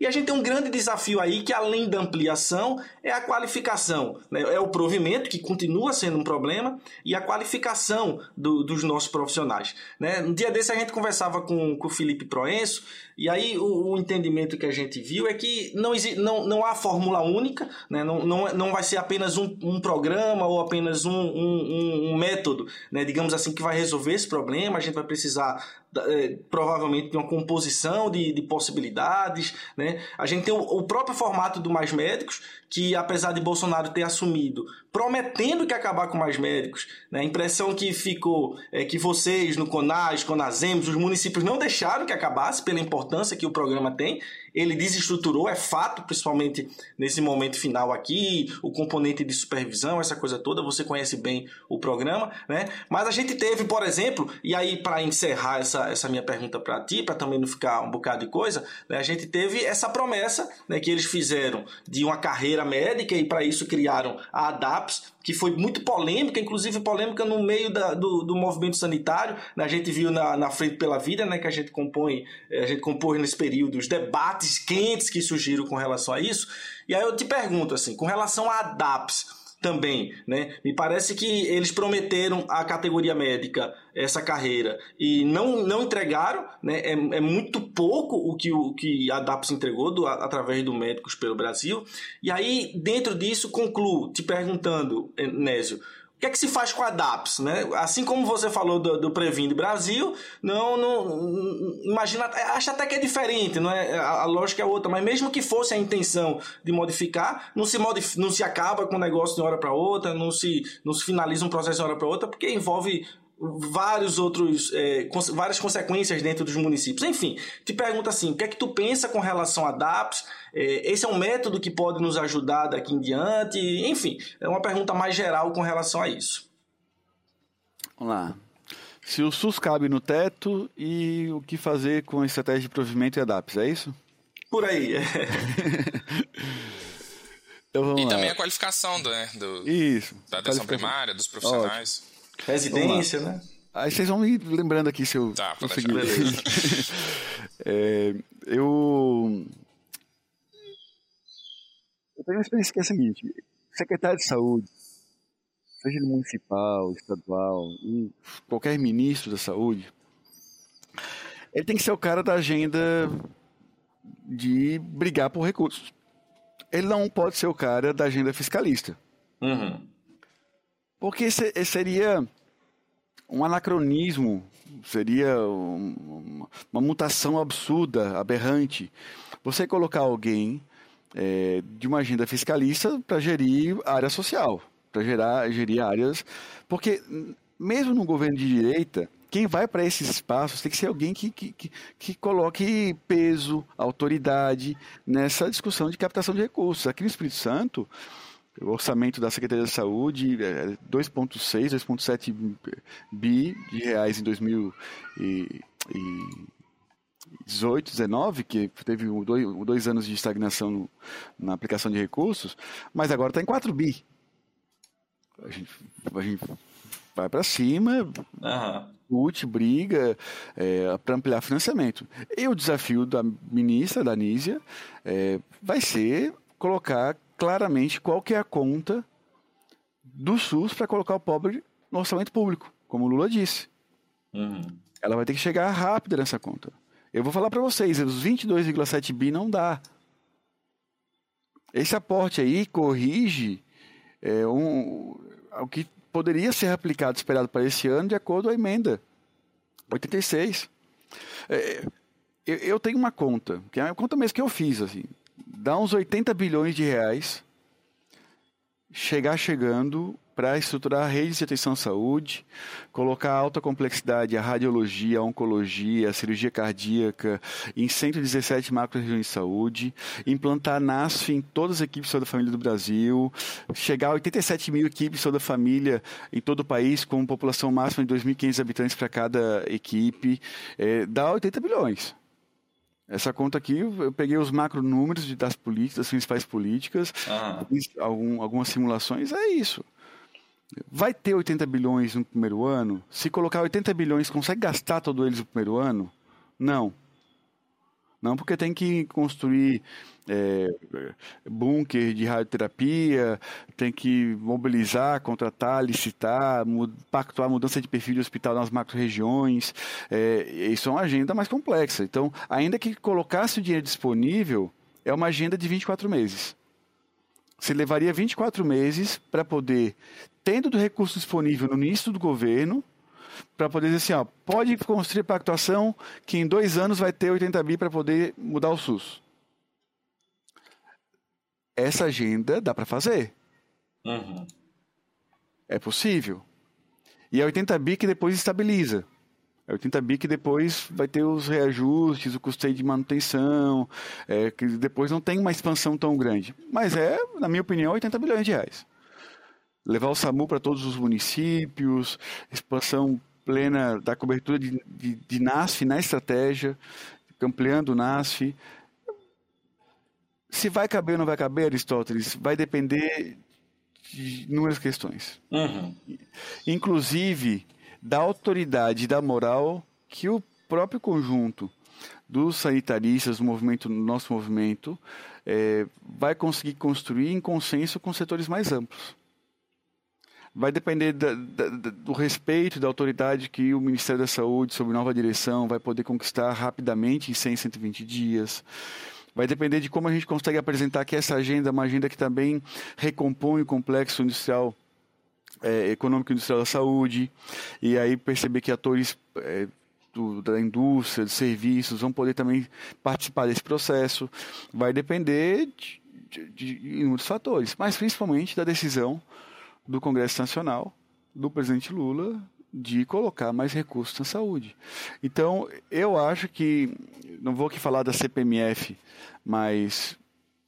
E a gente tem um grande desafio aí, que além da ampliação, é a qualificação. Né? É o provimento, que continua sendo um problema, e a qualificação do, dos nossos profissionais. Né? Um dia desse a gente conversava com, com o Felipe Proenço, e aí o, o, entendimento que a gente viu é que não, não, não há fórmula única, né? não, não, não vai ser apenas um, um programa ou apenas um, um, um método, né? digamos assim, que vai resolver esse problema. A gente vai precisar é, provavelmente de uma composição de, de possibilidades. Né? A gente tem o, o próprio formato do Mais Médicos, que apesar de Bolsonaro ter assumido, prometendo que acabar com mais médicos, né? a impressão que ficou é que vocês no CONAS, CONASEMS, os municípios não deixaram que acabasse pela importância que o programa tem, ele desestruturou, é fato, principalmente nesse momento final aqui, o componente de supervisão, essa coisa toda, você conhece bem o programa, né? Mas a gente teve, por exemplo, e aí para encerrar essa, essa minha pergunta para ti, para também não ficar um bocado de coisa, né? a gente teve essa promessa né, que eles fizeram de uma carreira médica e para isso criaram a ADAPS, que foi muito polêmica, inclusive polêmica no meio da, do, do movimento sanitário. Né? A gente viu na, na Frente pela Vida, né, que a gente compõe, a gente compôs nesse período os debates quentes que surgiram com relação a isso. E aí eu te pergunto assim, com relação à ADAPS, também, né? Me parece que eles prometeram à categoria médica essa carreira e não, não entregaram, né? É, é muito pouco o que, o que a DAPS entregou do, através do Médicos pelo Brasil. E aí, dentro disso, concluo te perguntando, Nésio, que é que se faz com a DAPS, né? Assim como você falou do, do Previnde Brasil, não, não imagina, acho até que é diferente, não é? A, a, lógica é outra, mas mesmo que fosse a intenção de modificar, não se modif, não se acaba com o negócio de uma hora para outra, não se não se finaliza um processo de uma hora para outra, porque envolve vários outros é, cons várias consequências dentro dos municípios. Enfim, te pergunto assim, o que é que tu pensa com relação a DAPS? É, esse é um método que pode nos ajudar daqui em diante? Enfim, é uma pergunta mais geral com relação a isso. Vamos lá. Se o SUS cabe no teto e o que fazer com a estratégia de provimento e a DAPS, é isso? Por aí. É. então, e lá. também a qualificação do, né, do isso, da atenção primária, dos profissionais. Ótimo. Residência, né? Aí vocês vão me lembrando aqui se eu tá, conseguir. é, eu. Eu tenho uma experiência que é a seguinte: secretário de saúde, seja ele municipal, estadual, qualquer ministro da saúde, ele tem que ser o cara da agenda de brigar por recursos. Ele não pode ser o cara da agenda fiscalista. Uhum. Porque seria um anacronismo, seria uma mutação absurda, aberrante. Você colocar alguém é, de uma agenda fiscalista para gerir área social, para gerir áreas. Porque, mesmo no governo de direita, quem vai para esses espaços tem que ser alguém que, que, que, que, coloque peso, autoridade nessa discussão de captação de recursos. Aqui no Espírito Santo, o orçamento da Secretaria de Saúde é 2,6, 2,7 bi de reais em 2018, 19, que teve dois, dois anos de estagnação no, na aplicação de recursos, mas agora está em 4 bi. A gente, a gente vai para cima, uhum. briga é, para ampliar financiamento. E o desafio da ministra, da Nízia, é, vai ser colocar claramente qual que é a conta do SUS para colocar o pobre no orçamento público, como o Lula disse. Uhum. Ela vai ter que chegar rápida nessa conta. Eu vou falar para vocês, os 22,7 bi não dá. Esse aporte aí corrige é, um, o que poderia ser aplicado, esperado para esse ano, de acordo com a emenda 86. É, eu, eu tenho uma conta, que é a conta mesmo que eu fiz, assim dá uns 80 bilhões de reais chegar chegando para estruturar redes de atenção à saúde, colocar alta complexidade, a radiologia, a oncologia, a cirurgia cardíaca em 117 macro-regiões de saúde, implantar NASF em todas as equipes de saúde da família do Brasil, chegar a 87 mil equipes de saúde da família em todo o país, com população máxima de 2.500 habitantes para cada equipe, é, dá 80 bilhões. Essa conta aqui, eu peguei os macro números das políticas, das principais políticas, ah. algum, algumas simulações, é isso. Vai ter 80 bilhões no primeiro ano? Se colocar 80 bilhões, consegue gastar todos eles no primeiro ano? Não. Não, porque tem que construir é, bunker de radioterapia, tem que mobilizar, contratar, licitar, pactuar mudança de perfil de hospital nas macro-regiões. É, isso é uma agenda mais complexa. Então, ainda que colocasse o dinheiro disponível, é uma agenda de 24 meses. Você levaria 24 meses para poder tendo do recurso disponível no início do governo, para poder dizer assim, ó, pode construir pactuação que em dois anos vai ter 80 bi para poder mudar o SUS. Essa agenda dá para fazer. Uhum. É possível. E é 80 bi que depois estabiliza. É 80 bi que depois vai ter os reajustes, o custeio de manutenção, é, que depois não tem uma expansão tão grande. Mas é, na minha opinião, 80 bilhões de reais levar o SAMU para todos os municípios, expansão plena da cobertura de, de, de NASF na estratégia, ampliando o NASF. Se vai caber ou não vai caber, Aristóteles, vai depender de inúmeras questões. Uhum. Inclusive da autoridade e da moral que o próprio conjunto dos sanitaristas do movimento, nosso movimento, é, vai conseguir construir em consenso com setores mais amplos vai depender da, da, do respeito da autoridade que o Ministério da Saúde, sob nova direção, vai poder conquistar rapidamente em 100, 120 dias. Vai depender de como a gente consegue apresentar que essa agenda é uma agenda que também recompõe o complexo industrial, é, econômico industrial da saúde, e aí perceber que atores é, do, da indústria, de serviços, vão poder também participar desse processo. Vai depender de, de, de inúmeros fatores, mas principalmente da decisão do Congresso Nacional, do presidente Lula, de colocar mais recursos na saúde. Então, eu acho que, não vou aqui falar da CPMF, mas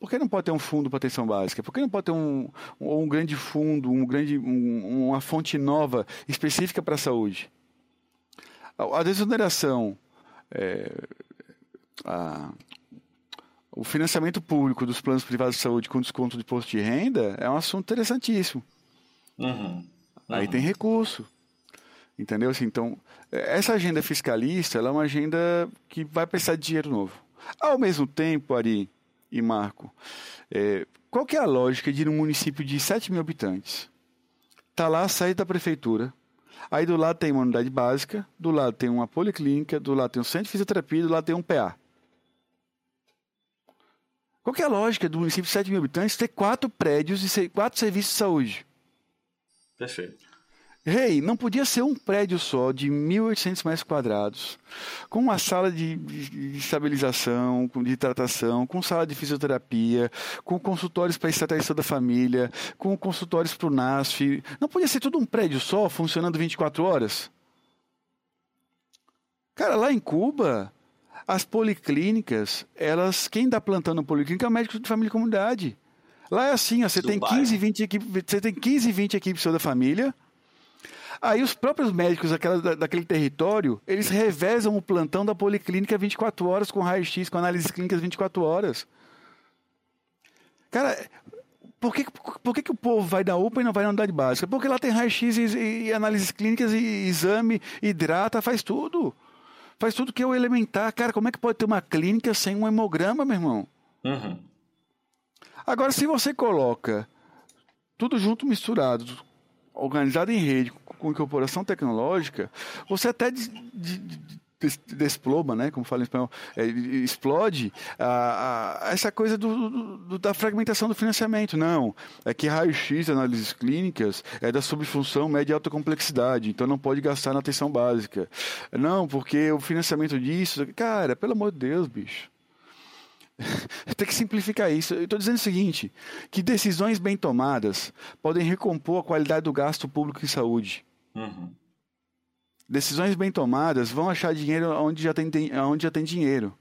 por que não pode ter um fundo para atenção básica? Por que não pode ter um, um, um grande fundo, um grande, um, uma fonte nova específica para a saúde? A, desoneração, é, a, o financiamento público dos planos privados de saúde com desconto de imposto de renda é um assunto interessantíssimo. Uhum. Aí tem recurso. Entendeu? Assim, então, essa agenda fiscalista é uma agenda que vai precisar de dinheiro novo. Ao mesmo tempo, Ari e Marco, é, qual que é a lógica de ir num município de 7 mil habitantes? Tá lá, sai da prefeitura, aí do lado tem uma unidade básica, do lado tem uma policlínica, do lado tem um centro de fisioterapia, do lado tem um PA. Qual que é a lógica do município de 7 mil habitantes ter quatro prédios e quatro serviços de saúde? Perfeito. Rei, hey, não podia ser um prédio só de 1.800 metros quadrados, com uma sala de, de, estabilização, de tratação, com sala de fisioterapia, com consultórios para estratégia da família, com consultórios para o NASF. Não podia ser tudo um prédio só, funcionando 24 horas? Cara, lá em Cuba, as policlínicas, elas, quem dá plantando policlínica é o médico de família e comunidade. Lá é assim, ó, você, tem 15, 20 equipes, você tem 15, 20 equipes da família. Aí os próprios médicos daquela, daquele território, eles revezam o plantão da policlínica 24 horas com raio-x, com análises clínicas 24 horas. Cara, por que, por que, que o povo vai da UPA e não vai na unidade básica? Porque lá tem raio-x e, e, análises clínicas e, e exame, hidrata, faz tudo. Faz tudo que é o elementar. Cara, como é que pode ter uma clínica sem um hemograma, meu irmão? Uhum. Agora, se você coloca tudo junto, misturado, organizado em rede, com incorporação tecnológica, você até de, de, de, desploma, né, como fala em espanhol, é, explode a, a, essa coisa do, do, da fragmentação do financiamento. Não, é que raio-x, análises clínicas, é da subfunção média e alta complexidade, então não pode gastar na atenção básica. Não, porque o financiamento disso, cara, pelo amor de Deus, bicho. tem que simplificar isso. Eu estou dizendo o seguinte: que decisões bem tomadas podem recompor a qualidade do gasto público em saúde. Uhum. Decisões bem tomadas vão achar dinheiro onde já tem, onde já tem dinheiro.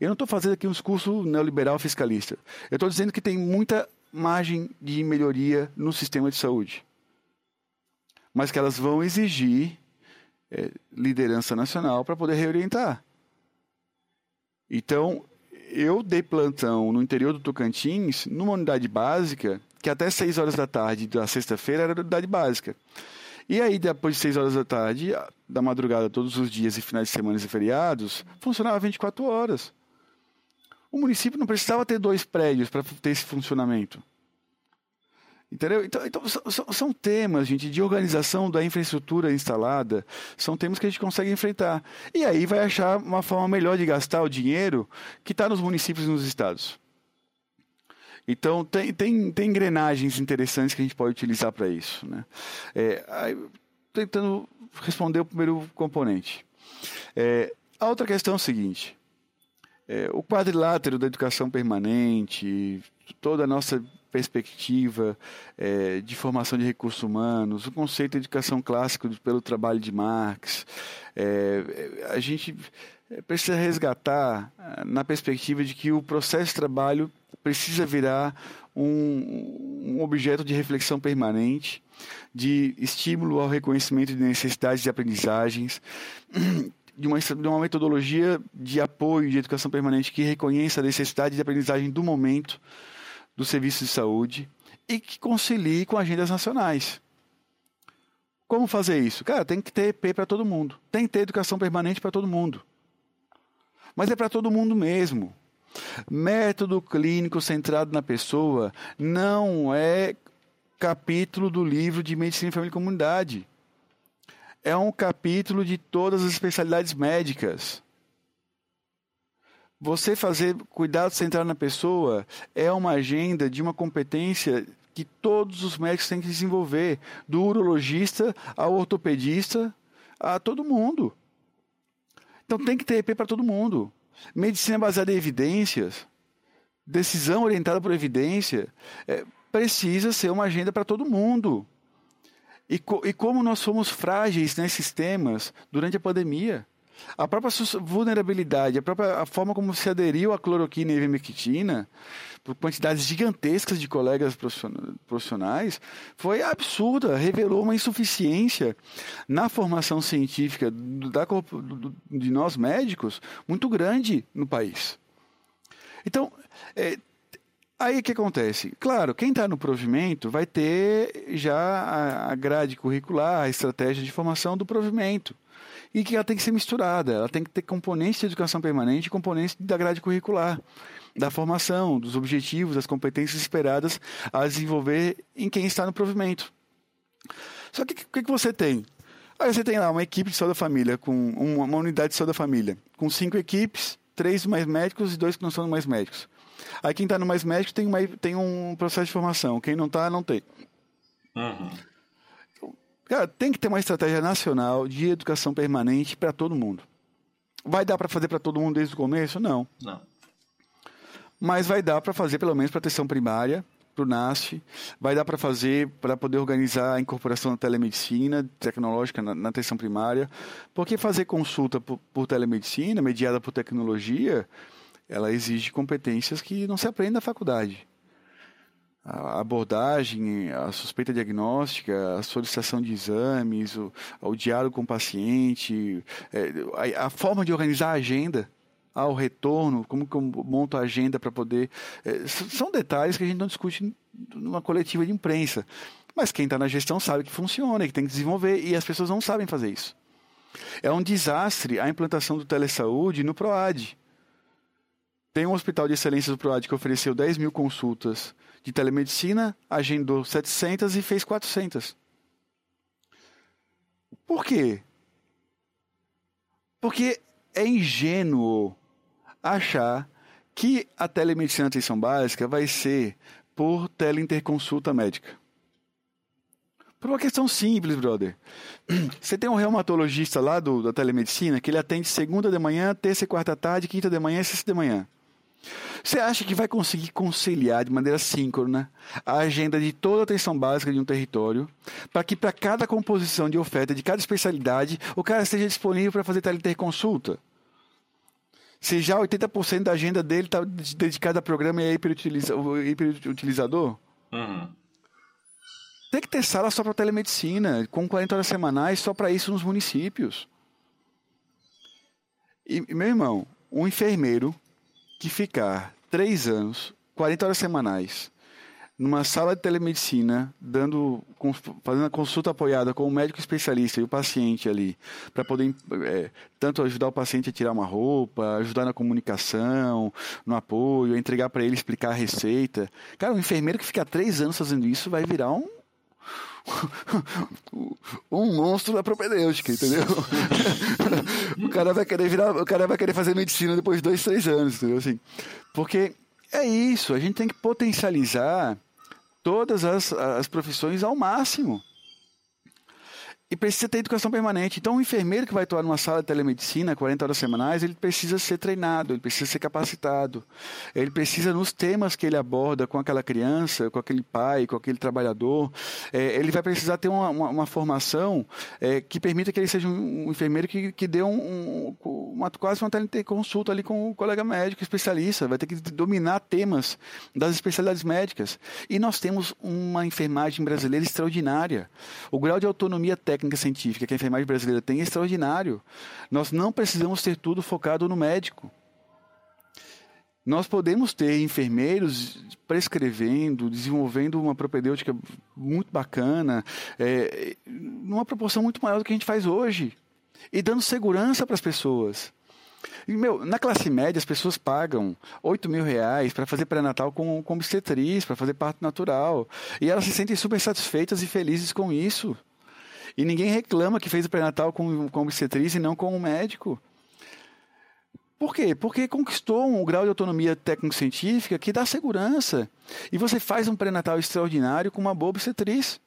Eu não estou fazendo aqui um discurso neoliberal fiscalista. Eu estou dizendo que tem muita margem de melhoria no sistema de saúde. Mas que elas vão exigir é, liderança nacional para poder reorientar. Então, eu dei plantão no interior do Tocantins, numa unidade básica, que até 6 horas da tarde da sexta-feira era unidade básica. E aí, depois de 6 horas da tarde, da madrugada, todos os dias e finais de semana e feriados, funcionava 24 horas. O município não precisava ter dois prédios para ter esse funcionamento. Entendeu? Então, então são, são, temas, gente, de organização da infraestrutura instalada, são temas que a gente consegue enfrentar. E aí vai achar uma forma melhor de gastar o dinheiro que está nos municípios e nos estados. Então, tem, tem, tem engrenagens interessantes que a gente pode utilizar para isso. Né? É, aí, tentando responder o primeiro componente. É, a outra questão é o seguinte: é, o quadrilátero da educação permanente, toda a nossa perspectiva é, de formação de recursos humanos, o conceito de educação clássico pelo trabalho de Marx. É, a gente precisa resgatar ah, na perspectiva de que o processo de trabalho precisa virar um, um objeto de reflexão permanente, de estímulo ao reconhecimento de necessidades de aprendizagens, de uma, de uma metodologia de apoio de educação permanente que reconheça a necessidade de aprendizagem do momento, do serviço de saúde e que concilie com agendas nacionais. Como fazer isso? Cara, tem que ter EP para todo mundo. Tem que ter educação permanente para todo mundo. Mas é para todo mundo mesmo. Método clínico centrado na pessoa não é capítulo do livro de Medicina, Família e Comunidade. É um capítulo de todas as especialidades médicas. Você fazer cuidado central na pessoa é uma agenda de uma competência que todos os médicos têm que desenvolver, do urologista ao ortopedista, a todo mundo. Então tem que ter EP para todo mundo. Medicina baseada em evidências, decisão orientada por evidência, é, precisa ser uma agenda para todo mundo. E, co e como nós somos frágeis nesses temas durante a pandemia. A própria vulnerabilidade, a própria a forma como se aderiu à cloroquina e ivermectina, por quantidades gigantescas de colegas profissionais, foi absurda, revelou uma insuficiência na formação científica da, de nós médicos muito grande no país. Então, é, aí o que acontece? Claro, quem está no provimento vai ter já a grade curricular, a estratégia de formação do provimento e que ela tem que ser misturada, ela tem que ter componentes de educação permanente e componentes da grade curricular, da formação, dos objetivos, das competências esperadas a desenvolver em quem está no provimento. Só que o que, que, você tem? Aí você tem lá uma equipe de saúde da família, com uma, uma unidade de saúde da família, com cinco equipes, três mais médicos e dois que não são mais médicos. Aí quem está no mais médico tem, uma, tem um processo de formação, quem não está, não tem. Uhum. Cara, tem que ter uma estratégia nacional de educação permanente para todo mundo. Vai dar para fazer para todo mundo desde o começo? Não. Não. Mas vai dar para fazer pelo menos para atenção primária, para o NASF, vai dar para fazer para poder organizar a incorporação da telemedicina tecnológica na, na atenção primária, porque fazer consulta por, por telemedicina, mediada por tecnologia, ela exige competências que não se aprende na faculdade a abordagem, a suspeita diagnóstica, a solicitação de exames, o, o diálogo com o paciente, é, a, a, forma de organizar a agenda ao retorno, como que eu monto a agenda para poder. É, são detalhes que a gente não discute numa coletiva de imprensa. Mas quem está na gestão sabe que funciona, que tem que desenvolver, e as pessoas não sabem fazer isso. É um desastre a implantação do telesaúde no PROAD. Tem um hospital de excelência do PROAD que ofereceu 10 mil consultas de telemedicina, agendou 700 e fez 400. Por quê? Porque é ingênuo achar que a telemedicina atenção básica vai ser por teleinterconsulta médica. Por uma questão simples, brother. Você tem um reumatologista lá do, da telemedicina que ele atende segunda de manhã, terça e quarta tarde, quinta de manhã e sexta de manhã. Você acha que vai conseguir conciliar de maneira síncrona a agenda de toda a atenção básica de um território, para que para cada composição de oferta de cada especialidade, o cara esteja disponível para fazer teleconsulta? Se já 80% da agenda dele está dedicada a programa e a hiperutilizador? Uhum. Tem que ter sala só para telemedicina, com 40 horas semanais só para isso nos municípios. E, meu irmão, um enfermeiro que ficar três anos, 40 horas semanais, numa sala de telemedicina, dando, fazendo a consulta apoiada com o médico especialista e o paciente ali, para poder é, tanto ajudar o paciente a tirar uma roupa, ajudar na comunicação, no apoio, entregar para ele explicar a receita. Cara, um enfermeiro que fica três anos fazendo isso vai virar um um monstro da propedêutica, entendeu? o cara vai querer virar, o cara vai querer fazer medicina depois de dois, três anos, entendeu? Assim, porque é isso, a gente tem que potencializar todas as, as profissões ao máximo. E precisa ter educação permanente. Então, o enfermeiro que vai atuar numa sala de telemedicina 40 horas semanais, ele precisa ser treinado, ele precisa ser capacitado. Ele precisa, nos temas que ele aborda com aquela criança, com aquele pai, com aquele trabalhador, é, ele vai precisar ter uma, uma, uma formação é, que permita que ele seja um, um enfermeiro que, que dê um, um, uma, quase uma teleconsulta ali com o um colega médico especialista. Vai ter que dominar temas das especialidades médicas. E nós temos uma enfermagem brasileira extraordinária. O grau de autonomia técnica técnica científica que a enfermagem brasileira tem é extraordinário. Nós não precisamos ter tudo focado no médico. Nós podemos ter enfermeiros prescrevendo, desenvolvendo uma propedêutica muito bacana, é, numa proporção muito maior do que a gente faz hoje, e dando segurança para as pessoas. E, meu, na classe média, as pessoas pagam 8 mil reais para fazer pré-natal com, com obstetriz, para fazer parto natural. E elas se sentem super satisfeitas e felizes com isso. E ninguém reclama que fez o pré-natal com, com obstetriz e não com um médico. Por quê? Porque conquistou um grau de autonomia técnico-científica que dá segurança. E você faz um pré-natal extraordinário com uma boa obstetriz.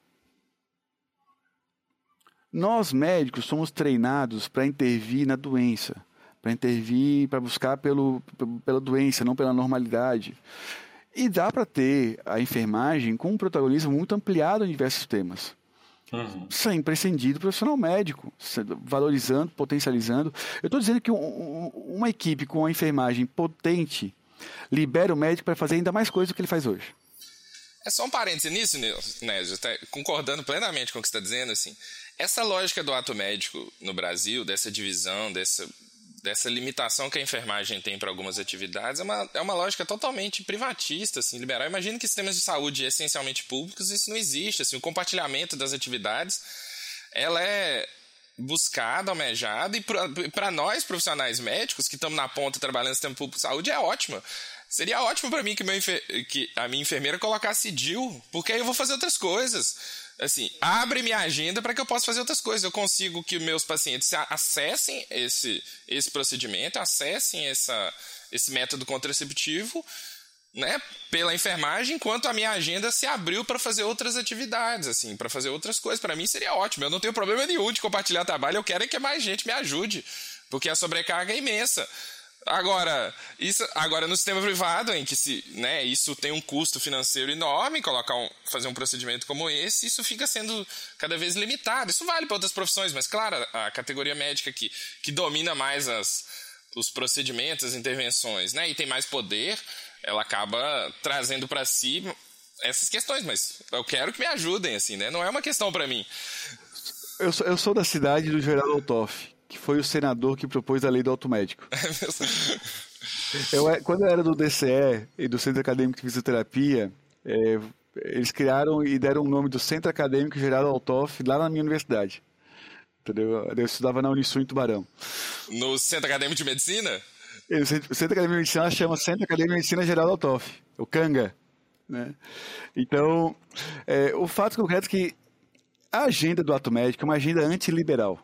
Nós, médicos, somos treinados para intervir na doença, para intervir, para buscar pelo, pela doença, não pela normalidade. E dá para ter a enfermagem com um protagonismo muito ampliado em diversos temas. Uhum. Sem prescindir do profissional médico, valorizando, potencializando. Eu estou dizendo que um, uma equipe com uma enfermagem potente libera o médico para fazer ainda mais coisas do que ele faz hoje. É só um parêntese nisso, Nésio, tá concordando plenamente com o que você está dizendo, assim, essa lógica do ato médico no Brasil, dessa divisão, dessa dessa limitação que a enfermagem tem para algumas atividades é uma, é uma lógica totalmente privatista, assim, liberal. Imagino que sistemas de saúde essencialmente públicos isso não existe, assim, o compartilhamento das atividades ela é buscada, almejada, e para nós, profissionais médicos, que estamos na ponta trabalhando no sistema público de saúde, é ótima. Seria ótimo para mim que, que a minha enfermeira colocasse DIL, porque aí eu vou fazer outras coisas assim, abre minha agenda para que eu possa fazer outras coisas. Eu consigo que meus pacientes acessem esse, esse procedimento, acessem essa, esse método contraceptivo, né, pela enfermagem, enquanto a minha agenda se abriu para fazer outras atividades, assim, para fazer outras coisas. Para mim seria ótimo. Eu não tenho problema nenhum de compartilhar trabalho. Eu quero é que mais gente me ajude, porque a sobrecarga é imensa. Agora, isso, agora no sistema privado, em que se, né, isso tem um custo financeiro enorme, colocar um, fazer um procedimento como esse, isso fica sendo cada vez limitado. Isso vale para outras profissões, mas claro, a categoria médica que, que domina mais as, os procedimentos, as intervenções, né, e tem mais poder, ela acaba trazendo para si essas questões, mas eu quero que me ajudem, assim, né? Não é uma questão para mim. Eu sou, eu sou da cidade do Geraldo Altoff que foi o senador que propôs a lei do automédico. eu, é, quando eu era do DCE e do Centro Acadêmico de Fisioterapia, é, eles criaram e deram o nome do Centro Acadêmico Geraldo Altoff lá na minha universidade. Entendeu? Eu estudava na Unisul em Tubarão. No Centro Acadêmico de Medicina? O Centro, Centro Acadêmico de Medicina chama Centro Acadêmico de Medicina Geraldo Altoff, o CANGA. Né? Então, é, o fato concreto é que a agenda do ato médico é uma agenda antiliberal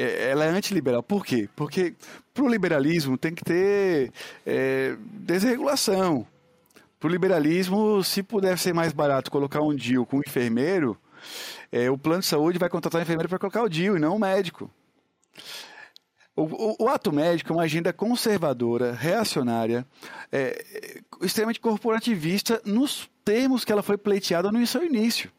é, ela é antiliberal. Por quê? Porque para o liberalismo tem que ter é, desregulação. Para o liberalismo, se puder ser mais barato colocar um DIL com um enfermeiro, é, o plano de saúde vai contratar um enfermeiro para colocar o DIL e não o médico. O, o, o, ato médico é uma agenda conservadora, reacionária, é, extremamente corporativista nos termos que ela foi pleiteada no seu início.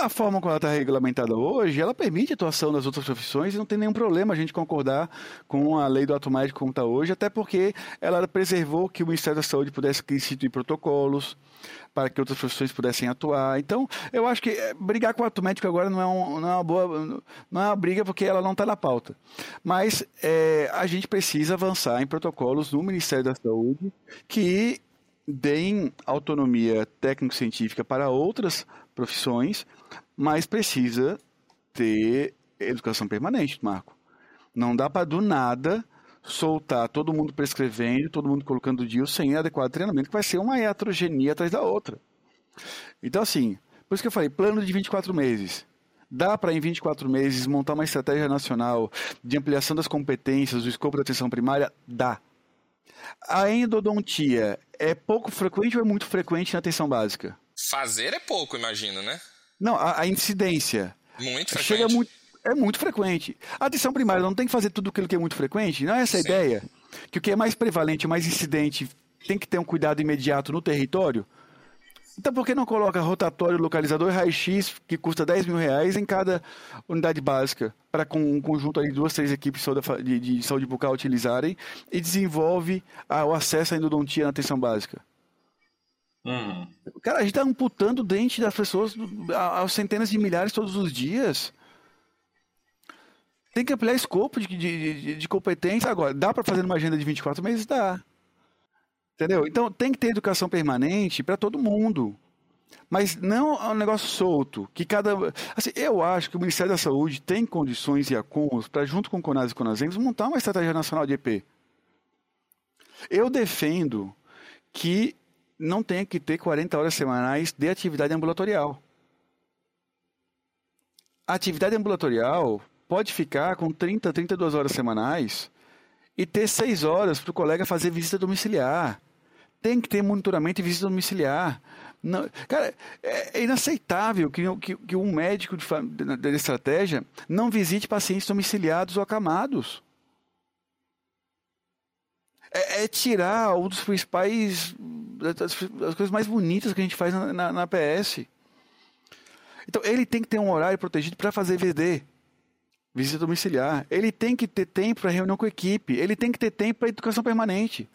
A forma como ela está regulamentada hoje, ela permite a atuação das outras profissões e não tem nenhum problema a gente concordar com a lei do ato médico como está hoje, até porque ela preservou que o Ministério da Saúde pudesse instituir protocolos para que outras profissões pudessem atuar. Então, eu acho que eh, brigar com o ato médico agora não é, um, não é uma boa, não é uma briga porque ela não está na pauta. Mas é, a gente precisa avançar em protocolos no Ministério da Saúde que deem autonomia técnico-científica para outras profissões, mas precisa ter educação permanente, Marco. Não dá para do nada soltar todo mundo prescrevendo, todo mundo colocando DIU sem adequado treinamento, que vai ser uma heterogenia atrás da outra. Então, assim, por isso que eu falei, plano de 24 meses. Dá para, em 24 meses, montar uma estratégia nacional de ampliação das competências, do escopo da atenção primária? Dá. A endodontia é pouco frequente ou é muito frequente na atenção básica? Fazer é pouco, imagino, né? Não, a, a incidência. Muito frequente. Chega muito, é muito frequente. A atenção primária não tem que fazer tudo aquilo que é muito frequente? Não é essa a ideia? Que o que é mais prevalente, mais incidente, tem que ter um cuidado imediato no território? Então por que não coloca rotatório, localizador e raio-x, que custa 10 mil reais em cada unidade básica, para com um conjunto de duas, três equipes de, de saúde bucal utilizarem e desenvolve a, o acesso à endodontia na atenção básica? Uhum. Cara, a gente está amputando o dente das pessoas aos centenas de milhares todos os dias. Tem que ampliar escopo de, de, de, competência. Agora, dá para fazer uma agenda de 24 meses? Dá. Entendeu? Então tem que ter educação permanente para todo mundo. Mas não é um negócio solto, que cada. Assim, eu acho que o Ministério da Saúde tem condições e acúmulos para, junto com o CONAS e CONASEMS, montar uma estratégia nacional de EP. Eu defendo que não tenha que ter 40 horas semanais de atividade ambulatorial. A atividade ambulatorial pode ficar com 30, 32 horas semanais e ter 6 horas para o colega fazer visita domiciliar. Tem que ter monitoramento e visita domiciliar. Não, cara, é, é inaceitável que, que, que, um médico de, de estratégia não visite pacientes domiciliados ou acamados é, é tirar um dos principais. Das, coisas mais bonitas que a gente faz na, na, na PS. Então, ele tem que ter um horário protegido para fazer VD, visita domiciliar. Ele tem que ter tempo para reunião com a equipe. Ele tem que ter tempo para educação permanente.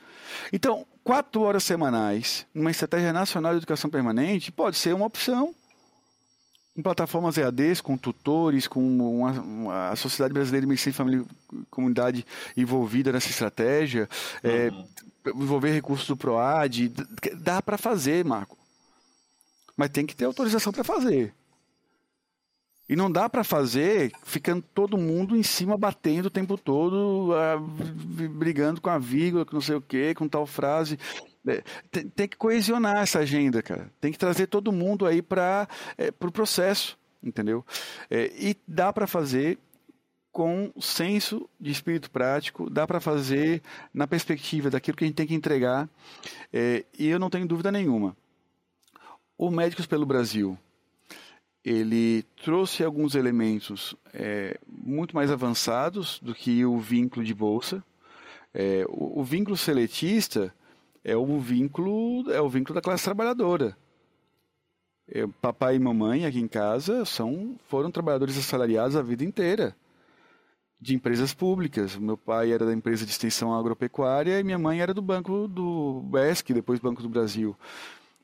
Então, quatro horas semanais, numa estratégia nacional de educação permanente, pode ser uma opção com plataformas EADs, com tutores, com uma, uma, a Sociedade Brasileira de Medicina e Família e Comunidade envolvida nessa estratégia, é, uhum. é, envolver recursos do PROAD, dá para fazer, Marco. Mas tem que ter autorização para fazer. E não dá para fazer ficando todo mundo em cima batendo o tempo todo, brigando com a vírgula, com não sei o quê, com tal frase. É, tem, tem, que coesionar essa agenda, cara. Tem que trazer todo mundo aí para é, o pro processo, entendeu? É, e dá para fazer com senso de espírito prático, dá para fazer na perspectiva daquilo que a gente tem que entregar. É, e eu não tenho dúvida nenhuma. O Médicos pelo Brasil, ele trouxe alguns elementos é, muito mais avançados do que o vínculo de bolsa. É, o, o, vínculo seletista é o vínculo é o vínculo da classe trabalhadora. É, papai e mamãe aqui em casa são foram trabalhadores assalariados a vida inteira de empresas públicas. Meu pai era da empresa de extensão agropecuária e minha mãe era do banco do BESC, depois Banco do Brasil.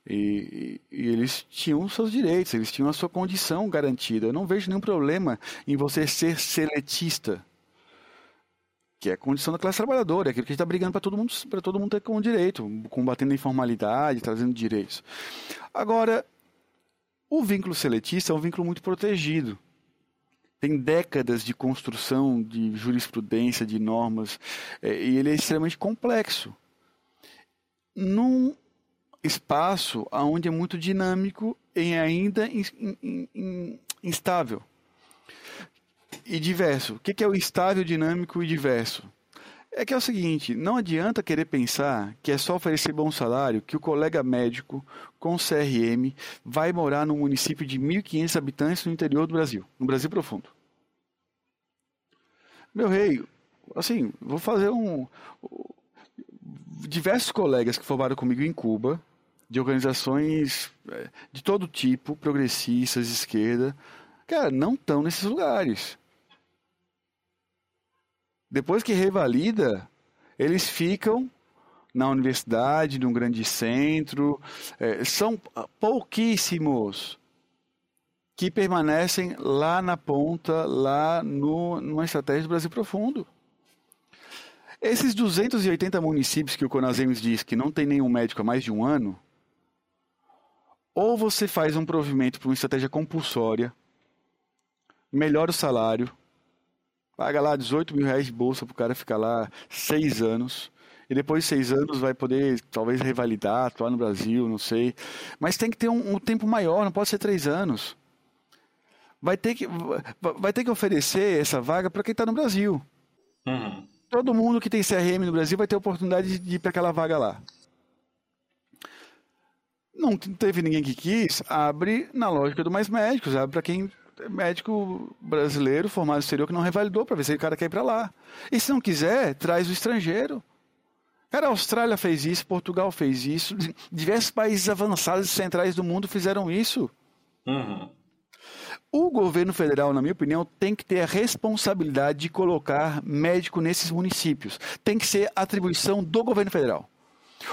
E, e, eles tinham seus direitos, eles tinham a sua condição garantida. Eu não vejo nenhum problema em você ser seletista, que é a condição da classe trabalhadora, é aquilo que a gente está brigando para todo mundo, para todo mundo ter com direito, combatendo a informalidade, trazendo direitos. Agora, o vínculo seletista é um vínculo muito protegido. Tem décadas de construção de jurisprudência, de normas, é, e ele é extremamente complexo. Num espaço onde é muito dinâmico e ainda in, in, in, instável. E diverso. O que é o instável, dinâmico e diverso? É que é o seguinte, não adianta querer pensar que é só oferecer bom salário que o colega médico com CRM vai morar num município de 1.500 habitantes no interior do Brasil, no Brasil profundo. Meu rei, assim, vou fazer um. Diversos colegas que formaram comigo em Cuba, de organizações é, de todo tipo, progressistas, esquerda, cara, não estão nesses lugares. Depois que revalida, eles ficam na universidade, num grande centro. É, são pouquíssimos que permanecem lá na ponta, lá no, numa estratégia do Brasil Profundo. Esses 280 municípios que o Conasems diz que não tem nenhum médico há mais de um ano, ou você faz um provimento para uma estratégia compulsória, melhora o salário, paga lá 18 mil reais de bolsa para o cara ficar lá seis anos, e depois de seis anos vai poder talvez revalidar, atuar no Brasil, não sei. Mas tem que ter um, um tempo maior, não pode ser três anos vai ter que, vai ter que oferecer essa vaga para quem está no Brasil. Uhum. Todo mundo que tem CRM no Brasil vai ter oportunidade de ir para aquela vaga lá. Não teve ninguém que quis, abre na lógica do Mais Médicos, abre para quem médico brasileiro formado no exterior que não revalidou, para ver se o cara quer ir para lá. E se não quiser, traz o estrangeiro. Cara, a Austrália fez isso, Portugal fez isso, diversos países avançados e centrais do mundo fizeram isso. Uhum. O governo federal, na minha opinião, tem que ter a responsabilidade de colocar médico nesses municípios. Tem que ser atribuição do governo federal.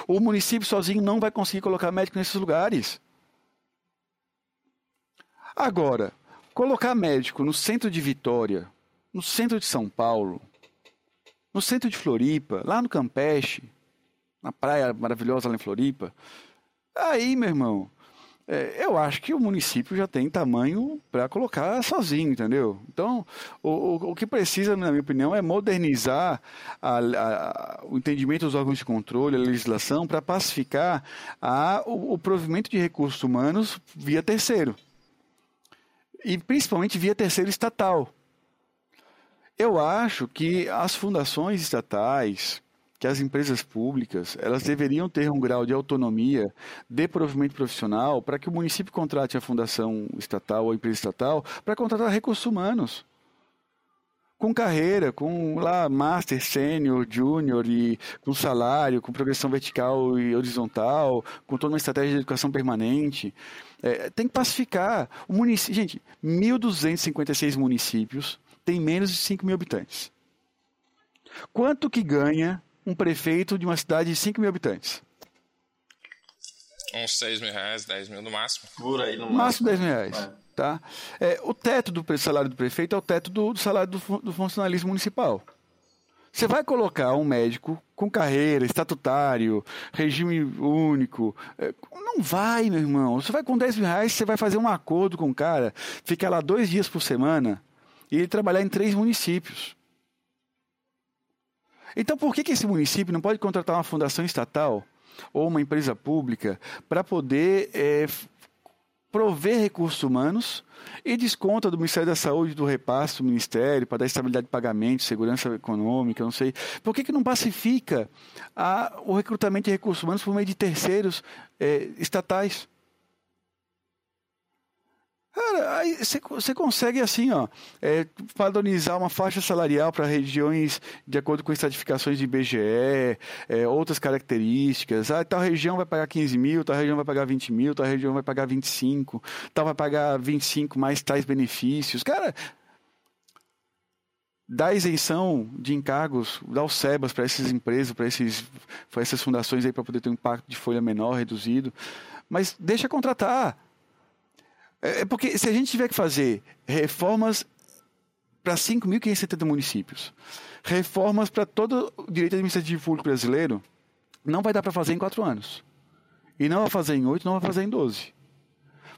O município sozinho não vai conseguir colocar médico nesses lugares. Agora, colocar médico no centro de Vitória, no centro de São Paulo, no centro de Floripa, lá no Campeche, na praia maravilhosa lá em Floripa, aí, meu irmão, é, eu acho que o município já tem tamanho para colocar sozinho, entendeu? Então, o, o, o, que precisa, na minha opinião, é modernizar a, a, o entendimento dos órgãos de controle, a legislação, para pacificar a, o, o provimento de recursos humanos via terceiro. E principalmente via terceiro estatal. Eu acho que as fundações estatais, que as empresas públicas elas deveriam ter um grau de autonomia de provimento profissional para que o município contrate a fundação estatal ou a empresa estatal para contratar recursos humanos com carreira, com lá master, sênior, júnior e com salário, com progressão vertical e horizontal, com toda uma estratégia de educação permanente. É, tem que pacificar. O município, gente, 1.256 municípios têm menos de 5 mil habitantes. Quanto que ganha um prefeito de uma cidade de 5 mil habitantes? Uns 6 mil reais, 10 mil no máximo. Por aí, no máximo. Máximo 10 mil reais. É. Tá? É, o teto do salário do prefeito é o teto do, do salário do, do funcionalismo municipal. Você vai colocar um médico com carreira, estatutário, regime único. É, não vai, meu irmão. Você vai com 10 mil reais, você vai fazer um acordo com o cara, ficar lá dois dias por semana e ele trabalhar em três municípios. Então, por que, que esse município não pode contratar uma fundação estatal ou uma empresa pública para poder é, prover recursos humanos e desconta do Ministério da Saúde do repasse do Ministério para dar estabilidade de pagamento, segurança econômica, não sei. Por que, que não pacifica a, o recrutamento de recursos humanos por meio de terceiros é, estatais? Cara, aí você consegue assim, ó, é, padronizar uma faixa salarial para regiões de acordo com estratificações de IBGE, é, outras características. Ah, tal região vai pagar 15 mil, tal região vai pagar 20 mil, tal região vai pagar 25, tal vai pagar 25 mais tais benefícios. Cara, dá isenção de encargos, dá o SEBAS para essas empresas, para essas fundações aí para poder ter um impacto de folha menor, reduzido. Mas deixa contratar é, é porque se a gente tiver que fazer reformas para 5.570 municípios, reformas para todo o direito administrativo público brasileiro, não vai dar para fazer em quatro anos. E não vai fazer em oito, não vai fazer em doze.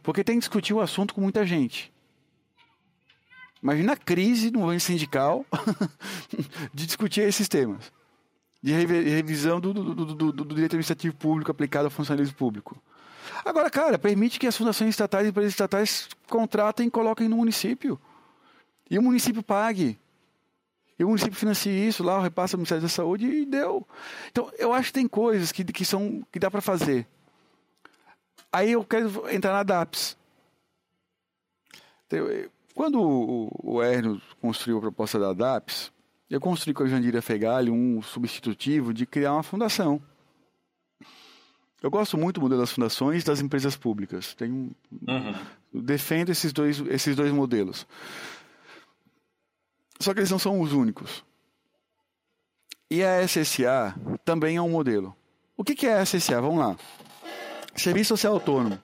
Porque tem que discutir o assunto com muita gente. Imagina a crise no movimento sindical de discutir esses temas. De revisão do, do, do, do, direito administrativo público aplicado ao funcionalismo público. Agora, cara, permite que as fundações estatais e empresas estatais contratem e coloquem no município. E o município pague. E o município financia isso lá, repassa ao Ministério da Saúde e deu. Então, eu acho que tem coisas que, que, são, que dá para fazer. Aí eu quero entrar na DAPS. Quando o, o construiu a proposta da DAPS, eu construí com a Jandira Fegali um substitutivo de criar uma fundação. Eu gosto muito do modelo das fundações e das empresas públicas. Tenho, uhum. Defendo esses dois, esses dois modelos. Só que eles não são os únicos. E a SSA também é um modelo. O que é a SSA? Vamos lá. Serviço Social Autônomo.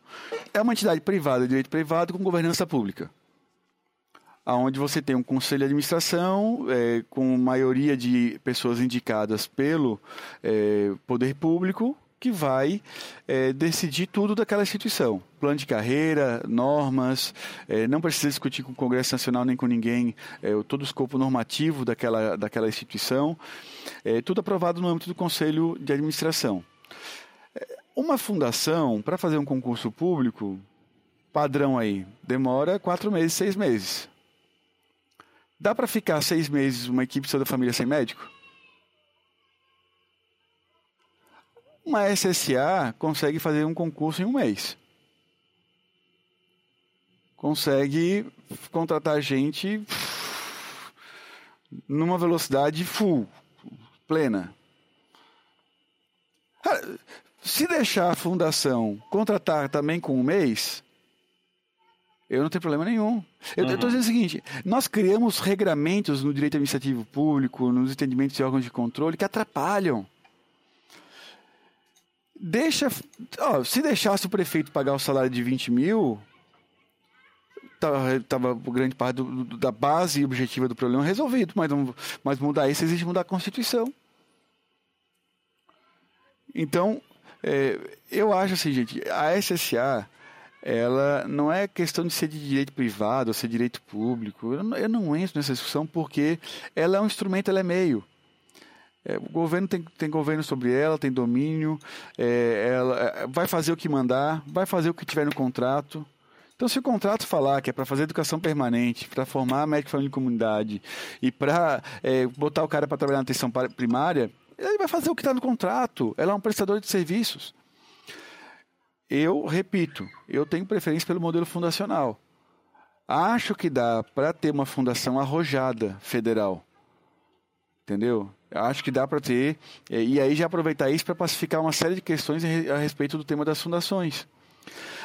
É uma entidade privada, de direito privado, com governança pública. Onde você tem um conselho de administração é, com maioria de pessoas indicadas pelo é, poder público que vai é, decidir tudo daquela instituição. Plano de carreira, normas, é, não precisa discutir com o Congresso Nacional nem com ninguém é, todo o escopo normativo daquela, daquela instituição. É, tudo aprovado no âmbito do Conselho de Administração. É, uma fundação, para fazer um concurso público, padrão aí, demora quatro meses, seis meses. Dá para ficar seis meses uma equipe toda a família sem médico? Uma SSA consegue fazer um concurso em um mês. Consegue contratar gente numa velocidade full, plena. Se deixar a fundação contratar também com um mês, eu não tenho problema nenhum. Eu estou uhum. dizendo o seguinte: nós criamos regramentos no direito administrativo público, nos entendimentos de órgãos de controle, que atrapalham. Deixa. Ó, se deixasse o prefeito pagar o salário de 20 mil, tava, tava grande parte do, da base objetiva do problema resolvido. Mas, mas mudar isso exige mudar a Constituição. Então, é, eu acho assim, gente, a SSA, ela não é questão de ser de direito privado ou ser direito público. Eu não, eu não entro nessa discussão porque ela é um instrumento, ela é meio. É, o governo tem, tem governo sobre ela, tem domínio, é, ela é, vai fazer o que mandar, vai fazer o que tiver no contrato. Então, se o contrato falar que é para fazer educação permanente, para formar médico família e comunidade e para é, botar o cara para trabalhar na atenção primária, ele vai fazer o que está no contrato. Ela é um prestador de serviços. Eu repito, eu tenho preferência pelo modelo fundacional. Acho que dá para ter uma fundação arrojada federal. Entendeu? Acho que dá para ter. E aí já aproveitar isso para pacificar uma série de questões a respeito do tema das fundações.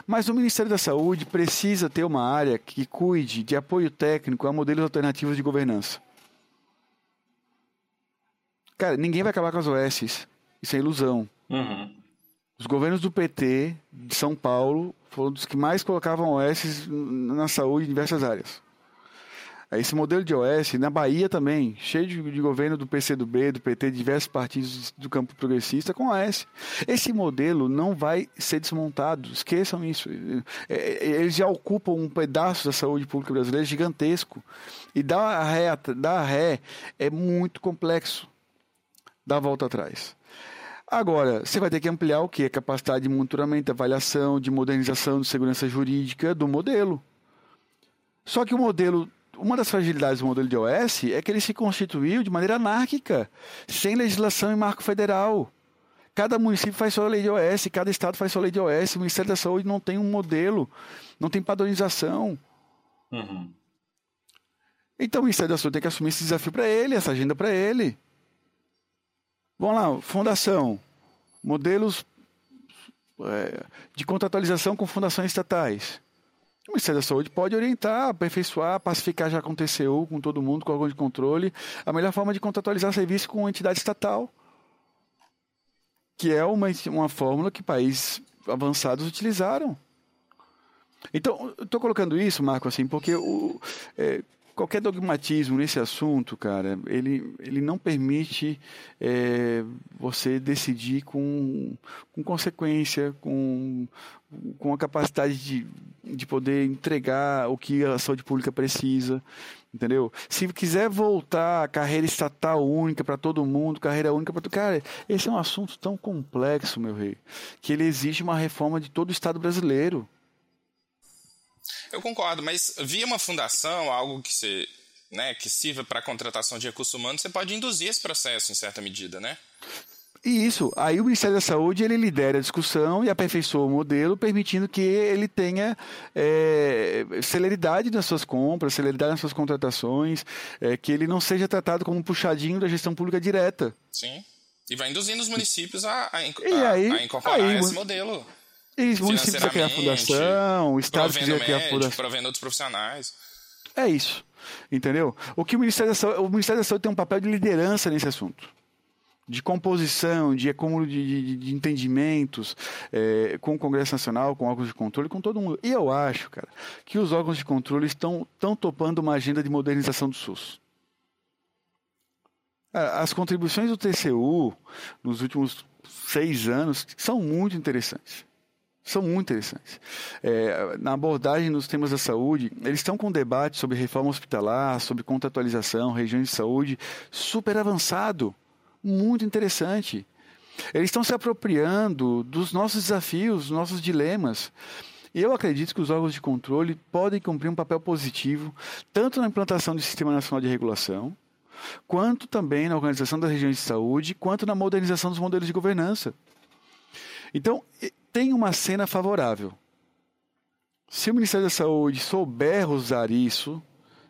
Mas o Ministério da Saúde precisa ter uma área que cuide de apoio técnico a modelos alternativos de governança. Cara, ninguém vai acabar com as OS. Isso é ilusão. Uhum. Os governos do PT de São Paulo foram dos que mais colocavam OS na saúde em diversas áreas. Esse modelo de OS, na Bahia também, cheio de, de governo do PCdoB, do PT, de diversos partidos do campo progressista com OS. Esse modelo não vai ser desmontado, esqueçam isso. É, é, eles já ocupam um pedaço da saúde pública brasileira gigantesco. E dar ré, dar ré é muito complexo. Dar volta atrás. Agora, você vai ter que ampliar o que? A capacidade de monitoramento, avaliação, de modernização de segurança jurídica do modelo. Só que o modelo uma das fragilidades do modelo de OS é que ele se constituiu de maneira anárquica, sem legislação e marco federal. Cada município faz sua lei de OS, cada estado faz sua lei de OS, o Ministério da Saúde não tem um modelo, não tem padronização. Uhum. Então o Ministério da Saúde tem que assumir esse desafio para ele, essa agenda para ele. Vamos lá, fundação. Modelos é, de contratualização com fundações estatais. O Ministério da Saúde pode orientar, aperfeiçoar, pacificar, já aconteceu com todo mundo, com órgão de controle, a melhor forma de contratualizar serviço com entidade estatal, que é uma, uma fórmula que países avançados utilizaram. Então, estou colocando isso, Marco, assim, porque o, é, qualquer dogmatismo nesse assunto, cara, ele, ele não permite é, você decidir com, com consequência, com, com a capacidade de, de poder entregar o que a saúde pública precisa, entendeu? Se quiser voltar a carreira estatal única para todo mundo, carreira única para todo cara, esse é um assunto tão complexo, meu rei, que ele exige uma reforma de todo o Estado brasileiro. Eu concordo, mas via uma fundação, algo que você, né, que sirva para contratação de recursos humanos, você pode induzir esse processo em certa medida, né? E isso, aí o Ministério da Saúde ele lidera a discussão e aperfeiçoa o modelo, permitindo que ele tenha é, celeridade nas suas compras, celeridade nas suas contratações, é, que ele não seja tratado como um puxadinho da gestão pública direta. Sim. E vai induzindo os municípios a, a, a, aí, a incorporar aí, esse modelo. E os municípios quiser criar fundação, o Estado quiser criar fundação. Provendo outros profissionais. É isso. Entendeu? O que o Ministério da Saúde, o Ministério da Saúde tem um papel de liderança nesse assunto de composição, de acúmulo de, de, de entendimentos é, com o Congresso Nacional, com órgãos de controle, com todo mundo. E eu acho, cara, que os órgãos de controle estão, estão topando uma agenda de modernização do SUS. As contribuições do TCU nos últimos seis anos são muito interessantes. São muito interessantes. É, na abordagem nos temas da saúde, eles estão com um debate sobre reforma hospitalar, sobre contratualização, regiões de saúde, super avançado muito interessante. Eles estão se apropriando dos nossos desafios, dos nossos dilemas. E eu acredito que os órgãos de controle podem cumprir um papel positivo, tanto na implantação do Sistema Nacional de Regulação, quanto também na organização das regiões de saúde, quanto na modernização dos modelos de governança. Então, tem uma cena favorável. Se o Ministério da Saúde souber usar isso,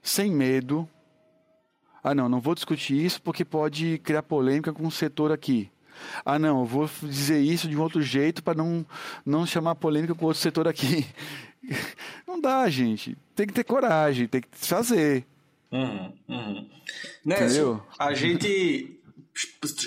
sem medo, ah, não, não vou discutir isso porque pode criar polêmica com o setor aqui. Ah, não, vou dizer isso de um outro jeito para não, não chamar polêmica com o outro setor aqui. Não dá, gente. Tem que ter coragem, tem que fazer. Uhum, uhum. A gente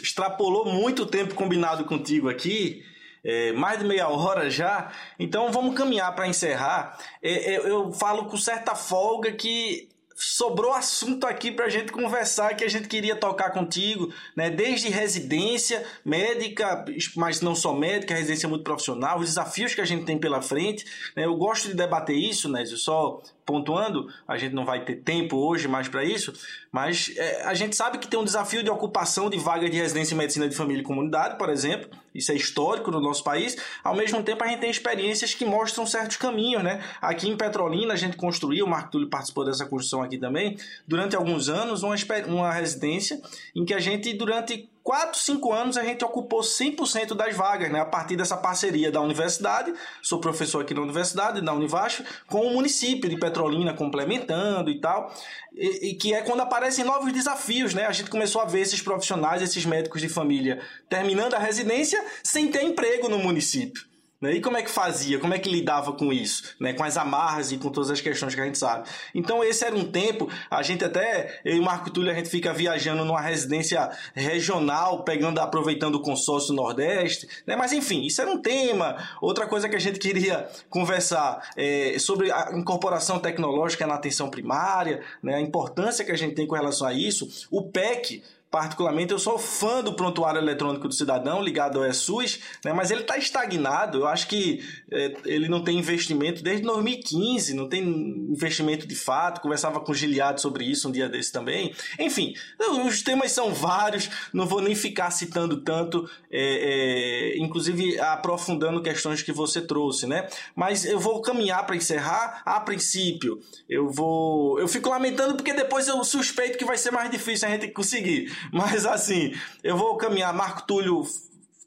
extrapolou muito o tempo combinado contigo aqui. É, mais de meia hora já, então vamos caminhar para encerrar. É, é, eu falo com certa folga que sobrou assunto aqui para a gente conversar que a gente queria tocar contigo, né? Desde residência médica, mas não só médica, residência muito profissional, os desafios que a gente tem pela frente. Né? Eu gosto de debater isso, né? Eu só pontuando, a gente não vai ter tempo hoje mais para isso, mas é, a gente sabe que tem um desafio de ocupação de vaga de residência em medicina de família e comunidade, por exemplo, isso é histórico no nosso país. Ao mesmo tempo, a gente tem experiências que mostram certos caminhos, né? Aqui em Petrolina, a gente construiu, o Marco Túlio participou dessa construção aqui também, durante alguns anos, uma, uma residência em que a gente, durante 4, 5 anos a gente ocupou 100% das vagas, né? A partir dessa parceria da universidade, sou professor aqui na universidade, da Univasf, com o município de Petrolina complementando e tal, e, e, que é quando aparecem novos desafios, né? A gente começou a ver esses profissionais, esses médicos de família terminando a residência sem ter emprego no município. Né? E como é que fazia? Como é que lidava com isso? Né? Com as amarras e com todas as questões que a gente sabe. Então, esse era um tempo, a gente até, eu e Marco Túlio, a gente fica viajando numa residência regional, pegando, aproveitando o consórcio Nordeste, né? Mas, enfim, isso era um tema. Outra coisa que a gente queria conversar é sobre a incorporação tecnológica na atenção primária, né? A importância que a gente tem com relação a isso. O PEC, particularmente, eu sou fã do prontuário eletrônico do cidadão ligado ao ESUS, né, mas ele está estagnado. Eu acho que é, ele não tem investimento desde 2015, não tem investimento de fato. Conversava com o Giliado sobre isso um dia desse também. Enfim, os temas são vários, não vou nem ficar citando tanto, é, é, inclusive aprofundando questões que você trouxe, né? Mas eu vou caminhar para encerrar. A princípio, eu vou. Eu fico lamentando porque depois eu suspeito que vai ser mais difícil a gente conseguir. Mas assim, eu vou caminhar. Marco Túlio,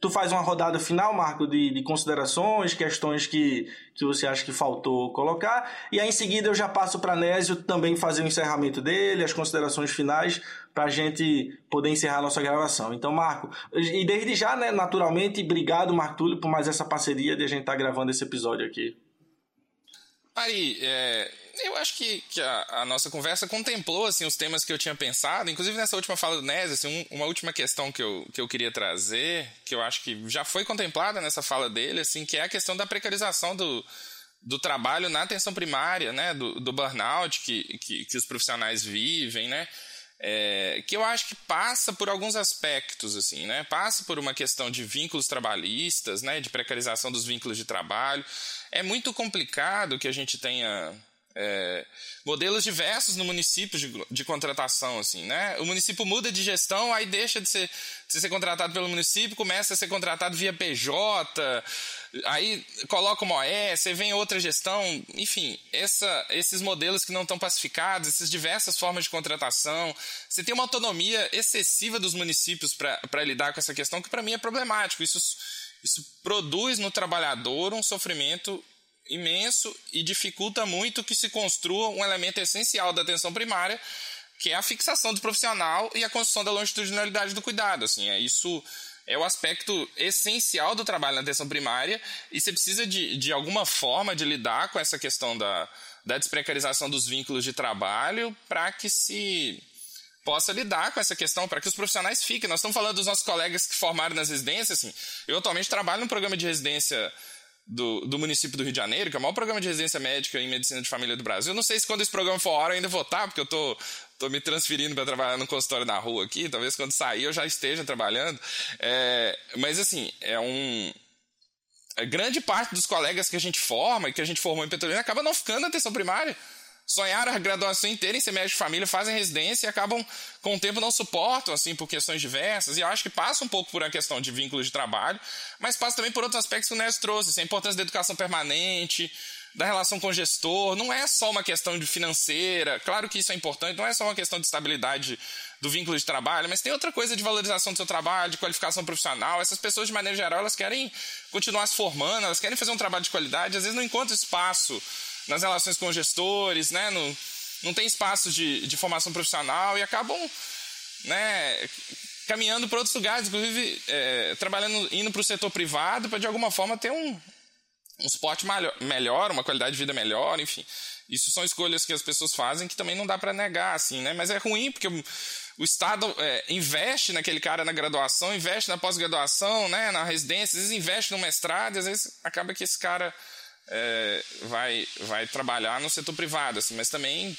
tu faz uma rodada final, Marco, de, de considerações, questões que, que você acha que faltou colocar. E aí em seguida eu já passo para Nésio também fazer o encerramento dele, as considerações finais, para a gente poder encerrar a nossa gravação. Então, Marco, e desde já, né, naturalmente, obrigado, Marco Túlio, por mais essa parceria de a gente estar tá gravando esse episódio aqui. Ari, é, eu acho que, que a, a, nossa conversa contemplou assim, os temas que eu tinha pensado. Inclusive, nessa última fala do Nézio, assim, um, uma última questão que eu, que eu queria trazer, que eu acho que já foi contemplada nessa fala dele, assim, que é a questão da precarização do, do trabalho na atenção primária, né, do, do burnout que, que, que os profissionais vivem, né, é, que eu acho que passa por alguns aspectos, assim, né, passa por uma questão de vínculos trabalhistas, né, de precarização dos vínculos de trabalho, é muito complicado que a gente tenha é, modelos diversos no município de, de, contratação, assim, né? O município muda de gestão, aí deixa de ser, de ser contratado pelo município, começa a ser contratado via PJ, aí coloca uma OS, aí vem outra gestão, enfim, essa, esses modelos que não estão pacificados, essas diversas formas de contratação, você tem uma autonomia excessiva dos municípios para lidar com essa questão, que para mim é problemático. Isso, isso produz no trabalhador um sofrimento imenso e dificulta muito que se construa um elemento essencial da atenção primária, que é a fixação do profissional e a construção da longitudinalidade do cuidado. Assim, é isso é o aspecto essencial do trabalho na atenção primária e você precisa de, de alguma forma de lidar com essa questão da, da desprecarização dos vínculos de trabalho para que se possa lidar com essa questão, para que os profissionais fiquem. Nós estamos falando dos nossos colegas que formaram nas residências. Assim, eu atualmente trabalho num programa de residência do, do município do Rio de Janeiro, que é o maior programa de residência médica em medicina de família do Brasil. Eu não sei se quando esse programa for hora eu ainda vou estar, porque eu tô, tô me transferindo para trabalhar no consultório da rua aqui. Talvez quando sair eu já esteja trabalhando. É, mas assim, é um. A grande parte dos colegas que a gente forma e que a gente formou em Petrolina acaba não ficando na atenção primária sonharam a graduação inteira em ser de família, fazem residência e acabam, com o tempo, não suportam, assim, por questões diversas. E eu acho que passa um pouco por uma questão de vínculo de trabalho, mas passa também por outros aspectos que o Nes trouxe, assim, a importância da educação permanente, da relação com o gestor. Não é só uma questão de financeira, claro que isso é importante, não é só uma questão de estabilidade do vínculo de trabalho, mas tem outra coisa de valorização do seu trabalho, de qualificação profissional. Essas pessoas, de maneira geral, elas querem continuar se formando, elas querem fazer um trabalho de qualidade, às vezes não encontram espaço nas relações com gestores, né? No, não tem espaço de, de formação profissional e acabam né, caminhando para outros lugares, inclusive é, trabalhando, indo para o setor privado para de alguma forma ter um, um suporte melhor, uma qualidade de vida melhor, enfim. Isso são escolhas que as pessoas fazem que também não dá para negar, assim, né? Mas é ruim porque o, o Estado é, investe naquele cara na graduação, investe na pós-graduação, né? Na residência, às vezes investe no mestrado, às vezes acaba que esse cara é, vai, vai trabalhar no setor privado, assim, mas também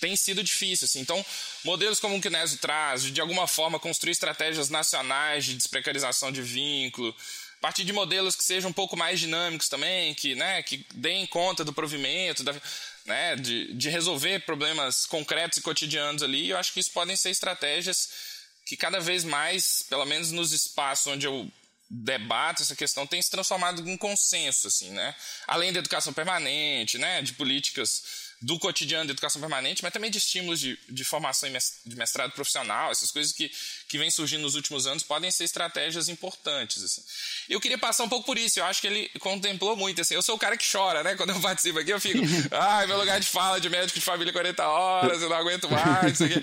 tem sido difícil. Assim. Então, modelos como o Kinesio traz, de, de alguma forma construir estratégias nacionais de desprecarização de vínculo, a partir de modelos que sejam um pouco mais dinâmicos também, que, né, que deem conta do provimento, da, né, de, de resolver problemas concretos e cotidianos ali, eu acho que isso podem ser estratégias que cada vez mais, pelo menos nos espaços onde eu debate, essa questão tem se transformado em consenso, assim, né? Além da educação permanente, né? De políticas do cotidiano da educação permanente, mas também de estímulos de, de formação de mestrado profissional, essas coisas que, que vêm surgindo nos últimos anos podem ser estratégias importantes. Assim. Eu queria passar um pouco por isso, eu acho que ele contemplou muito. Assim. Eu sou o cara que chora, né? Quando eu participo aqui, eu fico, ai, meu lugar de fala de médico de família 40 horas, eu não aguento mais. Isso aqui.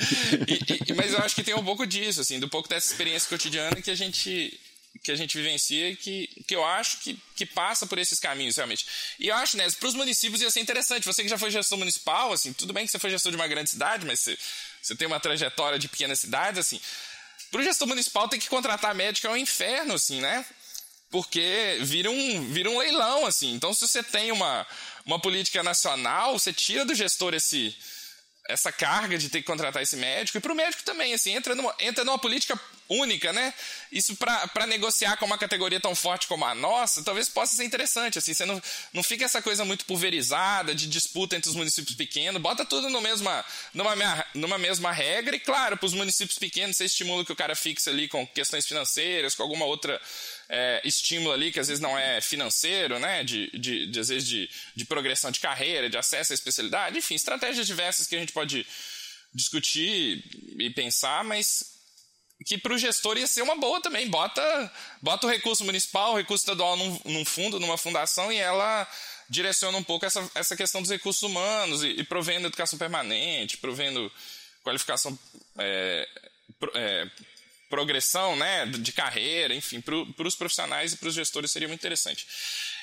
E, e, mas eu acho que tem um pouco disso, assim, do pouco dessa experiência cotidiana que a gente que a gente vivencia que, que eu acho que, que passa por esses caminhos, realmente. E eu acho, né, para os municípios ia ser interessante. Você que já foi gestor municipal, assim, tudo bem que você foi gestor de uma grande cidade, mas você, você tem uma trajetória de pequenas cidades, assim. Para o gestor municipal ter que contratar médico é um inferno, assim, né? Porque vira um, vira um leilão, assim. Então, se você tem uma, uma política nacional, você tira do gestor esse essa carga de ter que contratar esse médico, e para o médico também, assim, entra numa, entra numa política única, né? Isso para negociar com uma categoria tão forte como a nossa, talvez possa ser interessante, assim, você não, não fica essa coisa muito pulverizada, de disputa entre os municípios pequenos, bota tudo no mesma, numa, numa mesma regra, e claro, para os municípios pequenos você estimula que o cara fixe ali com questões financeiras, com alguma outra é, estímulo ali, que às vezes não é financeiro, né? De, de, de às vezes de, de progressão de carreira, de acesso à especialidade, enfim, estratégias diversas que a gente pode discutir e pensar, mas que para o gestor ia ser uma boa também. Bota, bota o recurso municipal, o recurso estadual num, num fundo, numa fundação, e ela direciona um pouco essa, essa questão dos recursos humanos e, e provendo educação permanente, provendo qualificação é, é, progressão né, de carreira, enfim, para os profissionais e para os gestores seria muito interessante.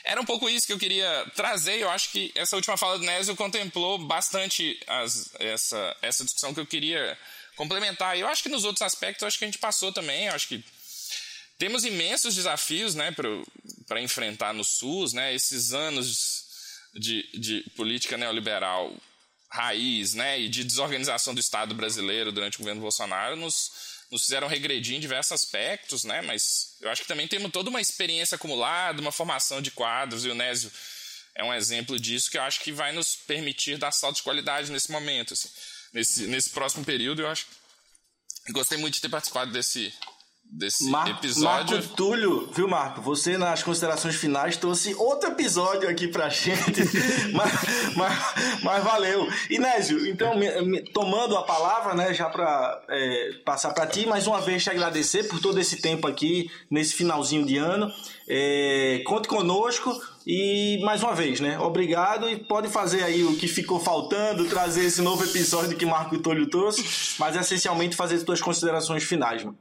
Era um pouco isso que eu queria trazer, eu acho que essa última fala do Nésio contemplou bastante as, essa, essa discussão que eu queria complementar. Eu acho que nos outros aspectos, acho que a gente passou também, eu acho que temos imensos desafios né, para enfrentar no SUS, né, esses anos de, de política neoliberal raiz né, e de desorganização do Estado brasileiro durante o governo Bolsonaro nos nos fizeram regredir em diversos aspectos, né? Mas eu acho que também temos toda uma experiência acumulada, uma formação de quadros, e o Nésio é um exemplo disso que eu acho que vai nos permitir dar salto de qualidade nesse momento, assim, nesse, nesse próximo período. Eu acho. Gostei muito de ter participado desse, desse Mar episódio. Marco Túlio, viu, Marco? Você, nas considerações finais, trouxe outro episódio aqui pra gente. mas, mas, mas, valeu. Inésio, então, me, me, tomando a palavra, né, já pra é, passar para ti, mais uma vez te agradecer por todo esse tempo aqui, nesse finalzinho de ano. É, conte conosco. E mais uma vez, né? Obrigado e pode fazer aí o que ficou faltando, trazer esse novo episódio que Marco Túlio trouxe, mas essencialmente fazer as suas considerações finais, mano.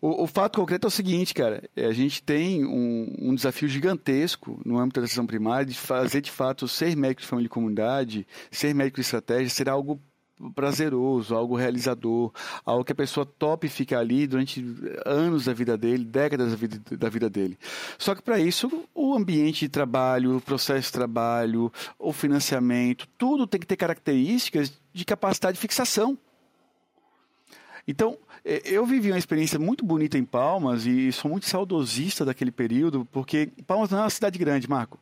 O, o, fato concreto é o seguinte, cara. É, a gente tem um, um, desafio gigantesco no âmbito da decisão primária de fazer, de fato, ser médico de família e comunidade, ser médico de estratégia, ser algo prazeroso, algo realizador, algo que a pessoa tope ficar ali durante anos da vida dele, décadas da vida, da vida dele. Só que para isso, o ambiente de trabalho, o processo de trabalho, o financiamento, tudo tem que ter características de capacidade de fixação. Então, é, eu vivi uma experiência muito bonita em Palmas e sou muito saudosista daquele período, porque Palmas não é uma cidade grande, Marco.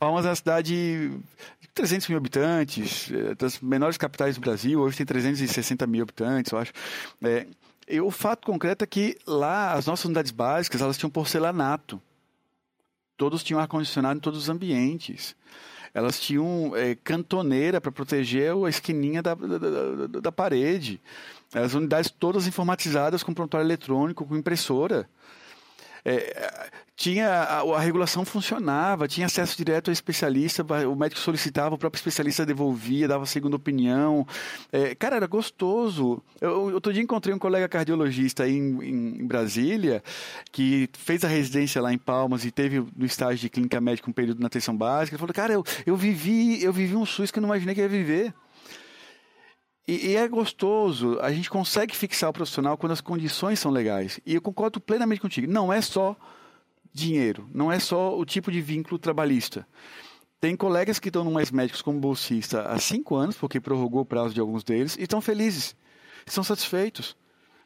Palmas é uma cidade de 300 mil habitantes, é, das menores capitais do Brasil, hoje tem 360 mil habitantes, eu acho. É, e o fato concreto é que lá as nossas unidades básicas elas tinham porcelanato. Todos tinham ar-condicionado em todos os ambientes. Elas tinham é, cantoneira para proteger a esquininha da, da, da, da parede. As unidades todas informatizadas com prontuário eletrônico, com impressora. É, tinha a, a, regulação funcionava, tinha acesso direto ao especialista, o médico solicitava, o próprio especialista devolvia, dava segunda opinião. É, cara, era gostoso. Eu, outro dia encontrei um colega cardiologista aí em, em, Brasília, que fez a residência lá em Palmas e teve no estágio de clínica médica um período na atenção básica. Ele falou, cara, eu, eu vivi, eu vivi um SUS que eu não imaginei que ia viver. E, e, é gostoso, a gente consegue fixar o profissional quando as condições são legais. E eu concordo plenamente contigo. Não é só dinheiro, não é só o tipo de vínculo trabalhista. Tem colegas que estão no Mais Médicos como bolsista há cinco anos, porque prorrogou o prazo de alguns deles, e estão felizes, estão satisfeitos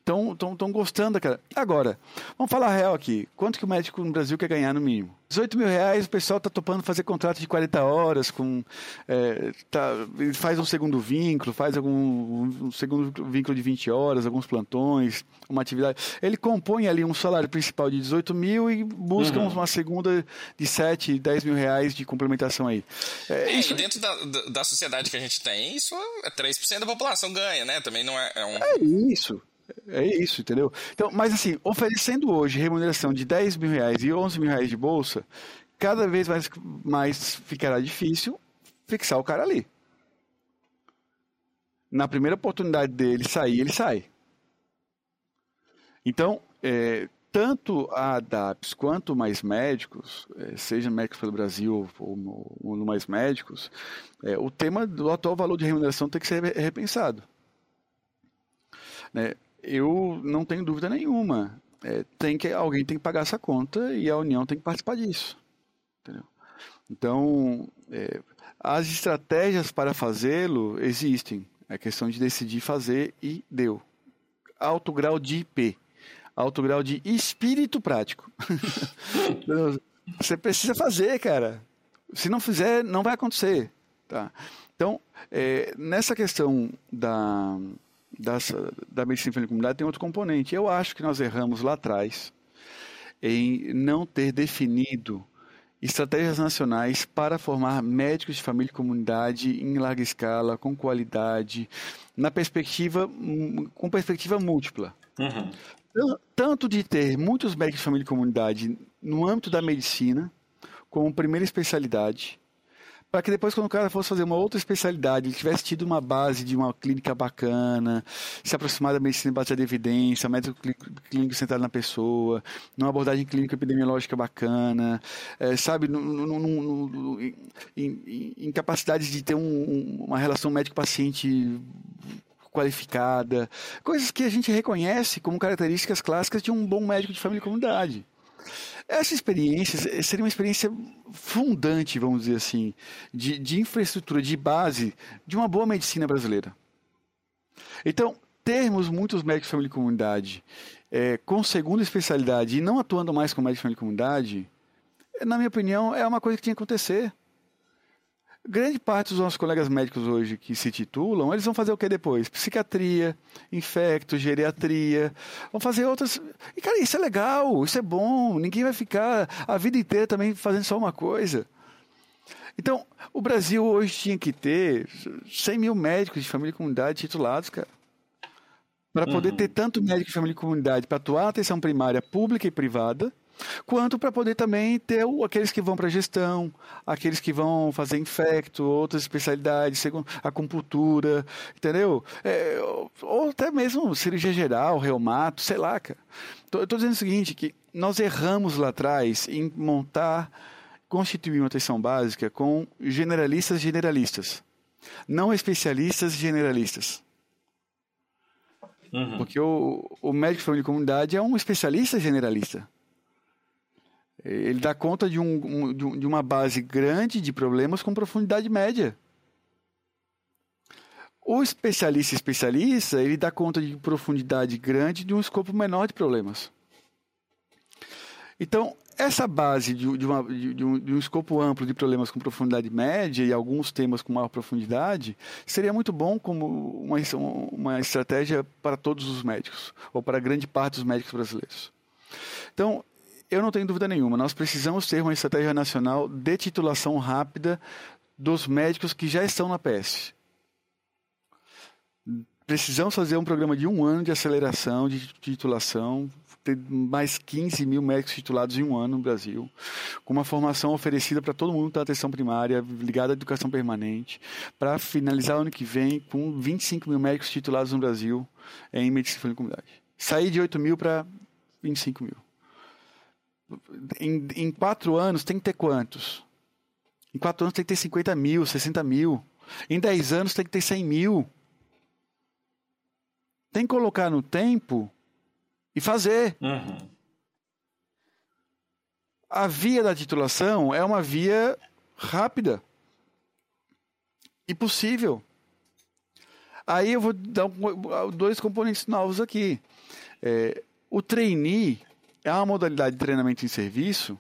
estão gostando daquela. Agora, vamos falar a real aqui. Quanto que o médico no Brasil quer ganhar no mínimo? 18 mil reais, o pessoal está topando fazer contrato de 40 horas, com, é, tá, faz um segundo vínculo, faz algum um segundo vínculo de 20 horas, alguns plantões, uma atividade. Ele compõe ali um salário principal de 18 mil e busca uhum. uma segunda de 7, 10 mil reais de complementação aí. É, é, isso... E dentro da, da sociedade que a gente tem, isso é 3% da população ganha, né? Também não é, é um... É isso. É isso, entendeu? Então, mas assim, oferecendo hoje remuneração de 10 mil reais e 11 mil reais de bolsa, cada vez mais, mais ficará difícil fixar o cara ali. Na primeira oportunidade dele sair, ele sai. Então, é, tanto a DAPS quanto mais médicos, é, seja médicos pelo Brasil ou, ou no mais médicos, é, o tema do atual valor de remuneração tem que ser repensado. Né? Eu não tenho dúvida nenhuma. É, tem que alguém tem que pagar essa conta e a União tem que participar disso. Entendeu? Então, é, as estratégias para fazê-lo existem. É questão de decidir fazer e deu. Alto grau de IP. Alto grau de espírito prático. Você precisa fazer, cara. Se não fizer, não vai acontecer. Tá? Então, é, nessa questão da, dessa, da medicina de comunidade tem outro componente. Eu acho que nós erramos lá atrás em não ter definido estratégias nacionais para formar médicos de família e comunidade em larga escala, com qualidade, na perspectiva com perspectiva múltipla. Uhum. Tanto de ter muitos médicos de família e comunidade no âmbito da medicina, como primeira especialidade, para que depois, quando o cara fosse fazer uma outra especialidade, ele tivesse tido uma base de uma clínica bacana, se aproximar da medicina baseada em evidência, médico clínico centrado na pessoa, numa abordagem clínica epidemiológica bacana, é, sabe, no, no, no, em, em, em, de ter um, uma relação médico-paciente qualificada, coisas que a gente reconhece como características clássicas de um bom médico de família e comunidade. Essa experiência seria uma experiência fundante, vamos dizer assim, de, de infraestrutura, de base de uma boa medicina brasileira. Então, termos muitos médicos de família e comunidade é, com segunda especialidade e não atuando mais como médico de família e comunidade, na minha opinião, é uma coisa que tinha que acontecer. Grande parte dos nossos colegas médicos hoje que se titulam, eles vão fazer o que depois? Psiquiatria, infecto, geriatria, vão fazer outras. E, cara, isso é legal, isso é bom, ninguém vai ficar a vida inteira também fazendo só uma coisa. Então, o Brasil hoje tinha que ter 100 mil médicos de família e comunidade titulados, cara. Para poder uhum. ter tanto médico de família e comunidade para atuar na atenção primária pública e privada, quanto para poder também ter aqueles que vão para gestão, aqueles que vão fazer infecto, outras especialidades, acupuntura, entendeu? É, ou até mesmo cirurgia geral, reumato, sei lá, cara. eu estou dizendo o seguinte, que nós erramos lá atrás em montar, constituir uma atenção básica com generalistas generalistas, não especialistas generalistas. Uhum. Porque o, o médico de família e comunidade é um especialista generalista. Ele dá conta de, um, um, de uma base grande de problemas com profundidade média. O especialista especialista, ele dá conta de profundidade grande de um escopo menor de problemas. Então, essa base de, de, uma, de, um, de, um, escopo amplo de problemas com profundidade média e alguns temas com maior profundidade seria muito bom como uma, uma estratégia para todos os médicos, ou para grande parte dos médicos brasileiros. Então, eu não tenho dúvida nenhuma. Nós precisamos ter uma estratégia nacional de titulação rápida dos médicos que já estão na PS. Precisamos fazer um programa de um ano de aceleração, de titulação, ter mais 15 mil médicos titulados em um ano no Brasil, com uma formação oferecida para todo mundo da atenção primária, ligada à educação permanente, para finalizar o ano que vem com 25 mil médicos titulados no Brasil em medicina de comunidade. Sair de 8 mil para 25 mil. Em, em quatro anos tem que ter quantos? Em quatro anos tem que ter 50 mil, 60 mil. Em 10 anos tem que ter 100 mil. Tem que colocar no tempo e fazer. Uhum. A via da titulação é uma via rápida e possível. Aí eu vou dar dois componentes novos aqui. É, o trainee é uma modalidade de treinamento em serviço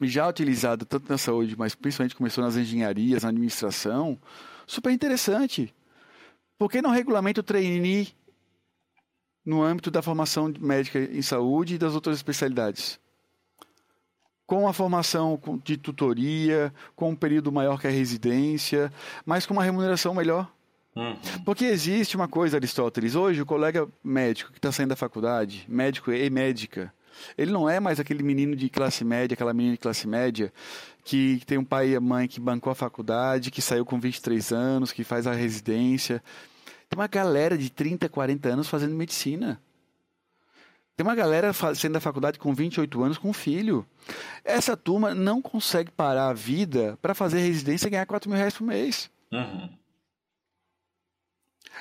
já utilizada tanto na saúde, mas principalmente começou nas engenharias, na administração, super interessante. Por que não regulamenta o trainee no âmbito da formação médica em saúde e das outras especialidades? Com a formação de tutoria, com um período maior que a residência, mas com uma remuneração melhor. Uhum. Porque existe uma coisa, Aristóteles. Hoje, o colega médico que está saindo da faculdade, médico e médica, ele não é mais aquele menino de classe média, aquela menina de classe média, que tem um pai e a mãe que bancou a faculdade, que saiu com 23 anos, que faz a residência. Tem uma galera de 30, 40 anos fazendo medicina. Tem uma galera saindo da faculdade com 28 anos com um filho. Essa turma não consegue parar a vida para fazer residência e ganhar 4 mil reais por mês. Uhum.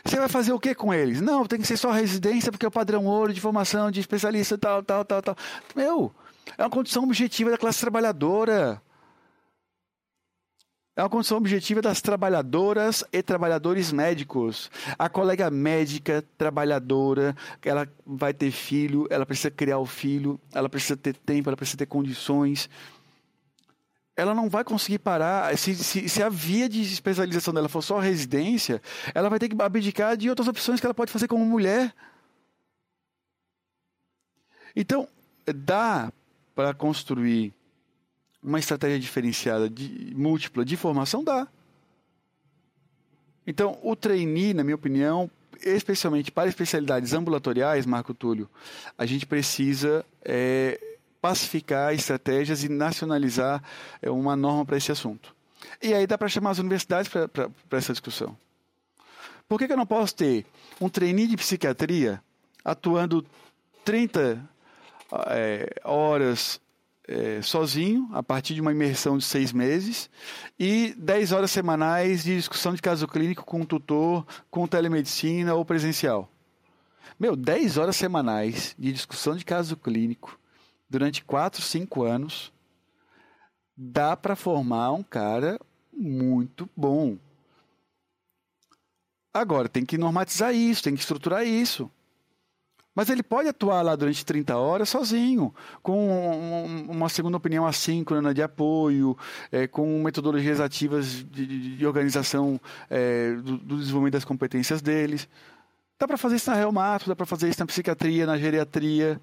Você vai fazer o que com eles? Não, tem que ser só residência porque é o padrão ouro de formação de especialista tal, tal, tal, tal. Meu, é uma condição objetiva da classe trabalhadora. É uma condição objetiva das trabalhadoras e trabalhadores médicos. A colega médica, trabalhadora, ela vai ter filho, ela precisa criar o filho, ela precisa ter tempo, ela precisa ter condições ela não vai conseguir parar. Se, se, se, a via de especialização dela for só residência, ela vai ter que abdicar de outras opções que ela pode fazer como mulher. Então, dá para construir uma estratégia diferenciada, de, múltipla de formação? Dá. Então, o trainee, na minha opinião, especialmente para especialidades ambulatoriais, Marco Túlio, a gente precisa é, pacificar estratégias e nacionalizar é, uma norma para esse assunto. E aí dá para chamar as universidades para essa discussão. Por que, que, eu não posso ter um trainee de psiquiatria atuando 30 é, horas é, sozinho, a partir de uma imersão de seis meses, e 10 horas semanais de discussão de caso clínico com um tutor, com telemedicina ou presencial? Meu, 10 horas semanais de discussão de caso clínico durante 4, 5 anos, dá para formar um cara muito bom. Agora, tem que normatizar isso, tem que estruturar isso. Mas ele pode atuar lá durante 30 horas sozinho, com uma segunda opinião assíncrona de apoio, é, com metodologias ativas de, de organização é, do, do, desenvolvimento das competências deles. Dá para fazer isso na Mato, dá para fazer isso na psiquiatria, na geriatria.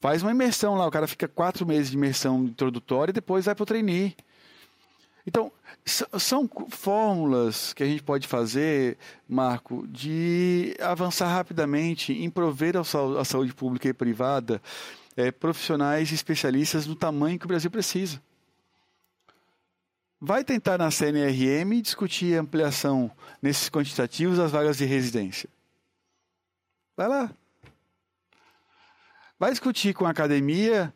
Faz uma imersão lá, o cara fica quatro meses de imersão introdutória e depois vai para o trainee. Então, são fórmulas que a gente pode fazer, Marco, de avançar rapidamente em prover à saúde pública e privada é, profissionais e especialistas no tamanho que o Brasil precisa. Vai tentar na CNRM discutir ampliação nesses quantitativos das vagas de residência. Vai lá. Vai discutir com a academia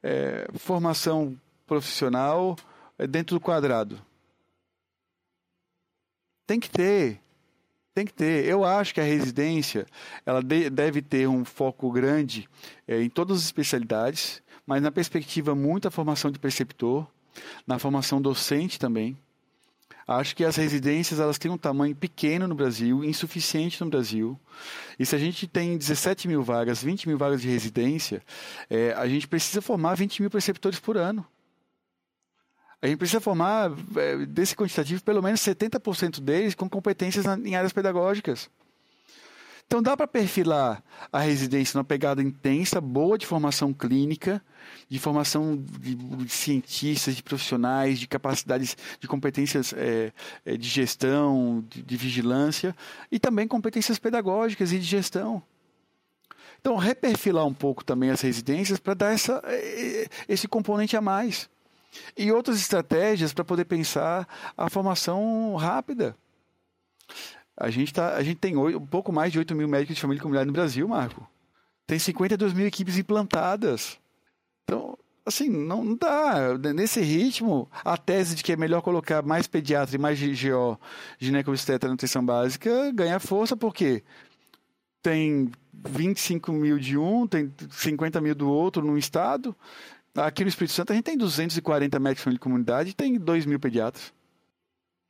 é, formação profissional é dentro do quadrado. Tem que ter. Tem que ter. Eu acho que a residência ela de, deve ter um foco grande é, em todas as especialidades, mas na perspectiva muito a formação de preceptor, na formação docente também. Acho que as residências elas têm um tamanho pequeno no Brasil, insuficiente no Brasil. E se a gente tem 17 mil vagas, 20 mil vagas de residência, é, a gente precisa formar 20 mil preceptores por ano. A gente precisa formar, é, desse quantitativo, pelo menos 70% deles com competências em áreas pedagógicas. Então dá para perfilar a residência numa pegada intensa, boa de formação clínica, de formação de, cientistas, de profissionais, de capacidades, de competências é, é, de gestão, de, de vigilância e também competências pedagógicas e de gestão. Então reperfilar um pouco também as residências para dar essa, é, esse componente a mais. E outras estratégias para poder pensar a formação rápida. A gente, tá, a gente tem um pouco mais de 8 mil médicos de família e comunidade no Brasil, Marco. Tem 52 mil equipes implantadas. Então, assim, não dá. Nesse ritmo, a tese de que é melhor colocar mais pediatra e mais GO, ginecobstetra na nutrição básica, ganha força, porque tem 25 mil de um, tem 50 mil do outro no estado, Aqui no Espírito Santo a gente tem 240 médicos de comunidade e tem 2 mil pediatras.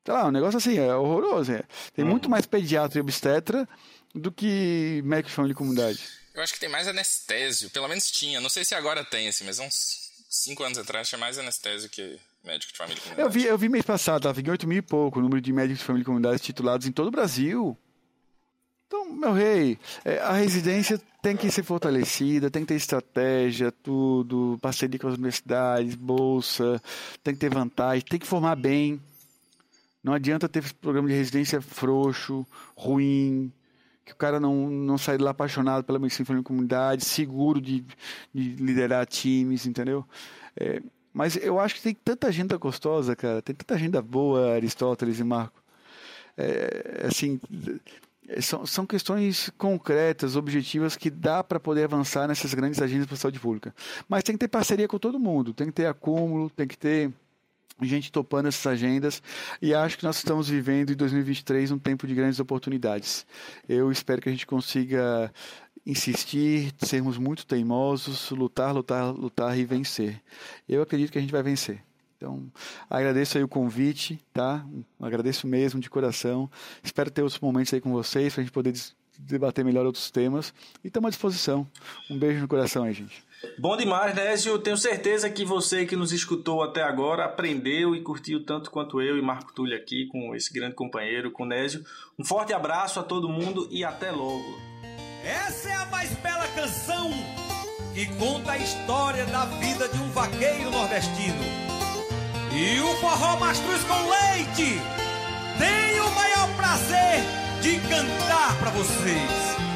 Sei lá, um negócio assim, é horroroso. É. Tem uhum. muito mais pediatra e obstetra do que médico de comunidade. Eu acho que tem mais anestésio, pelo menos tinha. Não sei se agora tem, assim, mas uns 5 anos atrás tinha mais anestésio que médico de família e comunidade. Eu vi, eu vi mês passado, tava em 8 mil e pouco o número de médicos de família e comunidade titulados em todo o Brasil. Então, meu rei, é, a residência tem que ser fortalecida, tem que ter estratégia, tudo, parceria com as universidades, bolsa, tem que ter vantagem, tem que formar bem. Não adianta ter programa de residência frouxo, ruim, que o cara não, não sai de lá apaixonado pela medicina de comunidade, seguro de, de liderar times, entendeu? É, mas eu acho que tem tanta agenda gostosa, cara, tem tanta agenda boa, Aristóteles e Marco. É, assim, são, são questões concretas, objetivas, que dá para poder avançar nessas grandes agências de saúde pública. Mas tem que ter parceria com todo mundo, tem que ter acúmulo, tem que ter gente topando essas agendas e acho que nós estamos vivendo em 2023 um tempo de grandes oportunidades. Eu espero que a gente consiga insistir, sermos muito teimosos, lutar, lutar, lutar e vencer. Eu acredito que a gente vai vencer. Então, agradeço aí o convite, tá? Agradeço mesmo de coração. Espero ter outros momentos aí com vocês para a gente poder debater melhor outros temas. E estamos à disposição. Um beijo no coração aí, gente. Bom demais, Nézio. Tenho certeza que você que nos escutou até agora aprendeu e curtiu tanto quanto eu e Marco Túlio aqui com esse grande companheiro, com Nézio. Um forte abraço a todo mundo e até logo. Essa é a mais bela canção que conta a história da vida de um vaqueiro nordestino e o forró mastruz com leite. Tenho o maior prazer de cantar para vocês.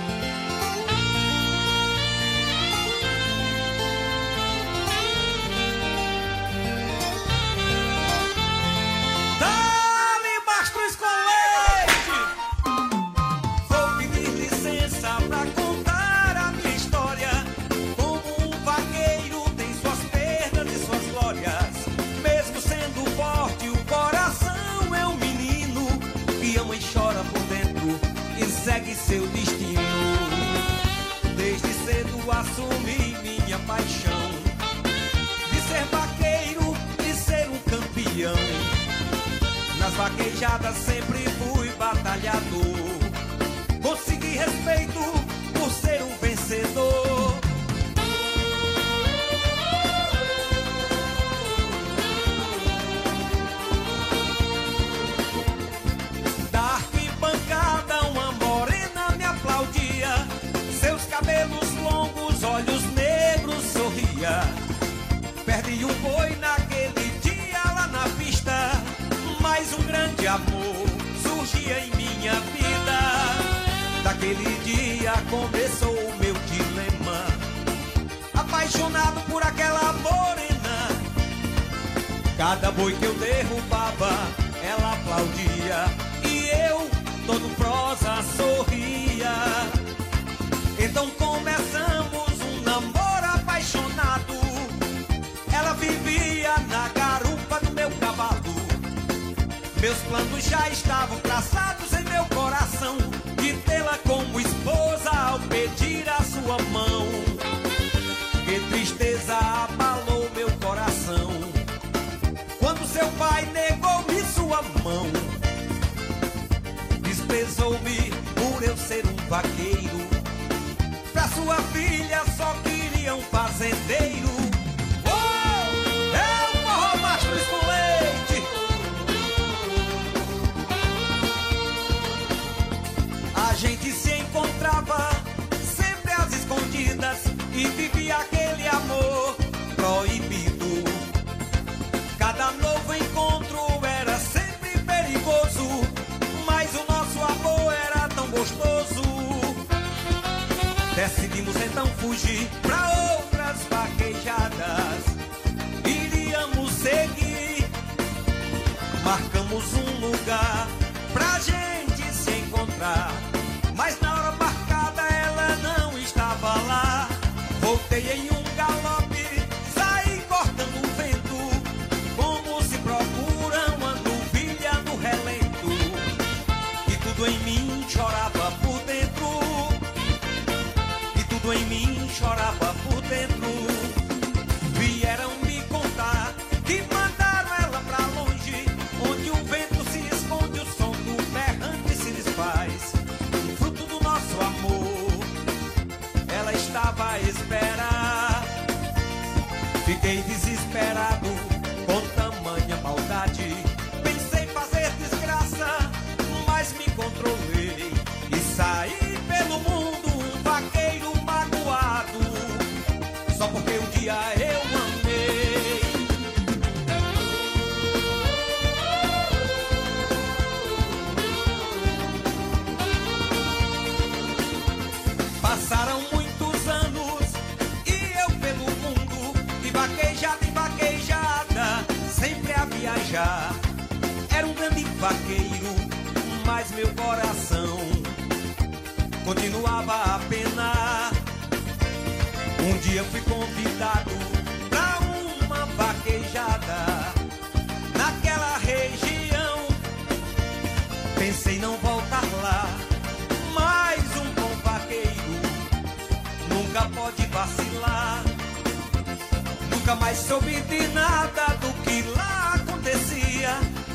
Nunca mais soube de nada do que lá acontecia.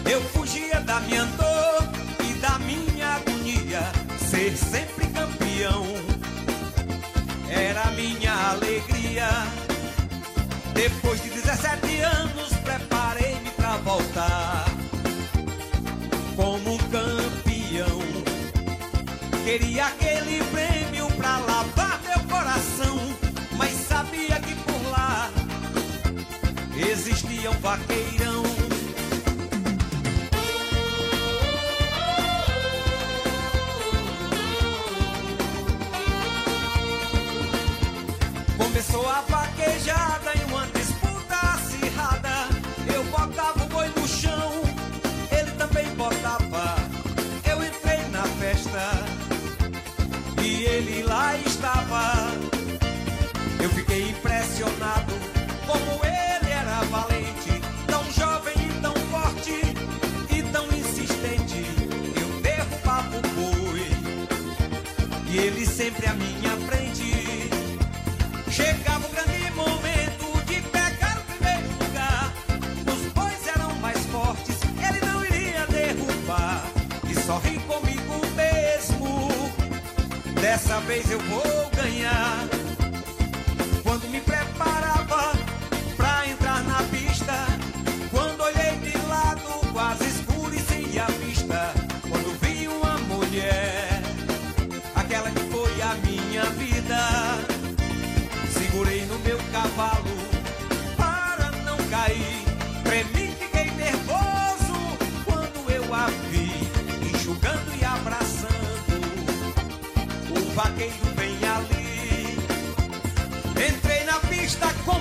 Eu fugia da minha dor e da minha agonia. Ser sempre campeão era minha alegria. Depois de 17 anos, preparei-me para voltar como um campeão. Queria que vaqueirão vez eu vou.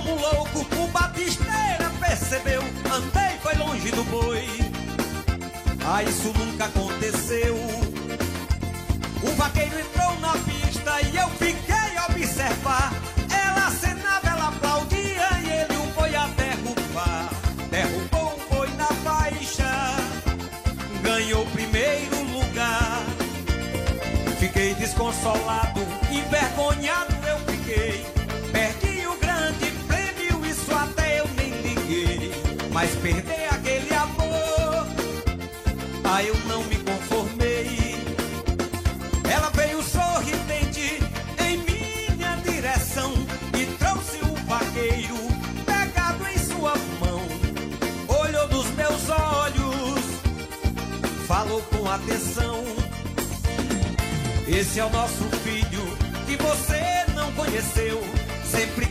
Um louco, o batisteira percebeu. Andei, foi longe do boi. Ah, isso nunca aconteceu. O vaqueiro entrou na Esse é o nosso filho que você não conheceu, sempre